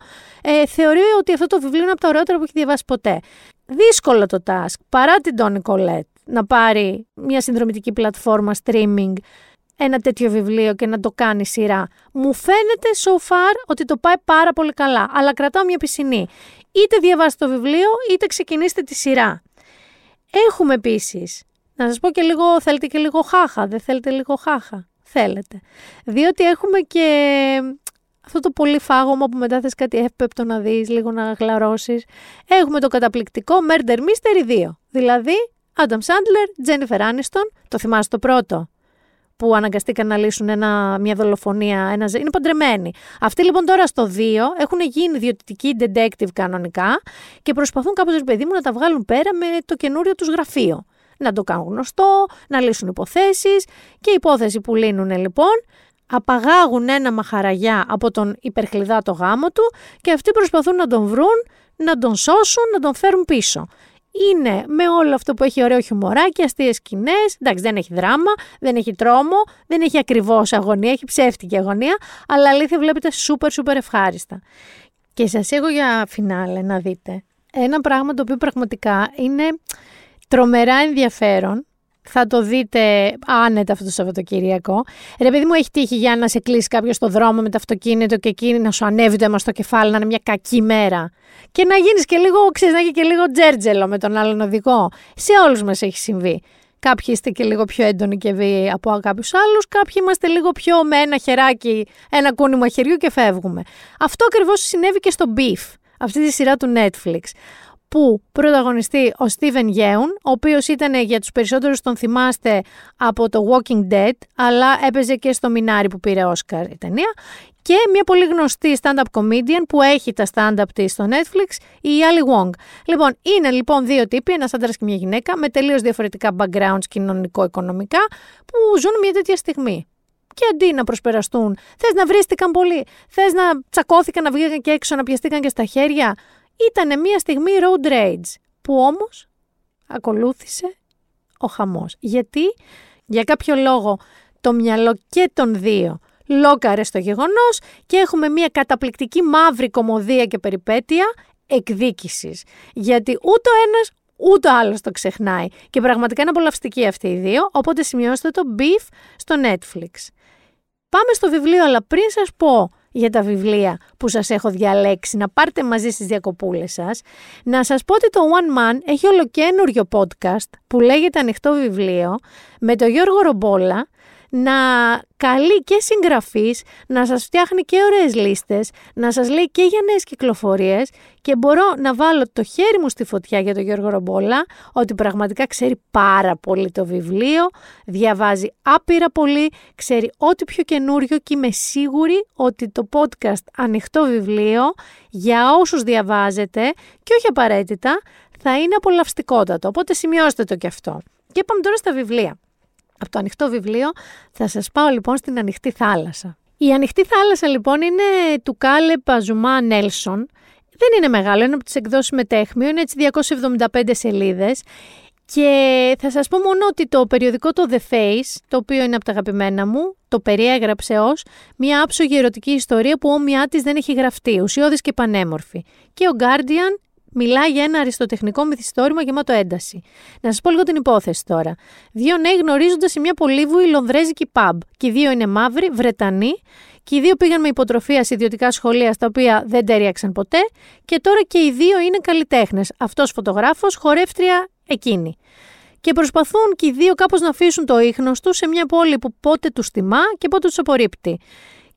[SPEAKER 2] Ε, θεωρεί ότι αυτό το βιβλίο είναι από τα ωραιότερα που έχει διαβάσει ποτέ. Δύσκολο το task, παρά την Toni Collette, να πάρει μια συνδρομητική πλατφόρμα streaming ένα τέτοιο βιβλίο και να το κάνει σειρά. Μου φαίνεται so far ότι το πάει πάρα πολύ καλά, αλλά κρατάω μια πισινή. Είτε διαβάστε το βιβλίο, είτε ξεκινήστε τη σειρά. Έχουμε επίσης, να σας πω και λίγο, θέλετε και λίγο χάχα, δεν θέλετε λίγο χάχα. Θέλετε. Διότι έχουμε και αυτό το πολύ φάγωμα που μετά θες κάτι εύπεπτο να δεις, λίγο να γλαρώσεις. Έχουμε το καταπληκτικό Murder Mystery 2. Δηλαδή, Adam Sandler, Jennifer Aniston, το θυμάσαι το πρώτο; Που αναγκαστήκαν να λύσουν ένα, μια δολοφονία. Ένα, είναι παντρεμένοι. Αυτοί λοιπόν τώρα στο 2 έχουν γίνει ιδιωτικοί detective κανονικά και προσπαθούν κάπως, παιδί μου, να τα βγάλουν πέρα με το καινούριο τους γραφείο. Να το κάνουν γνωστό, να λύσουν υποθέσεις και η υπόθεση που λύνουν λοιπόν απαγάγουν ένα μαχαραγιά από τον υπερχλειδάτο γάμο του και αυτοί προσπαθούν να τον βρουν, να τον σώσουν, να τον φέρουν πίσω. Είναι με όλο αυτό που έχει ωραίο χιουμοράκι, αστείες σκηνές. Εντάξει, δεν έχει δράμα, δεν έχει τρόμο, δεν έχει ακριβώς αγωνία, έχει ψεύτικη αγωνία, αλλά αλήθεια βλέπετε σούπερ, σούπερ ευχάριστα. Και σας έχω για φινάλε να δείτε ένα πράγμα το οποίο πραγματικά είναι τρομερά ενδιαφέρον θα το δείτε άνετα αυτό το Σαββατοκύριακο. Ρε παιδί μου, έχει τύχει για να σε κλείσει κάποιος στο δρόμο με το αυτοκίνητο και εκείνη να σου ανέβει το αίμα στο κεφάλι, να είναι μια κακή μέρα. Και να γίνεις και λίγο, ξέρεις, να έχει και λίγο τζέρτζελο με τον άλλον οδηγό. Σε όλους μας έχει συμβεί. Κάποιοι είστε και λίγο πιο έντονοι και βίαιοι από κάποιους άλλους. Κάποιοι είμαστε λίγο πιο με ένα χεράκι, ένα κούνημα χεριού και φεύγουμε. Αυτό ακριβώς συνέβη και στο Beef, αυτή τη σειρά του Netflix που πρωταγωνιστεί ο Στίβεν Γέουν, ο οποίος ήταν για τους περισσότερους τον θυμάστε από το Walking Dead, αλλά έπαιζε και στο Μινάρι που πήρε Όσκαρ η ταινία, και μια πολύ γνωστή stand-up comedian που έχει τα stand-up της στο Netflix, η Ali Wong. Λοιπόν, είναι λοιπόν δύο τύποι, ένας άντρας και μια γυναίκα, με τελείως διαφορετικά backgrounds κοινωνικό-οικονομικά, που ζουν μια τέτοια στιγμή. Και αντί να προσπεραστούν, θες να βρίστηκαν πολύ, θες να τσακώθηκαν, να βγήκαν και έξω, να πιαστήκαν και στα χέρια, ήταν μια στιγμή road rage που όμως ακολούθησε ο χαμός. Γιατί; Για κάποιο λόγο το μυαλό και των δύο λόκαρε στο γεγονός και έχουμε μια καταπληκτική μαύρη κομμωδία και περιπέτεια εκδίκησης. Γιατί ούτε ο ένας ούτε ο άλλος το ξεχνάει. Και πραγματικά είναι απολαυστικοί αυτοί οι δύο, οπότε σημειώστε το Beef στο Netflix. Πάμε στο βιβλίο, αλλά πριν σας πω για τα βιβλία που σας έχω διαλέξει, να πάρετε μαζί στις διακοπούλες σας. Να σας πω ότι το One Man έχει ολοκένουργιο podcast που λέγεται Ανοιχτό Βιβλίο με τον Γιώργο Ρομπόλα να καλεί και συγγραφείς, να σας φτιάχνει και ωραίες λίστες, να σας λέει και για νέες κυκλοφορίες και μπορώ να βάλω το χέρι μου στη φωτιά για τον Γιώργο Ρομπόλα ότι πραγματικά ξέρει πάρα πολύ το βιβλίο, διαβάζει άπειρα πολύ, ξέρει ό,τι πιο καινούριο και είμαι σίγουρη ότι το podcast ανοιχτό βιβλίο για όσους διαβάζετε και όχι απαραίτητα θα είναι απολαυστικότατο, οπότε σημειώστε το και αυτό. Και πάμε τώρα στα βιβλία από το ανοιχτό βιβλίο θα σας πάω λοιπόν στην ανοιχτή θάλασσα. Η ανοιχτή θάλασσα λοιπόν είναι του Κάλε Παζουμά Νέλσον. Δεν είναι μεγάλο, είναι από τις εκδόσεις μετέχμιο, είναι έτσι 275 σελίδες. Και θα σας πω μόνο ότι το περιοδικό το The Face, το οποίο είναι από τα αγαπημένα μου, το περιέγραψε ως μια άψογη ερωτική ιστορία που όμοιά της δεν έχει γραφτεί, ουσιώδης και πανέμορφη. Και ο Guardian μιλάει για ένα αριστοτεχνικό μυθιστόρημα γεμάτο ένταση. Να σας πω λίγο την υπόθεση τώρα. Δύο νέοι γνωρίζονται σε μια πολύβουη λονδρέζικη pub. Και οι δύο είναι μαύροι, Βρετανοί, και οι δύο πήγαν με υποτροφία σε ιδιωτικά σχολεία στα οποία δεν τέριαξαν ποτέ. Και τώρα και οι δύο είναι καλλιτέχνες. Αυτός φωτογράφος, χορεύτρια εκείνη. Και προσπαθούν και οι δύο κάπως να αφήσουν το ίχνος τους σε μια πόλη που πότε τους τιμά και πότε τους απορρίπτει.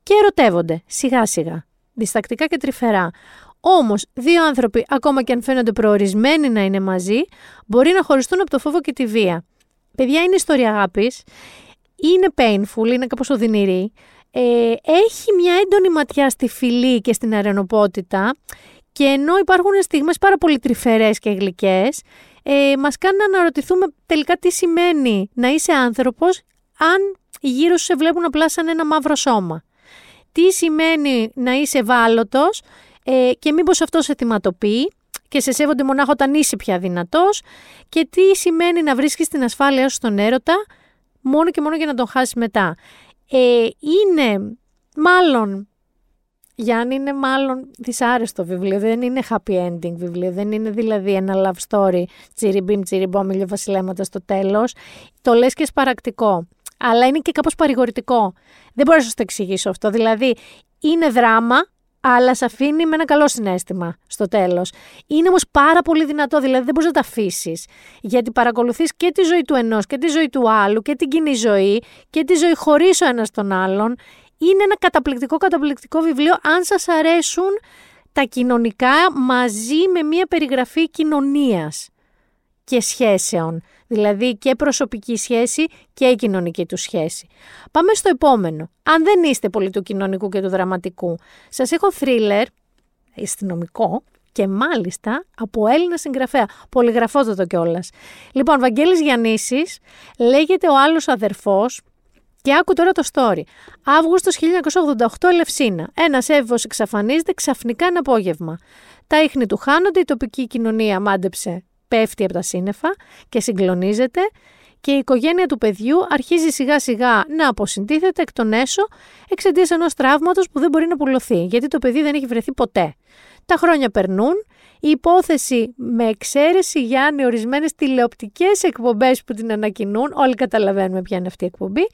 [SPEAKER 2] Και ερωτεύονται, σιγά σιγά, διστακτικά και τρυφερά. Όμως, δύο άνθρωποι, ακόμα και αν φαίνονται προορισμένοι να είναι μαζί, μπορεί να χωριστούν από το φόβο και τη βία. Παιδιά, είναι ιστορία αγάπης. Είναι painful, είναι κάπως οδυνηρή. Ε, έχει μια έντονη ματιά στη φιλή και στην αρενοπότητα και ενώ υπάρχουν στιγμές πάρα πολύ τρυφερές και γλυκές, ε, μας κάνει να αναρωτηθούμε τελικά τι σημαίνει να είσαι άνθρωπος αν οι γύρω σου σε βλέπουν απλά σαν ένα μαύρο σώμα. Τι σημαίνει να είσαι ευάλωτος ε, και μήπως αυτός σε θυματοποιεί και σε σέβονται μονάχα όταν είσαι πια δυνατός και τι σημαίνει να βρίσκεις την ασφάλεια σου στον έρωτα μόνο και μόνο για να τον χάσεις μετά. Ε, είναι μάλλον, Γιάννη, είναι μάλλον δυσάρεστο βιβλίο, δεν είναι happy ending βιβλίο, δεν είναι δηλαδή ένα love story, τσιριμπίμ, τσιριμπόμ, βασιλέματα στο τέλος. Το λες και σπαρακτικό, αλλά είναι και κάπως παρηγορητικό. Δεν μπορώ να σας το εξηγήσω αυτό, δηλαδή είναι δράμα, αλλά σε αφήνει με ένα καλό συνέστημα στο τέλος. Είναι όμως πάρα πολύ δυνατό, δηλαδή δεν μπορείς να τα αφήσεις. Γιατί παρακολουθείς και τη ζωή του ενός και τη ζωή του άλλου και την κοινή ζωή και τη ζωή χωρίς ο ένας τον άλλον. Είναι ένα καταπληκτικό, καταπληκτικό βιβλίο αν σας αρέσουν τα κοινωνικά μαζί με μια περιγραφή κοινωνίας και σχέσεων. Δηλαδή και προσωπική σχέση και η κοινωνική του σχέση. Πάμε στο επόμενο. Αν δεν είστε πολύ του κοινωνικού και του δραματικού, σας έχω θρίλερ, αστυνομικό, και μάλιστα από Έλληνα συγγραφέα. Πολυγραφότατο κιόλας. Λοιπόν, Βαγγέλης Γιαννήσης λέγεται ο άλλος αδερφός Και άκου τώρα το story. Αύγουστος 1988 Ελευσίνα. Ένας έφηβο εξαφανίζεται ξαφνικά ένα απόγευμα. Τα ίχνη του χάνονται, η τοπική κοινωνία μάντεψε, πέφτει από τα σύννεφα και συγκλονίζεται και η οικογένεια του παιδιού αρχίζει σιγά σιγά να αποσυντίθεται εκ των έσω εξαιτίας ενός τραύματος που δεν μπορεί να πουλωθεί, γιατί το παιδί δεν έχει βρεθεί ποτέ. Τα χρόνια περνούν, η υπόθεση με εξαίρεση για ορισμένες τηλεοπτικές εκπομπές που την ανακοινούν, όλοι καταλαβαίνουμε ποια είναι αυτή η εκπομπή,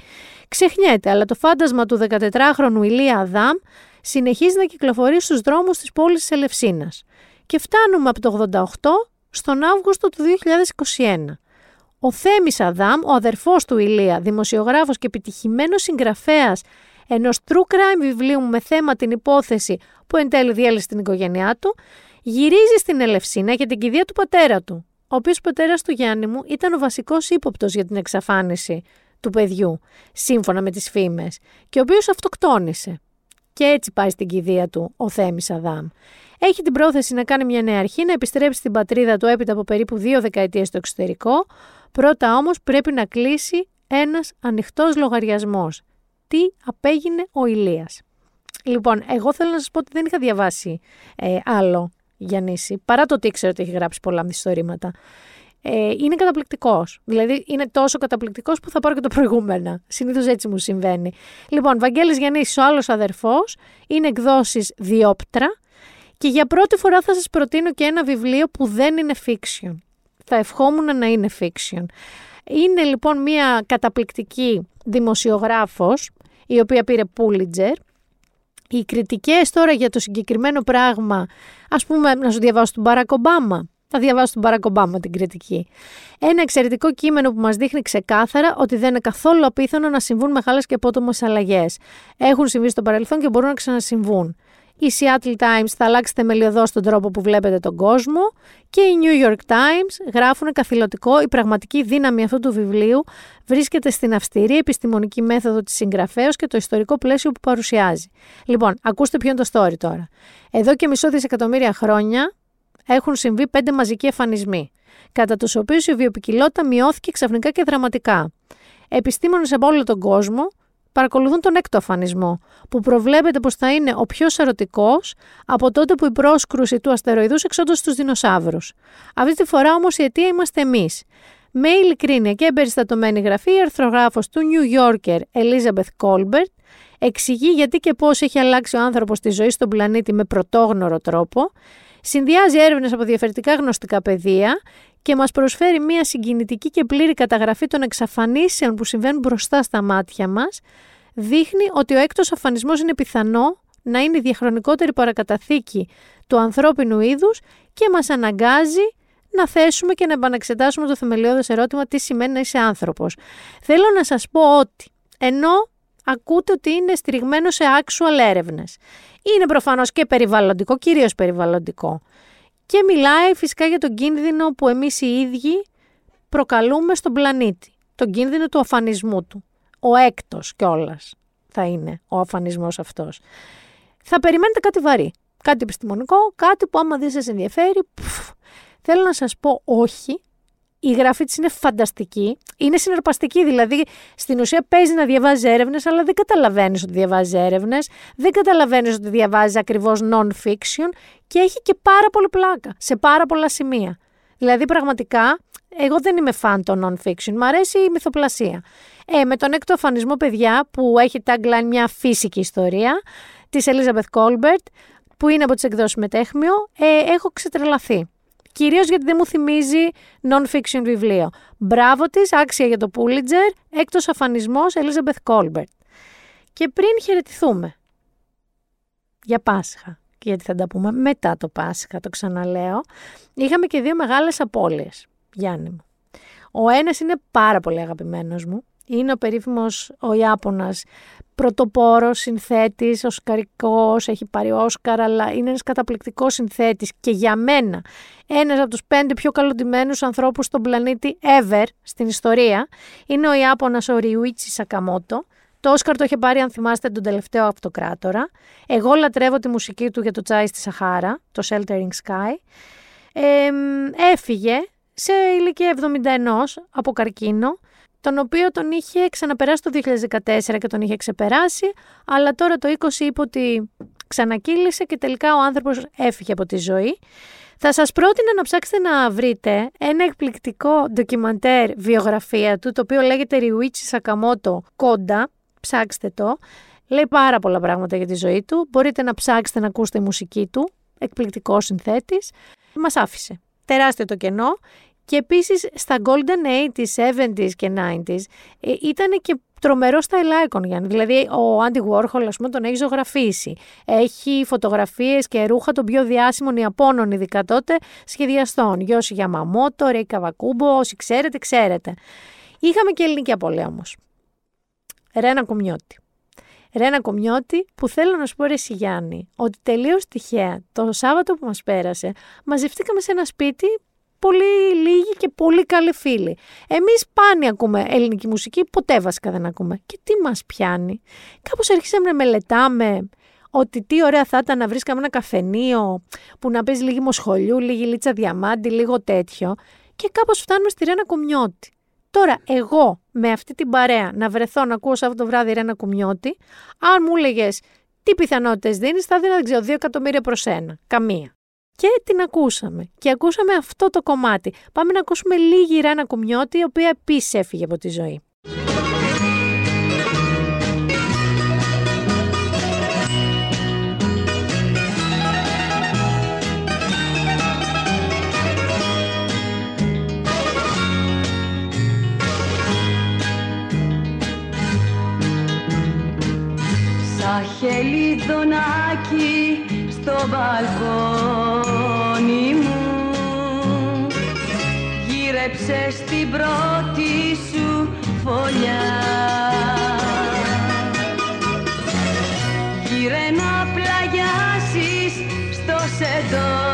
[SPEAKER 2] ξεχνιέται, αλλά το φάντασμα του 14χρονου Ηλία Αδάμ συνεχίζει να κυκλοφορεί στους δρόμους της πόλης της Ελευσίνας. Και φτάνουμε από το 88 στον Αύγουστο του 2021. Ο Θέμης Αδάμ, ο αδερφός του Ηλία, δημοσιογράφος και επιτυχημένος συγγραφέας ενός true crime βιβλίου με θέμα την υπόθεση που εν τέλει διέλυσε την οικογένειά του, γυρίζει στην Ελευσίνα για την κηδεία του πατέρα του, ο οποίος πατέρας του Γιάννη μου ήταν ο βασικός ύποπτος για την εξαφάνιση του παιδιού, σύμφωνα με τις φήμες, και ο οποίος αυτοκτόνησε. Και έτσι πάει στην κηδεία του ο Θέμης Αδάμ. Έχει την πρόθεση να κάνει μια νέα αρχή, να επιστρέψει στην πατρίδα του έπειτα από περίπου δύο δεκαετίες στο εξωτερικό. Πρώτα όμως πρέπει να κλείσει ένας ανοιχτός λογαριασμός. Τι απέγινε ο Ηλίας. Λοιπόν, εγώ θέλω να σας πω ότι δεν είχα διαβάσει ε, άλλο Γιάννηση, παρά το ότι ήξερα ότι έχει γράψει πολλά μυθιστορήματα ε, είναι καταπληκτικός. Δηλαδή είναι τόσο καταπληκτικός που θα πάρω και το προηγούμενα. Συνήθως έτσι μου συμβαίνει. Λοιπόν, Βαγγέλης Γιαννής, ο άλλος αδερφός, είναι εκδόσεις Διόπτρα και για πρώτη φορά θα σας προτείνω και ένα βιβλίο που δεν είναι fiction. Θα ευχόμουν να είναι fiction. Είναι λοιπόν μια καταπληκτική δημοσιογράφος, η οποία πήρε Pulitzer. Οι κριτικές τώρα για το συγκεκριμένο πράγμα, ας πούμε να σου διαβάσω τον Μπαράκ Ομπάμα, θα διαβάσω τον Μπαράκ Ομπάμα την κριτική. Ένα εξαιρετικό κείμενο που μας δείχνει ξεκάθαρα ότι δεν είναι καθόλου απίθανο να συμβούν μεγάλες και απότομες αλλαγές. Έχουν συμβεί στο παρελθόν και μπορούν να ξανασυμβούν. Η Seattle Times θα αλλάξει θεμελιωδώς τον τρόπο που βλέπετε τον κόσμο και οι New York Times γράφουν καθηλωτικό η πραγματική δύναμη αυτού του βιβλίου βρίσκεται στην αυστηρή επιστημονική μέθοδο της συγγραφέως και το ιστορικό πλαίσιο που παρουσιάζει. Λοιπόν, ακούστε ποιο είναι το story τώρα. Εδώ και μισό δισεκατομμύρια χρόνια έχουν συμβεί πέντε μαζικοί εμφανισμοί, κατά τους οποίους η βιοπικιλότητα μειώθηκε ξαφνικά και δραματικά. Επιστήμονες από όλο τον κόσμο παρακολουθούν τον έκτο αφανισμό, που προβλέπεται πως θα είναι ο πιο σαρωτικό από τότε που η πρόσκρουση του αστεροειδούς εξόντωσε του δεινοσαύρους. Αυτή τη φορά όμως η αιτία είμαστε εμείς. Με ειλικρίνεια και εμπεριστατωμένη γραφή, η αρθρογράφος του New Yorker Elizabeth Colbert εξηγεί γιατί και πώς έχει αλλάξει ο άνθρωπος τη ζωή στον πλανήτη με πρωτόγνωρο τρόπο Συνδυάζει έρευνες από διαφορετικά γνωστικά πεδία και μας προσφέρει μια συγκινητική και πλήρη καταγραφή των εξαφανίσεων που συμβαίνουν μπροστά στα μάτια μας. Δείχνει ότι ο έκτος αφανισμός είναι πιθανό να είναι η διαχρονικότερη παρακαταθήκη του ανθρώπινου είδους και μας αναγκάζει να θέσουμε και να επαναξετάσουμε το θεμελιώδες ερώτημα τι σημαίνει να είσαι άνθρωπος. Θέλω να σας πω ότι ενώ ακούτε ότι είναι στηριγμένο σε actual έρευνες είναι προφανώς και περιβαλλοντικό, κυρίως περιβαλλοντικό. Και μιλάει φυσικά για τον κίνδυνο που εμείς οι ίδιοι προκαλούμε στον πλανήτη. Τον κίνδυνο του αφανισμού του. Ο έκτος κιόλας θα είναι ο αφανισμός αυτός. Θα περιμένετε κάτι βαρύ. Κάτι επιστημονικό, κάτι που άμα δεν σας ενδιαφέρει, θέλω να σας πω όχι, η γραφή της είναι φανταστική. Είναι συναρπαστική, δηλαδή στην ουσία παίζει να διαβάζει έρευνες, αλλά δεν καταλαβαίνεις ότι διαβάζει έρευνες, δεν καταλαβαίνεις ότι διαβάζει ακριβώς non-fiction και έχει και πάρα πολύ πλάκα σε πάρα πολλά σημεία. Δηλαδή, πραγματικά, εγώ δεν είμαι φαν των non-fiction. Μ' αρέσει η μυθοπλασία. Ε, με τον έκτο αφανισμό, παιδιά, που έχει tagline μια φύσικη ιστορία, της Elizabeth Colbert, που είναι από τις εκδόσεις Μετέχμιο, ε, έχω ξετρελαθεί. Κυρίως γιατί δεν μου θυμίζει non-fiction βιβλίο. Μπράβο της, άξια για το Pulitzer, έκτος αφανισμός Elizabeth Colbert. Και πριν χαιρετηθούμε για Πάσχα, γιατί θα τα πούμε μετά το Πάσχα, το ξαναλέω, είχαμε και δύο μεγάλες απώλειες, Γιάννη μου. Ο ένας είναι πάρα πολύ αγαπημένος μου, είναι ο περίφημος ο Ιάπωνας πρωτοπόρος συνθέτης, οσκαρικός, έχει πάρει Όσκαρ, αλλά είναι ένας καταπληκτικός συνθέτης και για μένα ένας από τους πέντε πιο καλοντημένους ανθρώπους στον πλανήτη ever στην ιστορία είναι ο Ιάπωνας ο Ριουίτσι Σακαμότο. Το Όσκαρ το είχε πάρει, αν θυμάστε, τον τελευταίο αυτοκράτορα. Εγώ λατρεύω τη μουσική του για το τσάι στη Σαχάρα, το Sheltering Sky. Ε, έφυγε σε ηλικία 71 από καρκίνο τον οποίο τον είχε ξαναπεράσει το 2014 και τον είχε ξεπεράσει, αλλά τώρα το 20 είπε ότι ξανακύλησε και τελικά ο άνθρωπος έφυγε από τη ζωή. Θα σας πρότεινα να ψάξετε να βρείτε ένα εκπληκτικό ντοκιμαντέρ βιογραφία του, το οποίο λέγεται Ryuichi Sakamoto Konda, ψάξτε το. Λέει πάρα πολλά πράγματα για τη ζωή του. Μπορείτε να ψάξετε να ακούσετε η μουσική του. Εκπληκτικός συνθέτης. Μας άφησε. Τεράστιο το κενό. Και επίσης στα Golden 80s, 70s και 90s ε, ήταν και τρομερό style icon, Γιάννη. Δηλαδή, ο Andy Warhol, ας πούμε, τον έχει ζωγραφίσει. Έχει φωτογραφίες και ρούχα των πιο διάσημων Ιαπώνων, ειδικά τότε, σχεδιαστών. Γιώση Γιαμαμότο, Ρέι Καβακούμπο, όσοι ξέρετε, ξέρετε. Είχαμε και ελληνική απολέα όμως. Ρένα Κομιώτη. Ρένα Κομιώτη, που θέλω να σου πω, Ρεσί Γιάννη, ότι τελείως τυχαία το Σάββατο που μας πέρασε, μαζευτήκαμε σε ένα σπίτι πολύ λίγοι και πολύ καλοί φίλοι. Εμείς πάνε ακούμε ελληνική μουσική, ποτέ βασικά δεν ακούμε. Και τι μας πιάνει; Κάπως αρχίσαμε να μελετάμε ότι τι ωραία θα ήταν να βρίσκαμε ένα καφενείο που να παίζει λίγη μοσχολιού, λίγη λίτσα διαμάντη, λίγο τέτοιο. Και κάπως φτάνουμε στη Ρένα Κουμιώτη. Τώρα, εγώ με αυτή την παρέα να βρεθώ να ακούω αυτό το βράδυ Ρένα Κουμιώτη, αν μου έλεγες τι πιθανότητες δίνεις, θα δίνα, δεν ξέρω, 2 εκατομμύρια προς ένα. Καμία και την ακούσαμε. Και ακούσαμε αυτό το κομμάτι. Πάμε να ακούσουμε λίγη Ρένα Κουμιώτη, η οποία επίσης έφυγε από τη ζωή.
[SPEAKER 13] Σαν χελιδονάκι στο μπαλκόνι μου. Γύρεψε στην πρώτη σου φωλιά Γύρε να πλαγιάσεις στο σεντόνι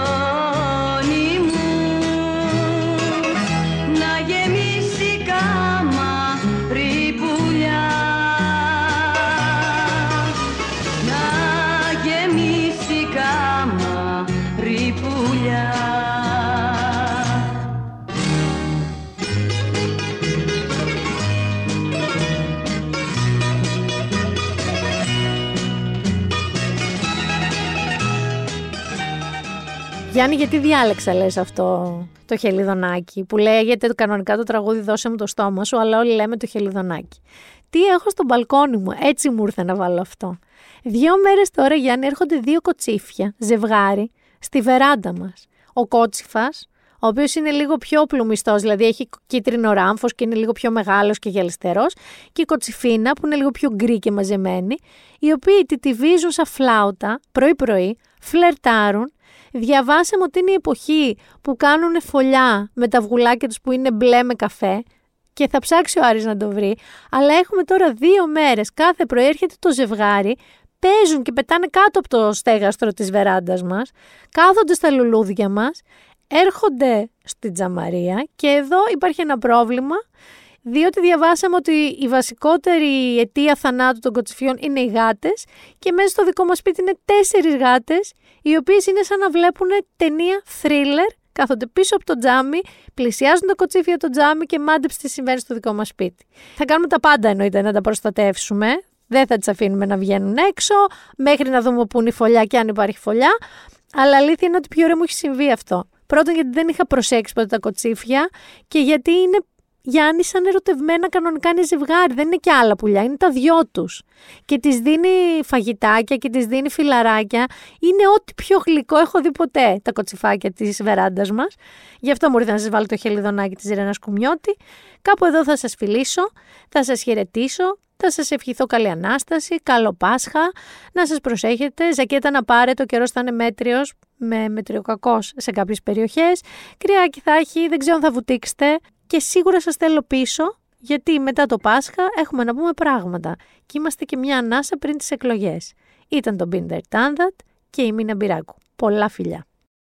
[SPEAKER 2] Γιάννη, γιατί διάλεξα λες αυτό το χελιδονάκι που λέγεται κανονικά το τραγούδι «Δώσε μου το στόμα σου», αλλά όλοι λέμε το χελιδονάκι. Τι έχω στο μπαλκόνι μου, έτσι μου ήρθε να βάλω αυτό. Δύο μέρες τώρα, Γιάννη, έρχονται δύο κοτσίφια, ζευγάρι, στη βεράντα μας. Ο κότσιφας, ο οποίος είναι λίγο πιο πλουμιστός, δηλαδή έχει κίτρινο ράμφος και είναι λίγο πιο μεγάλος και γυαλιστερό, και η κοτσιφίνα που είναι λίγο πιο γκρι και μαζεμένη, οι οποίοι τη τυβίζουν σαν φλάουτα πρωί-πρωί, φλερτάρουν Διαβάσαμε ότι είναι η εποχή που κάνουν φωλιά με τα βγουλάκια τους που είναι μπλε με καφέ και θα ψάξει ο Άρης να το βρει. Αλλά έχουμε τώρα δύο μέρες, κάθε πρωί έρχεται το ζευγάρι, παίζουν και πετάνε κάτω από το στέγαστρο της βεράντας μας, κάθονται στα λουλούδια μας, έρχονται στην τζαμαρία και εδώ υπάρχει ένα πρόβλημα διότι διαβάσαμε ότι η βασικότερη αιτία θανάτου των κοτσιφιών είναι οι γάτες και μέσα στο δικό μας σπίτι είναι τέσσερις γάτες οι οποίες είναι σαν να βλέπουν ταινία thriller κάθονται πίσω από το τζάμι, πλησιάζουν τα κοτσίφια το τζάμι και μάντεψε τι συμβαίνει στο δικό μας σπίτι. Θα κάνουμε τα πάντα εννοείται να τα προστατεύσουμε. Δεν θα τις αφήνουμε να βγαίνουν έξω, μέχρι να δούμε πού είναι η φωλιά και αν υπάρχει φωλιά. Αλλά αλήθεια είναι ότι πιο ωραία μου έχει συμβεί αυτό. Πρώτον, γιατί δεν είχα προσέξει ποτέ τα κοτσίφια και γιατί είναι Γιάννη σαν ερωτευμένα κανονικά είναι ζευγάρι, δεν είναι και άλλα πουλιά, είναι τα δυο τους. Και της δίνει φαγητάκια και της δίνει φιλαράκια. Είναι ό,τι πιο γλυκό έχω δει ποτέ τα κοτσιφάκια της βεράντας μας. Γι' αυτό μου ήρθε να σας βάλω το χελιδονάκι της Ρένας Κουμιώτη. Κάπου εδώ θα σας φιλήσω, θα σας χαιρετήσω, θα σας ευχηθώ καλή Ανάσταση, καλό Πάσχα, να σας προσέχετε, ζακέτα να πάρετε, ο καιρός θα είναι μέτριος με μετριοκακός σε κάποιες περιοχές. Κρυάκι θα έχει, δεν ξέρω αν θα βουτήξετε και σίγουρα σας θέλω πίσω γιατί μετά το Πάσχα έχουμε να πούμε πράγματα και είμαστε και μια ανάσα πριν τις εκλογές. Ήταν το Binder Tandat και η Μίνα Μπυράκου. Πολλά φιλιά.